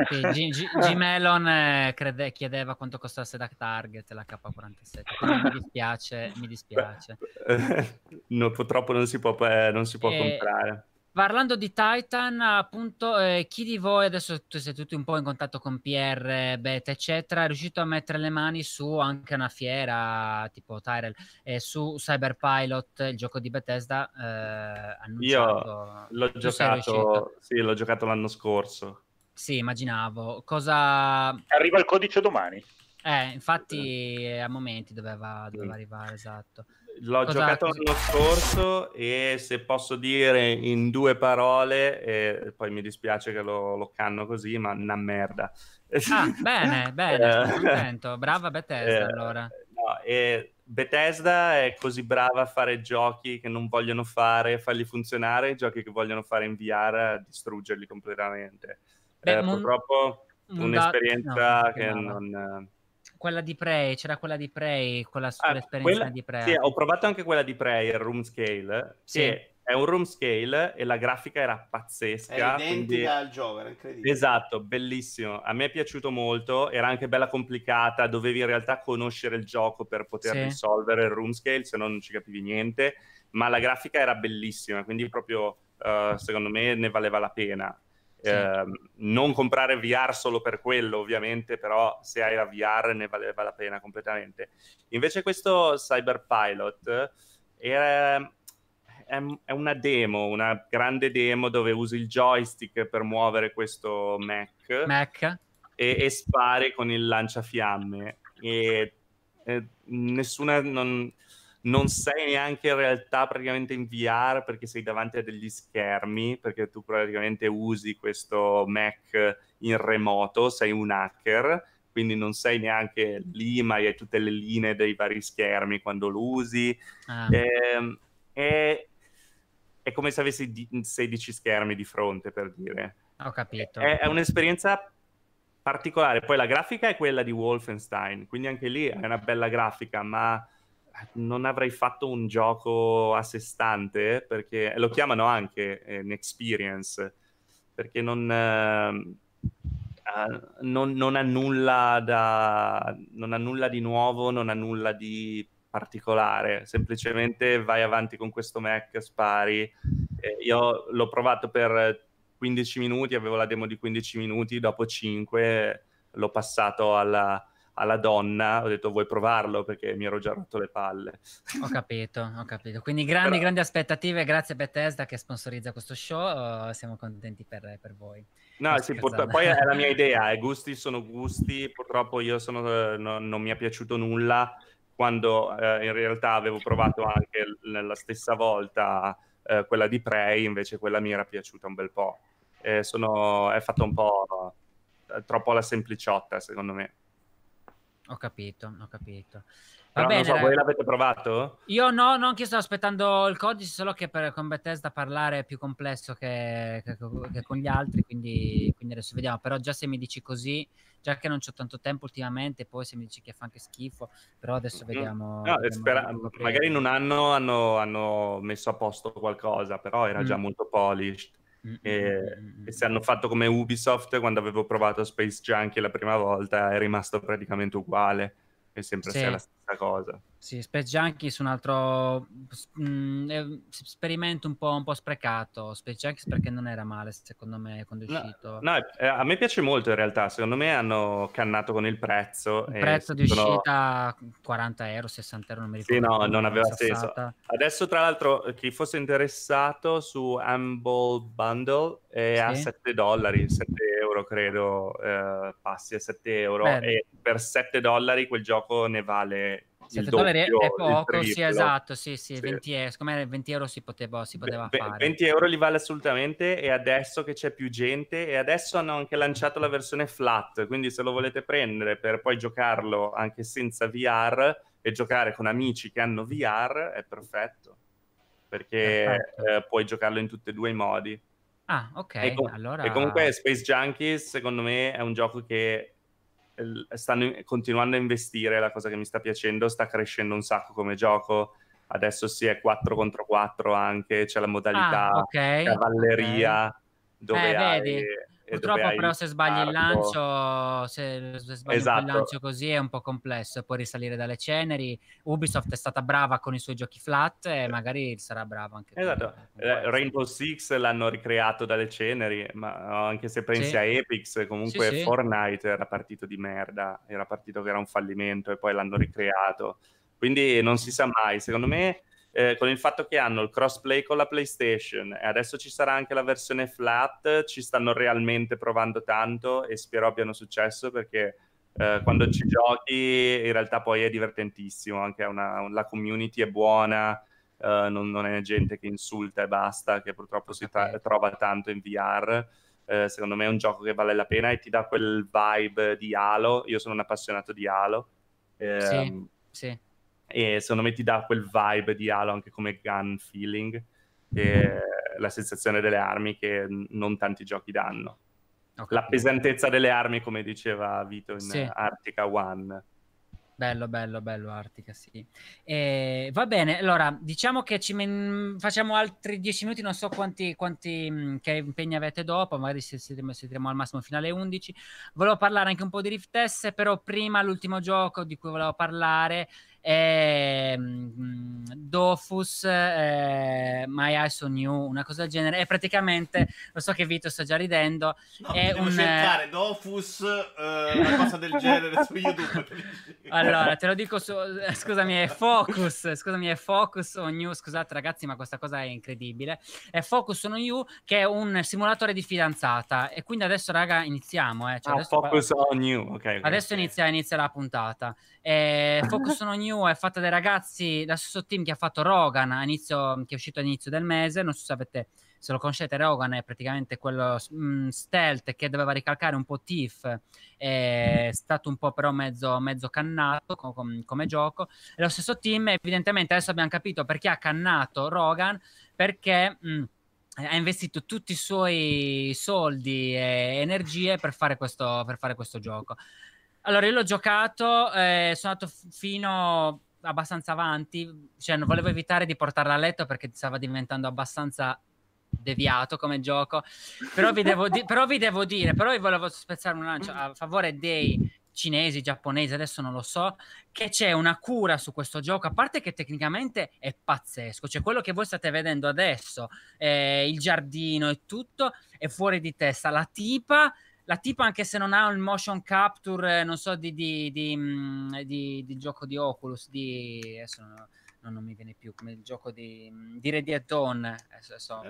Sì, G- G- G- Melon eh, crede- chiedeva quanto costasse da Target la K47. Quindi mi dispiace, mi dispiace. no, purtroppo non si può, eh, non si può e... comprare. Parlando di Titan, appunto, eh, chi di voi, adesso tu sei tutti un po' in contatto con PR, Beta, eccetera, è riuscito a mettere le mani su anche una fiera tipo Tyrell, eh, su Cyberpilot, il gioco di Bethesda, eh, annunciato. Io l'ho giocato, sì, l'ho giocato l'anno scorso. Sì, immaginavo. Cosa... Arriva il codice domani. Eh, infatti a momenti doveva, doveva arrivare, esatto. L'ho Cosa... giocato l'anno scorso e se posso dire in due parole, e poi mi dispiace che lo, lo canno così, ma una merda. Ah, bene, bene, sono contento. Brava Bethesda eh, allora. No, e Bethesda è così brava a fare giochi che non vogliono fare, farli funzionare, giochi che vogliono fare in VR, distruggerli completamente. Beh, eh, mon... Purtroppo un'esperienza no, che non quella di Prey, c'era quella di Prey, quella sull'esperienza ah, quella, di Prey. Sì, ho provato anche quella di Prey, il room scale, sì. che è un room scale e la grafica era pazzesca. È identica quindi... al gioco, era incredibile. Esatto, bellissimo. A me è piaciuto molto, era anche bella complicata, dovevi in realtà conoscere il gioco per poter sì. risolvere il room scale, se no non ci capivi niente, ma la grafica era bellissima, quindi proprio uh, secondo me ne valeva la pena. Eh, non comprare VR solo per quello, ovviamente, però se hai la VR ne valeva la pena completamente. Invece questo Cyberpilot è, è una demo, una grande demo dove usi il joystick per muovere questo Mac, Mac. E, e, spari con il lanciafiamme. E, e nessuna... Non, non sei neanche in realtà praticamente in VR perché sei davanti a degli schermi, perché tu praticamente usi questo Mac in remoto, sei un hacker, quindi non sei neanche lì, ma hai tutte le linee dei vari schermi quando lo usi. Ah. E, ehm, è, è, come se avessi 16 schermi di fronte, per dire. Ho capito. È, è un'esperienza particolare. Poi la grafica è quella di Wolfenstein, quindi anche lì è una bella grafica, ma non avrei fatto un gioco a sé stante perché lo chiamano anche eh, un experience perché non, eh, non, non, ha nulla da, non ha nulla di nuovo, non ha nulla di particolare, semplicemente vai avanti con questo Mac, spari. Eh, io l'ho provato per 15 minuti, avevo la demo di 15 minuti, dopo 5 l'ho passato alla, alla donna, ho detto vuoi provarlo perché mi ero già rotto le palle. Ho capito, ho capito. Quindi grandi, Però... grandi aspettative, grazie Bethesda che sponsorizza questo show, siamo contenti per, per voi. No, sì, pur... poi è la mia idea, eh. gusti sono gusti, purtroppo io sono, no, non mi è piaciuto nulla quando eh, in realtà avevo provato anche la stessa volta eh, quella di Prey, invece quella mi era piaciuta un bel po'. Sono... è fatto un po' eh, troppo alla sempliciotta, secondo me. Ho capito, ho capito. Va Però bene, so, voi l'avete provato? Io no, non che sto aspettando il codice, solo che per, con Bethesda parlare è più complesso che, che, che con gli altri, quindi, quindi, adesso vediamo. Però già se mi dici così, già che non ho tanto tempo ultimamente, poi se mi dici che fa anche schifo, però adesso vediamo. No, vediamo spera- magari in un anno hanno, hanno, messo a posto qualcosa, però era mm. già molto polished. Mm, e, mm, mm, e, se hanno fatto come Ubisoft quando avevo provato Space Junkie la prima volta è rimasto praticamente uguale è sempre sì. la stessa cosa sì, Space Junkies un altro mh, esperimento un po', un po', sprecato. Space Junkies perché non era male, secondo me, quando è uscito. No, no eh, a me piace molto in realtà. Secondo me hanno cannato con il prezzo. Il prezzo di sono... uscita 40 euro, 60 euro, non mi ricordo. Sì, no, non aveva senso. Adesso, tra l'altro, chi fosse interessato su Humble Bundle è sì. a 7 dollari, 7 euro credo, eh, passi a 7 euro. Beh. E per 7 dollari quel gioco ne vale 7 dollari è poco, sì, esatto, sì, sì, sì. 20 euro, secondo me 20 euro si poteva, si poteva v- fare. 20 euro li vale assolutamente e adesso che c'è più gente e adesso hanno anche lanciato la versione flat, quindi se lo volete prendere per poi giocarlo anche senza VR e giocare con amici che hanno VR è perfetto, perché perfetto. Eh, puoi giocarlo in tutti e due i modi. Ah, ok. E, com- allora... e comunque Space Junkies secondo me è un gioco che stanno continuando a investire, la cosa che mi sta piacendo, sta crescendo un sacco come gioco. Adesso si è 4 contro 4 anche, c'è la modalità ah, okay, cavalleria okay. dove eh, hai... Vedi Purtroppo però se sbagli il lancio, se, se sbagli esatto. il lancio così è un po' complesso, puoi risalire dalle ceneri. Ubisoft è stata brava con i suoi giochi flat e magari sarà brava anche Esatto, eh, Rainbow Six l'hanno ricreato dalle ceneri, ma anche se pensi sì. a Epix, comunque sì, Fortnite sì. era partito di merda, era partito che era un fallimento e poi l'hanno ricreato. Quindi non si sa mai, secondo me eh, con il fatto che hanno il crossplay con la PlayStation e adesso ci sarà anche la versione flat, ci stanno realmente provando tanto e spero abbiano successo perché eh, quando ci giochi in realtà poi è divertentissimo, anche una, la community è buona, eh, non, non, è gente che insulta e basta, che purtroppo si tra- trova tanto in VR. Eh, secondo me è un gioco che vale la pena e ti dà quel vibe di Halo. Io sono un appassionato di Halo. sì, ehm, sì e secondo me ti dà quel vibe di Halo anche come gun feeling la sensazione delle armi che non tanti giochi danno. Okay. La pesantezza delle armi, come diceva Vito in sì. Artica One. Bello, bello, bello Artica, sì. E, va bene, allora diciamo che ci men- facciamo altri dieci minuti, non so quanti, quanti mh, che impegni avete dopo, magari se siamo al massimo fino alle 11. Volevo parlare anche un po' di Rift S, però prima l'ultimo gioco di cui volevo parlare è mm, Dofus eh, My Eyes on You, una cosa del genere. È praticamente, lo so che Vito sta già ridendo. No, è devo un cercare Dofus, eh, una cosa del genere su YouTube. allora, te lo dico su, scusami, è Focus, scusami, è Focus on You. Scusate ragazzi, ma questa cosa è incredibile. È Focus on You, che è un simulatore di fidanzata. E quindi adesso, raga, iniziamo. Eh. Cioè, ah, Focus pa- on You, ok. okay. Adesso inizia, inizia la puntata. Eh, Focus on You è fatta dai ragazzi, dal stesso team che ha fatto Rogan, inizio, che è uscito all'inizio del mese. Non so se avete se lo conoscete, Rogan è praticamente quello mh, mm, stealth che doveva ricalcare un po' Tiff, è stato un po' però mezzo, mezzo cannato com- com- come gioco. E lo stesso team, evidentemente, adesso abbiamo capito perché ha cannato Rogan, perché... Mh, ha investito tutti i suoi soldi e energie per fare questo, per fare questo gioco. Allora, io l'ho giocato, eh, sono andato fino abbastanza avanti, cioè non volevo evitare di portarla a letto perché stava diventando abbastanza deviato come gioco, però vi devo, di- però vi devo dire, però vi volevo spezzare un lancio a favore dei cinesi, giapponesi, adesso non lo so, che c'è una cura su questo gioco, a parte che tecnicamente è pazzesco, cioè quello che voi state vedendo adesso, eh, il giardino e tutto, è fuori di testa. La tipa la tipa anche se non ha un motion capture, non so, di, di, di, mm, di, di gioco di Oculus, di... Adesso non, no, non mi viene più come il gioco di, di Ready at Dawn. Adesso,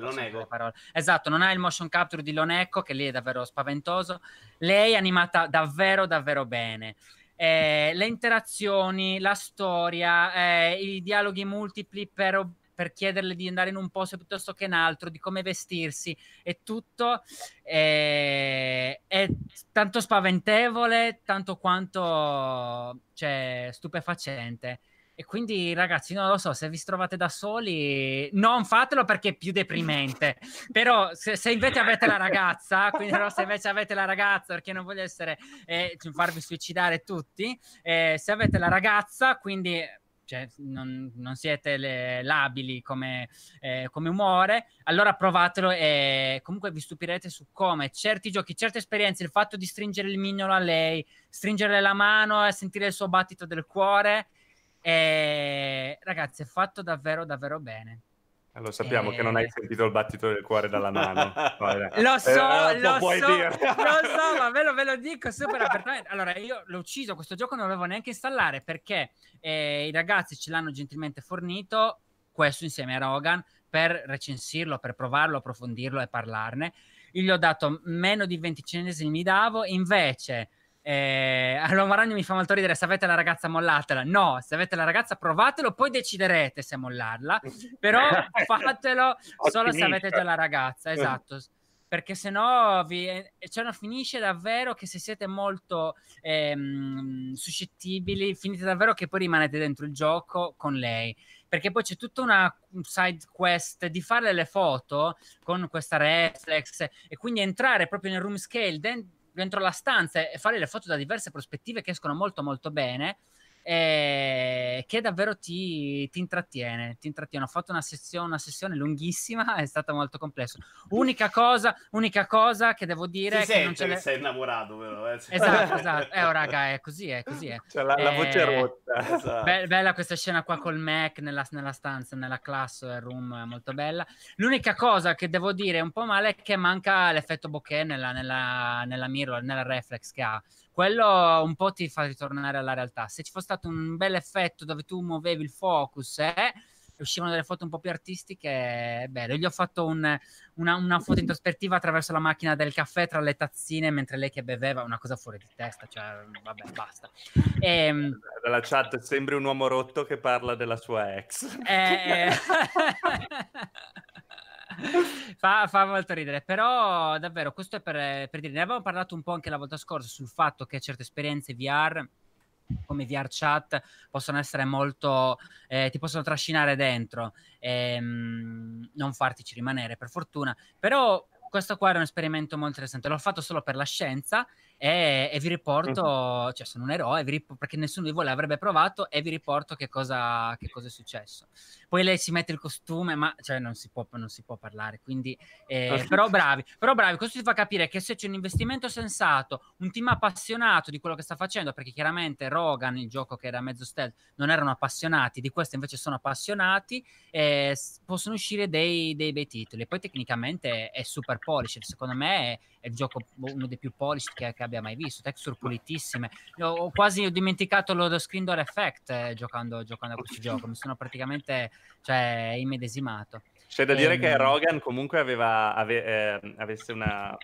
esatto, non ha il motion capture di Loneco, che lì è davvero spaventoso. Lei è animata davvero, davvero bene. Eh, le interazioni, la storia, eh, i dialoghi multipli per per chiederle di andare in un posto piuttosto che in altro, di come vestirsi e tutto è, è tanto spaventevole, tanto quanto cioè, stupefacente. E quindi, ragazzi, non lo so, se vi trovate da soli, non fatelo perché è più deprimente. Però, se, se invece avete la ragazza, quindi no, se invece avete la ragazza, perché non voglio essere eh, farvi suicidare tutti, eh, se avete la ragazza, quindi cioè non, non siete le, labili come, eh, come, umore, allora provatelo e comunque vi stupirete su come certi giochi, certe esperienze, il fatto di stringere il mignolo a lei, stringerle la mano e sentire il suo battito del cuore, e, ragazzi, è fatto davvero, davvero bene. Lo sappiamo e... che non hai sentito il battito del cuore dalla mano. lo so, eh, lo, so lo so, ma ve lo, ve lo dico super apertamente. Allora, io l'ho ucciso, questo gioco non lo dovevo neanche installare perché eh, i ragazzi ce l'hanno gentilmente fornito, questo insieme a Rogan, per recensirlo, per provarlo, approfondirlo e parlarne. Io gli ho dato meno di 20 centesimi, mi davo, invece eh, allora Maragno mi fa molto ridere, se avete la ragazza mollatela. No, se avete la ragazza provatelo, poi deciderete se mollarla, però fatelo solo se avete già la ragazza, esatto. Perché se no vi, cioè no, finisce davvero che se siete molto ehm, suscettibili, finite davvero che poi rimanete dentro il gioco con lei perché poi c'è tutta una side quest di fare le foto con questa reflex e quindi entrare proprio nel room scale dentro dentro la stanza e fare le foto da diverse prospettive che escono molto molto bene eh, che davvero ti, ti, intrattiene, ti intrattiene. Ho fatto una sessione, una sessione lunghissima, è stato molto complesso. Unica cosa, unica cosa che devo dire si è che non ce l'è... sei innamorato però. Eh. Esatto, esatto. Eh, oh, raga, è così, è così. È. Cioè, la, la voce eh, rotta. Esatto. Be- bella questa scena qua col Mac nella, nella stanza, nella class room, è molto bella. L'unica cosa che devo dire un po' male è che manca l'effetto bokeh nella, nella, nella mirror, nella reflex che ha quello un po' ti fa ritornare alla realtà. Se ci fosse stato un bel effetto dove tu muovevi il focus eh, uscivano delle foto un po' più artistiche, è bello. Io gli ho fatto un, una, una, foto introspettiva attraverso la macchina del caffè tra le tazzine mentre lei che beveva, una cosa fuori di testa, cioè vabbè, basta. E, ehm, Dalla chat sembri un uomo rotto che parla della sua ex. Eh... fa, fa, molto ridere, però davvero questo è per, per dire, ne avevamo parlato un po' anche la volta scorsa sul fatto che certe esperienze VR come VR chat possono essere molto eh, ti possono trascinare dentro e ehm, non fartici rimanere per fortuna. Però questo qua era un esperimento molto interessante l'ho fatto solo per la scienza e, e vi riporto, cioè sono un eroe, rip- perché nessuno di voi l'avrebbe provato e vi riporto che cosa, che cosa, è successo. Poi lei si mette il costume, ma cioè, non, si può, non si può parlare, quindi, eh, però bravi, però bravi, questo ti fa capire che se c'è un investimento sensato, un team appassionato di quello che sta facendo, perché chiaramente Rogan, il gioco che era mezzo stealth, non erano appassionati, di questo invece sono appassionati, eh, possono uscire dei, dei bei titoli. Poi tecnicamente è super polished, secondo me è, è il gioco uno dei più polished che, che abbia mai visto, texture pulitissime. Ho quasi dimenticato lo, lo screen door effect eh, giocando, giocando, a questo gioco, mi sono praticamente cioè, immedesimato. C'è da dire e, che ehm, Rogan comunque aveva, ave, eh, avesse una,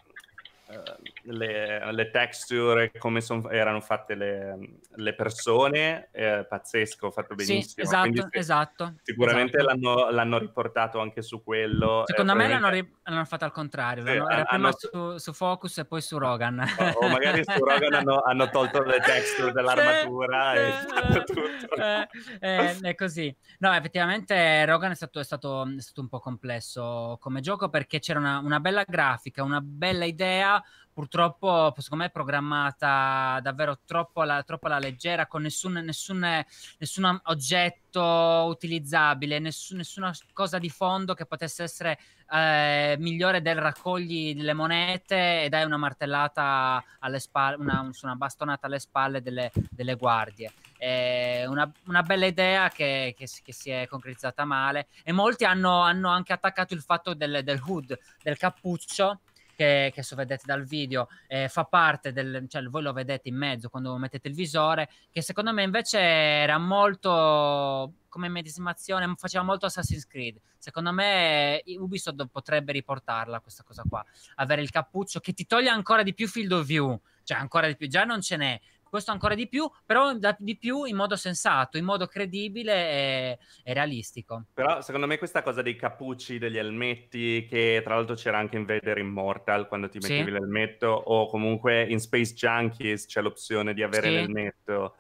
le, le, texture, come son, erano fatte le, le persone, eh, pazzesco, fatto benissimo. Sì, esatto, Quindi, esatto. Sicuramente esatto. L'hanno, l'hanno, riportato anche su quello. Secondo eh, me l'hanno, ri- l'hanno, fatto al contrario, sì, era hanno... prima su, su, Focus e poi su Rogan. O, o magari su Rogan hanno, hanno, tolto le texture dell'armatura e eh, tutto. Eh, eh, è così. No, effettivamente Rogan è stato, è stato, è stato un po' complesso come gioco perché c'era una, una bella grafica, una bella idea, purtroppo secondo me è programmata davvero troppo alla, troppo alla leggera con nessun, nessun, nessun oggetto utilizzabile, nessun, nessuna cosa di fondo che potesse essere eh, migliore del raccogli le monete e dai una martellata alle spalle, una, una bastonata alle spalle delle, delle guardie. Una, una, bella idea che, che, che, si è concretizzata male e molti hanno, hanno anche attaccato il fatto del, del hood, del cappuccio che, che vedete dal video, eh, fa parte del, cioè voi lo vedete in mezzo quando mettete il visore, che secondo me invece era molto come medesimazione, faceva molto Assassin's Creed. Secondo me Ubisoft potrebbe riportarla questa cosa qua, avere il cappuccio che ti toglie ancora di più field of view, cioè ancora di più, già non ce n'è, questo ancora di più, però di più in modo sensato, in modo credibile e, e, realistico. Però secondo me questa cosa dei cappucci, degli elmetti, che tra l'altro c'era anche in Vader Immortal quando ti mettevi sì. l'elmetto, o comunque in Space Junkies c'è l'opzione di avere sì. l'elmetto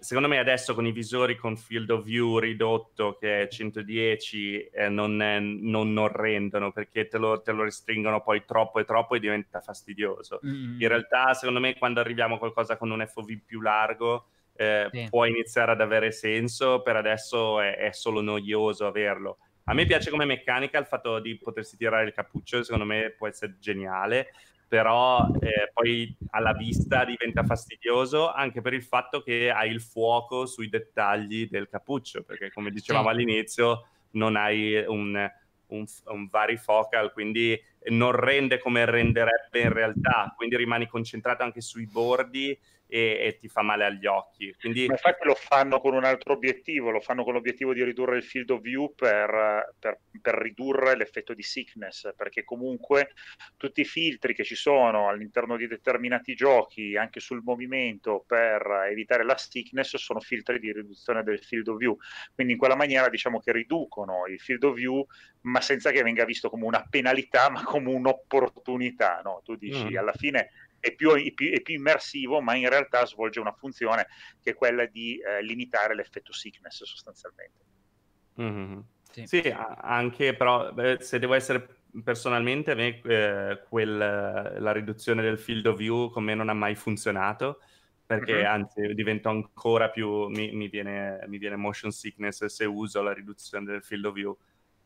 secondo me adesso con i visori con field of view ridotto che è 110 eh, non, è, non, non, rendono perché te lo, te lo, restringono poi troppo e troppo e diventa fastidioso. Mm. In realtà secondo me quando arriviamo a qualcosa con un FOV più largo eh, sì. può iniziare ad avere senso, per adesso è, è solo noioso averlo. A me piace come meccanica il fatto di potersi tirare il cappuccio, secondo me può essere geniale, però eh, poi alla vista diventa fastidioso anche per il fatto che hai il fuoco sui dettagli del cappuccio, perché come dicevamo sì. all'inizio non hai un, un, un varifocal, quindi non rende come renderebbe in realtà, quindi rimani concentrato anche sui bordi e, e, ti fa male agli occhi. Quindi... Ma infatti lo fanno con un altro obiettivo, lo fanno con l'obiettivo di ridurre il field of view per, per, per, ridurre l'effetto di sickness, perché comunque tutti i filtri che ci sono all'interno di determinati giochi, anche sul movimento, per evitare la sickness, sono filtri di riduzione del field of view. Quindi in quella maniera diciamo che riducono il field of view, ma senza che venga visto come una penalità, ma come un'opportunità. No? Tu dici mm. alla fine è più, è, più, è più, immersivo, ma in realtà svolge una funzione che è quella di eh, limitare l'effetto sickness sostanzialmente. Mm-hmm. Sì. sì. anche però beh, se devo essere personalmente, a me eh, quel, la riduzione del field of view con me non ha mai funzionato perché mm-hmm. anzi divento ancora più, mi, mi, viene, mi viene motion sickness se uso la riduzione del field of view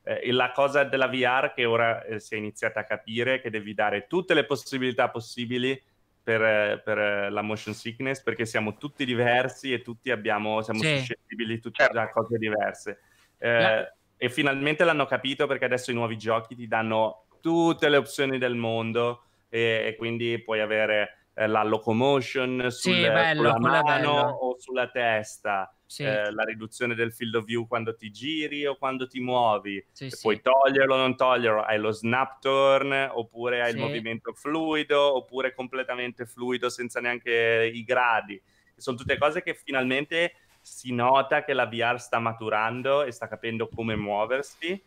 eh, la cosa della VR che ora eh, si è iniziata a capire che devi dare tutte le possibilità possibili per, eh, per eh, la motion sickness perché siamo tutti diversi e tutti abbiamo, siamo sì. suscettibili tutti certo. a cose diverse. Eh, e finalmente l'hanno capito perché adesso i nuovi giochi ti danno tutte le opzioni del mondo e, e quindi puoi avere eh, la locomotion sul, sì, bello, sulla mano o sulla testa sì. eh, la riduzione del field of view quando ti giri o quando ti muovi, sì, sì. puoi toglierlo o non toglierlo, hai lo snap turn oppure hai il movimento fluido oppure completamente fluido senza neanche i gradi. Sono tutte cose che finalmente si nota che la VR sta maturando e sta capendo come muoversi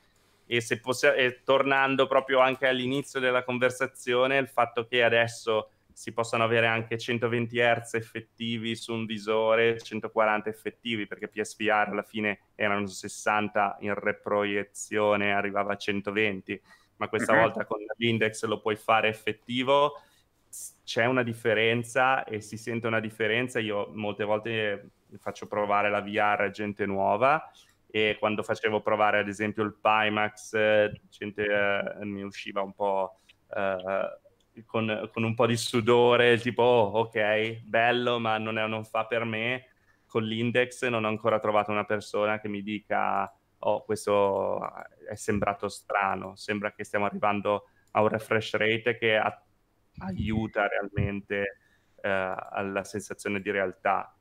e se possi- e tornando proprio anche all'inizio della conversazione, il fatto che adesso si possano avere anche 120 Hz effettivi su un visore, 140 effettivi, perché PSVR alla fine erano 60 in reproiezione, arrivava a 120, ma questa uh-huh. volta con l'index lo puoi fare effettivo, c'è una differenza e si sente una differenza. Io molte volte faccio provare la VR a gente nuova e quando facevo provare ad esempio il Pimax, gente eh, mi usciva un po'... Uh, con, con, un po' di sudore, tipo, oh, ok, bello, ma non, è, non fa per me. Con l'index non ho ancora trovato una persona che mi dica, oh, questo è sembrato strano, sembra che stiamo arrivando a un refresh rate che a- aiuta realmente eh, alla sensazione di realtà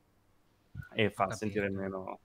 e fa sentire meno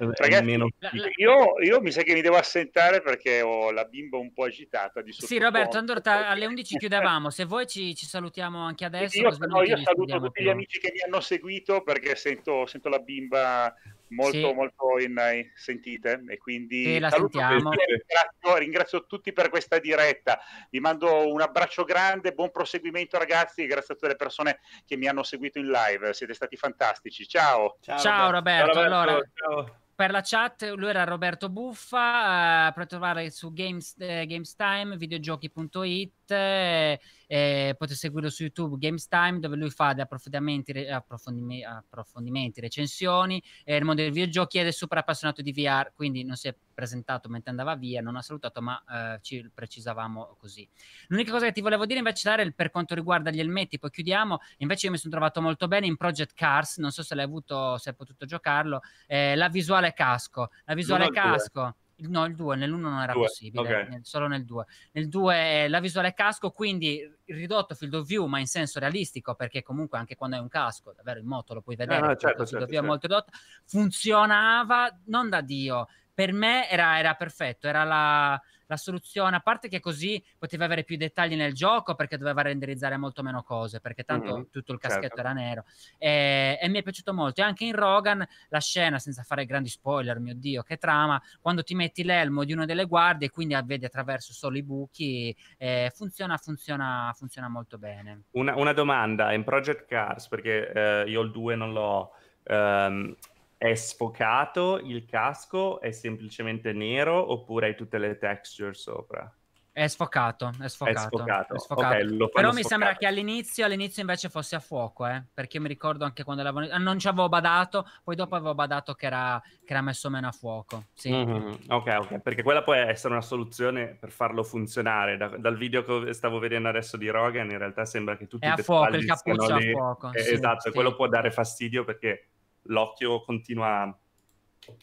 Ragazzi, meno... io, io, mi sa che mi devo assentare perché ho la bimba un po' agitata di Sì, Roberto, allora alle 11 chiudevamo. Se vuoi ci, ci salutiamo anche adesso. Io, no, io saluto tutti più. gli amici che mi hanno seguito perché sento, sento la bimba molto sì. molto in, in, sentite e quindi sì, la sentiamo. Ringrazio, ringrazio, tutti per questa diretta. Vi mando un abbraccio grande buon proseguimento ragazzi. E grazie a tutte le persone che mi hanno seguito in live. Siete stati fantastici. Ciao. Ciao, ciao Roberto, Roberto, allora. Ciao per la chat, lui era Roberto Buffa, uh, potete trovare su games, eh, GamesTime, videogiochi.it, eh, potete seguirlo su YouTube GamesTime dove lui fa dei approfondimenti, approfondimenti, approfondimenti recensioni eh, nel mondo dei videogiochi ed è super appassionato di VR, quindi non si è presentato mentre andava via, non ha salutato, ma eh, ci precisavamo così. L'unica cosa che ti volevo dire invece dare per quanto riguarda gli elmetti, poi chiudiamo, invece io mi sono trovato molto bene in Project Cars, non so se l'hai avuto, se hai potuto giocarlo, eh, la visuale casco, la visuale casco. No, il 2, nell'1 non era due. possibile, okay. nel, solo nel 2. Nel 2 è la visuale casco, quindi ridotto field of view, ma in senso realistico, perché comunque anche quando hai un casco, davvero in moto lo puoi vedere, ah, certo, certo, certo. molto ridotto, funzionava non da Dio, per me era, era perfetto, era la, la, soluzione, a parte che così poteva avere più dettagli nel gioco perché doveva renderizzare molto meno cose, perché tanto mm-hmm, tutto il caschetto certo. era nero. E, e, mi è piaciuto molto. E anche in Rogan la scena, senza fare grandi spoiler, mio Dio, che trama, quando ti metti l'elmo di una delle guardie e quindi vedi attraverso solo i buchi, eh, funziona, funziona, funziona molto bene. Una, una, domanda, in Project Cars, perché eh, io il 2 non l'ho... Um, è sfocato il casco? È semplicemente nero oppure hai tutte le texture sopra? È sfocato, è sfocato. È sfocato. È sfocato. Okay, Però mi sfocato. sembra che all'inizio, all'inizio invece fosse a fuoco, eh? perché mi ricordo anche quando l'avevano... non ci avevo badato, poi dopo avevo badato che era, che era messo meno a fuoco. Sì. Mm-hmm. Ok, ok, perché quella può essere una soluzione per farlo funzionare. Da, dal video che stavo vedendo adesso di Rogan, in realtà sembra che tutti i a fuoco, il cappuccio a fuoco. Eh, sì, esatto, sì. quello può dare fastidio perché l'occhio continua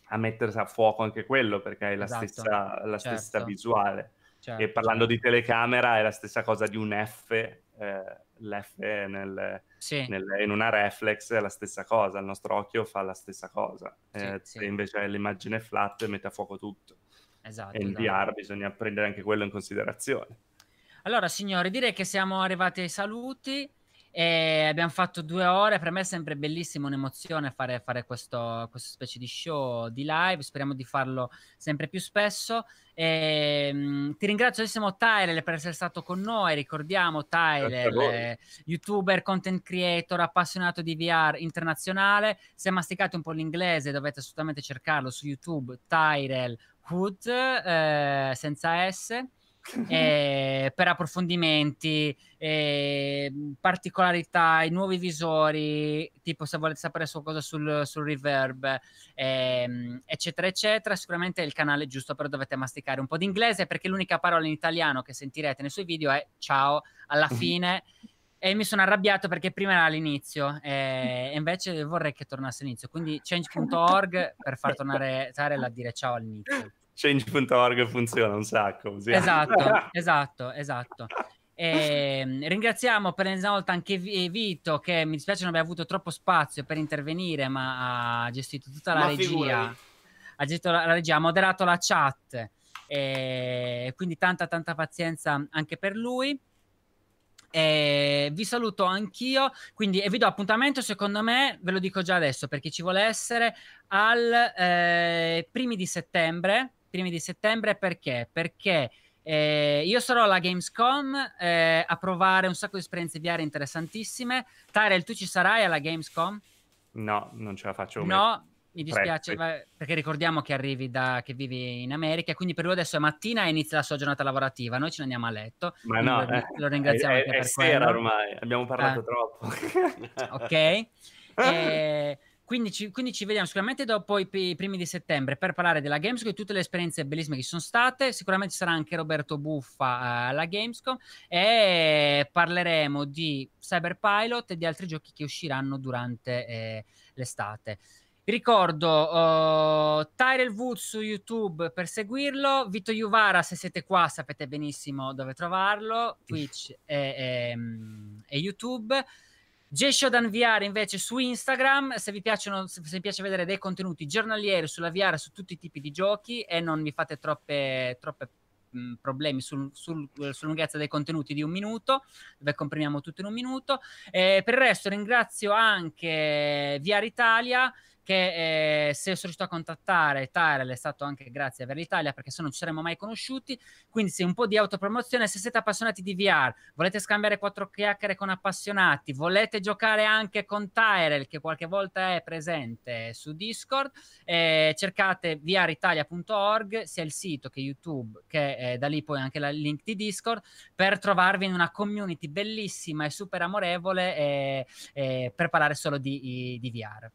a mettersi a fuoco anche quello perché hai la esatto. stessa, la certo. stessa visuale. Certo, e parlando certo. di telecamera è la stessa cosa di un F, eh, l'F nel, sì. nel, in una reflex è la stessa cosa, il nostro occhio fa la stessa cosa. Eh, sì, invece l'immagine flat mette a fuoco tutto. Esatto, e in esatto. VR bisogna prendere anche quello in considerazione. Allora, signori, direi che siamo arrivati ai saluti. E abbiamo fatto due ore, per me è sempre bellissimo, un'emozione fare, fare questo, questa specie di show di live, speriamo di farlo sempre più spesso. E, mh, ti ringrazio Tyrell per essere stato con noi, ricordiamo Tyrell, eh, youtuber, content creator, appassionato di VR internazionale, se masticate un po' l'inglese dovete assolutamente cercarlo su YouTube, Tyrell Hood, eh, senza S eh, per approfondimenti, eh, particolarità, i nuovi visori, tipo se volete sapere qualcosa sul, sul reverb, eh, eccetera, eccetera. Sicuramente è il canale giusto, però dovete masticare un po' di inglese perché l'unica parola in italiano che sentirete nei suoi video è ciao alla fine. E mi sono arrabbiato perché prima era all'inizio e invece vorrei che tornasse all'inizio. Quindi change.org per far tornare Tarel a dire ciao all'inizio change.org funziona un sacco. Così. Esatto, esatto, esatto. E, ehm, ringraziamo per una volta anche Vito che mi dispiace non abbia avuto troppo spazio per intervenire ma ha gestito tutta la ma regia figurati. ha gestito la, la, regia ha moderato la chat e quindi tanta tanta pazienza anche per lui e vi saluto anch'io quindi e vi do appuntamento secondo me ve lo dico già adesso per chi ci vuole essere al eh, primi di settembre primi di settembre perché? Perché eh, io sarò alla Gamescom eh, a provare un sacco di esperienze VR interessantissime. Tyrell, tu ci sarai alla Gamescom? No, non ce la faccio. No, mi dispiace perché ricordiamo che arrivi da che vivi in America, quindi per lui adesso è mattina e inizia la sua giornata lavorativa. Noi ce ne andiamo a letto. Ma no, lo, eh, lo ringraziamo è, anche è, per sera ormai, abbiamo parlato eh. troppo. ok. e, eh, quindi ci, quindi ci, vediamo sicuramente dopo i, i, primi di settembre per parlare della Gamescom e tutte le esperienze bellissime che ci sono state. Sicuramente ci sarà anche Roberto Buffa uh, alla Gamescom e parleremo di Cyberpilot e di altri giochi che usciranno durante eh, l'estate. Ricordo uh, Tyrell Woods su YouTube per seguirlo, Vito Juvara se siete qua sapete benissimo dove trovarlo, Twitch e, e, e YouTube. J Shodan VR invece su Instagram, se vi piacciono, se vi piace vedere dei contenuti giornalieri sulla VR su tutti i tipi di giochi e non vi fate troppe, troppe mh, problemi sul, sul, sulla lunghezza dei contenuti di un minuto, dove comprimiamo tutto in un minuto. E per il resto ringrazio anche VR Italia che eh, se sono riuscito a contattare Tyrell è stato anche grazie a Veritalia perché se no non ci saremmo mai conosciuti. Quindi se un po' di autopromozione se siete appassionati di VR volete scambiare quattro chiacchiere con appassionati volete giocare anche con Tyrell che qualche volta è presente su Discord eh, cercate vritalia.org sia il sito che YouTube che eh, da lì poi anche il link di Discord per trovarvi in una community bellissima e super amorevole eh, eh, per parlare solo di, di VR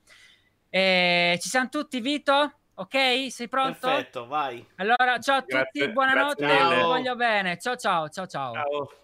eh, ci siamo tutti, Vito? Ok? Sei pronto? Perfetto, vai. Allora, ciao a tutti, grazie, buonanotte, vi voglio bene. Ciao ciao, ciao ciao. Ciao.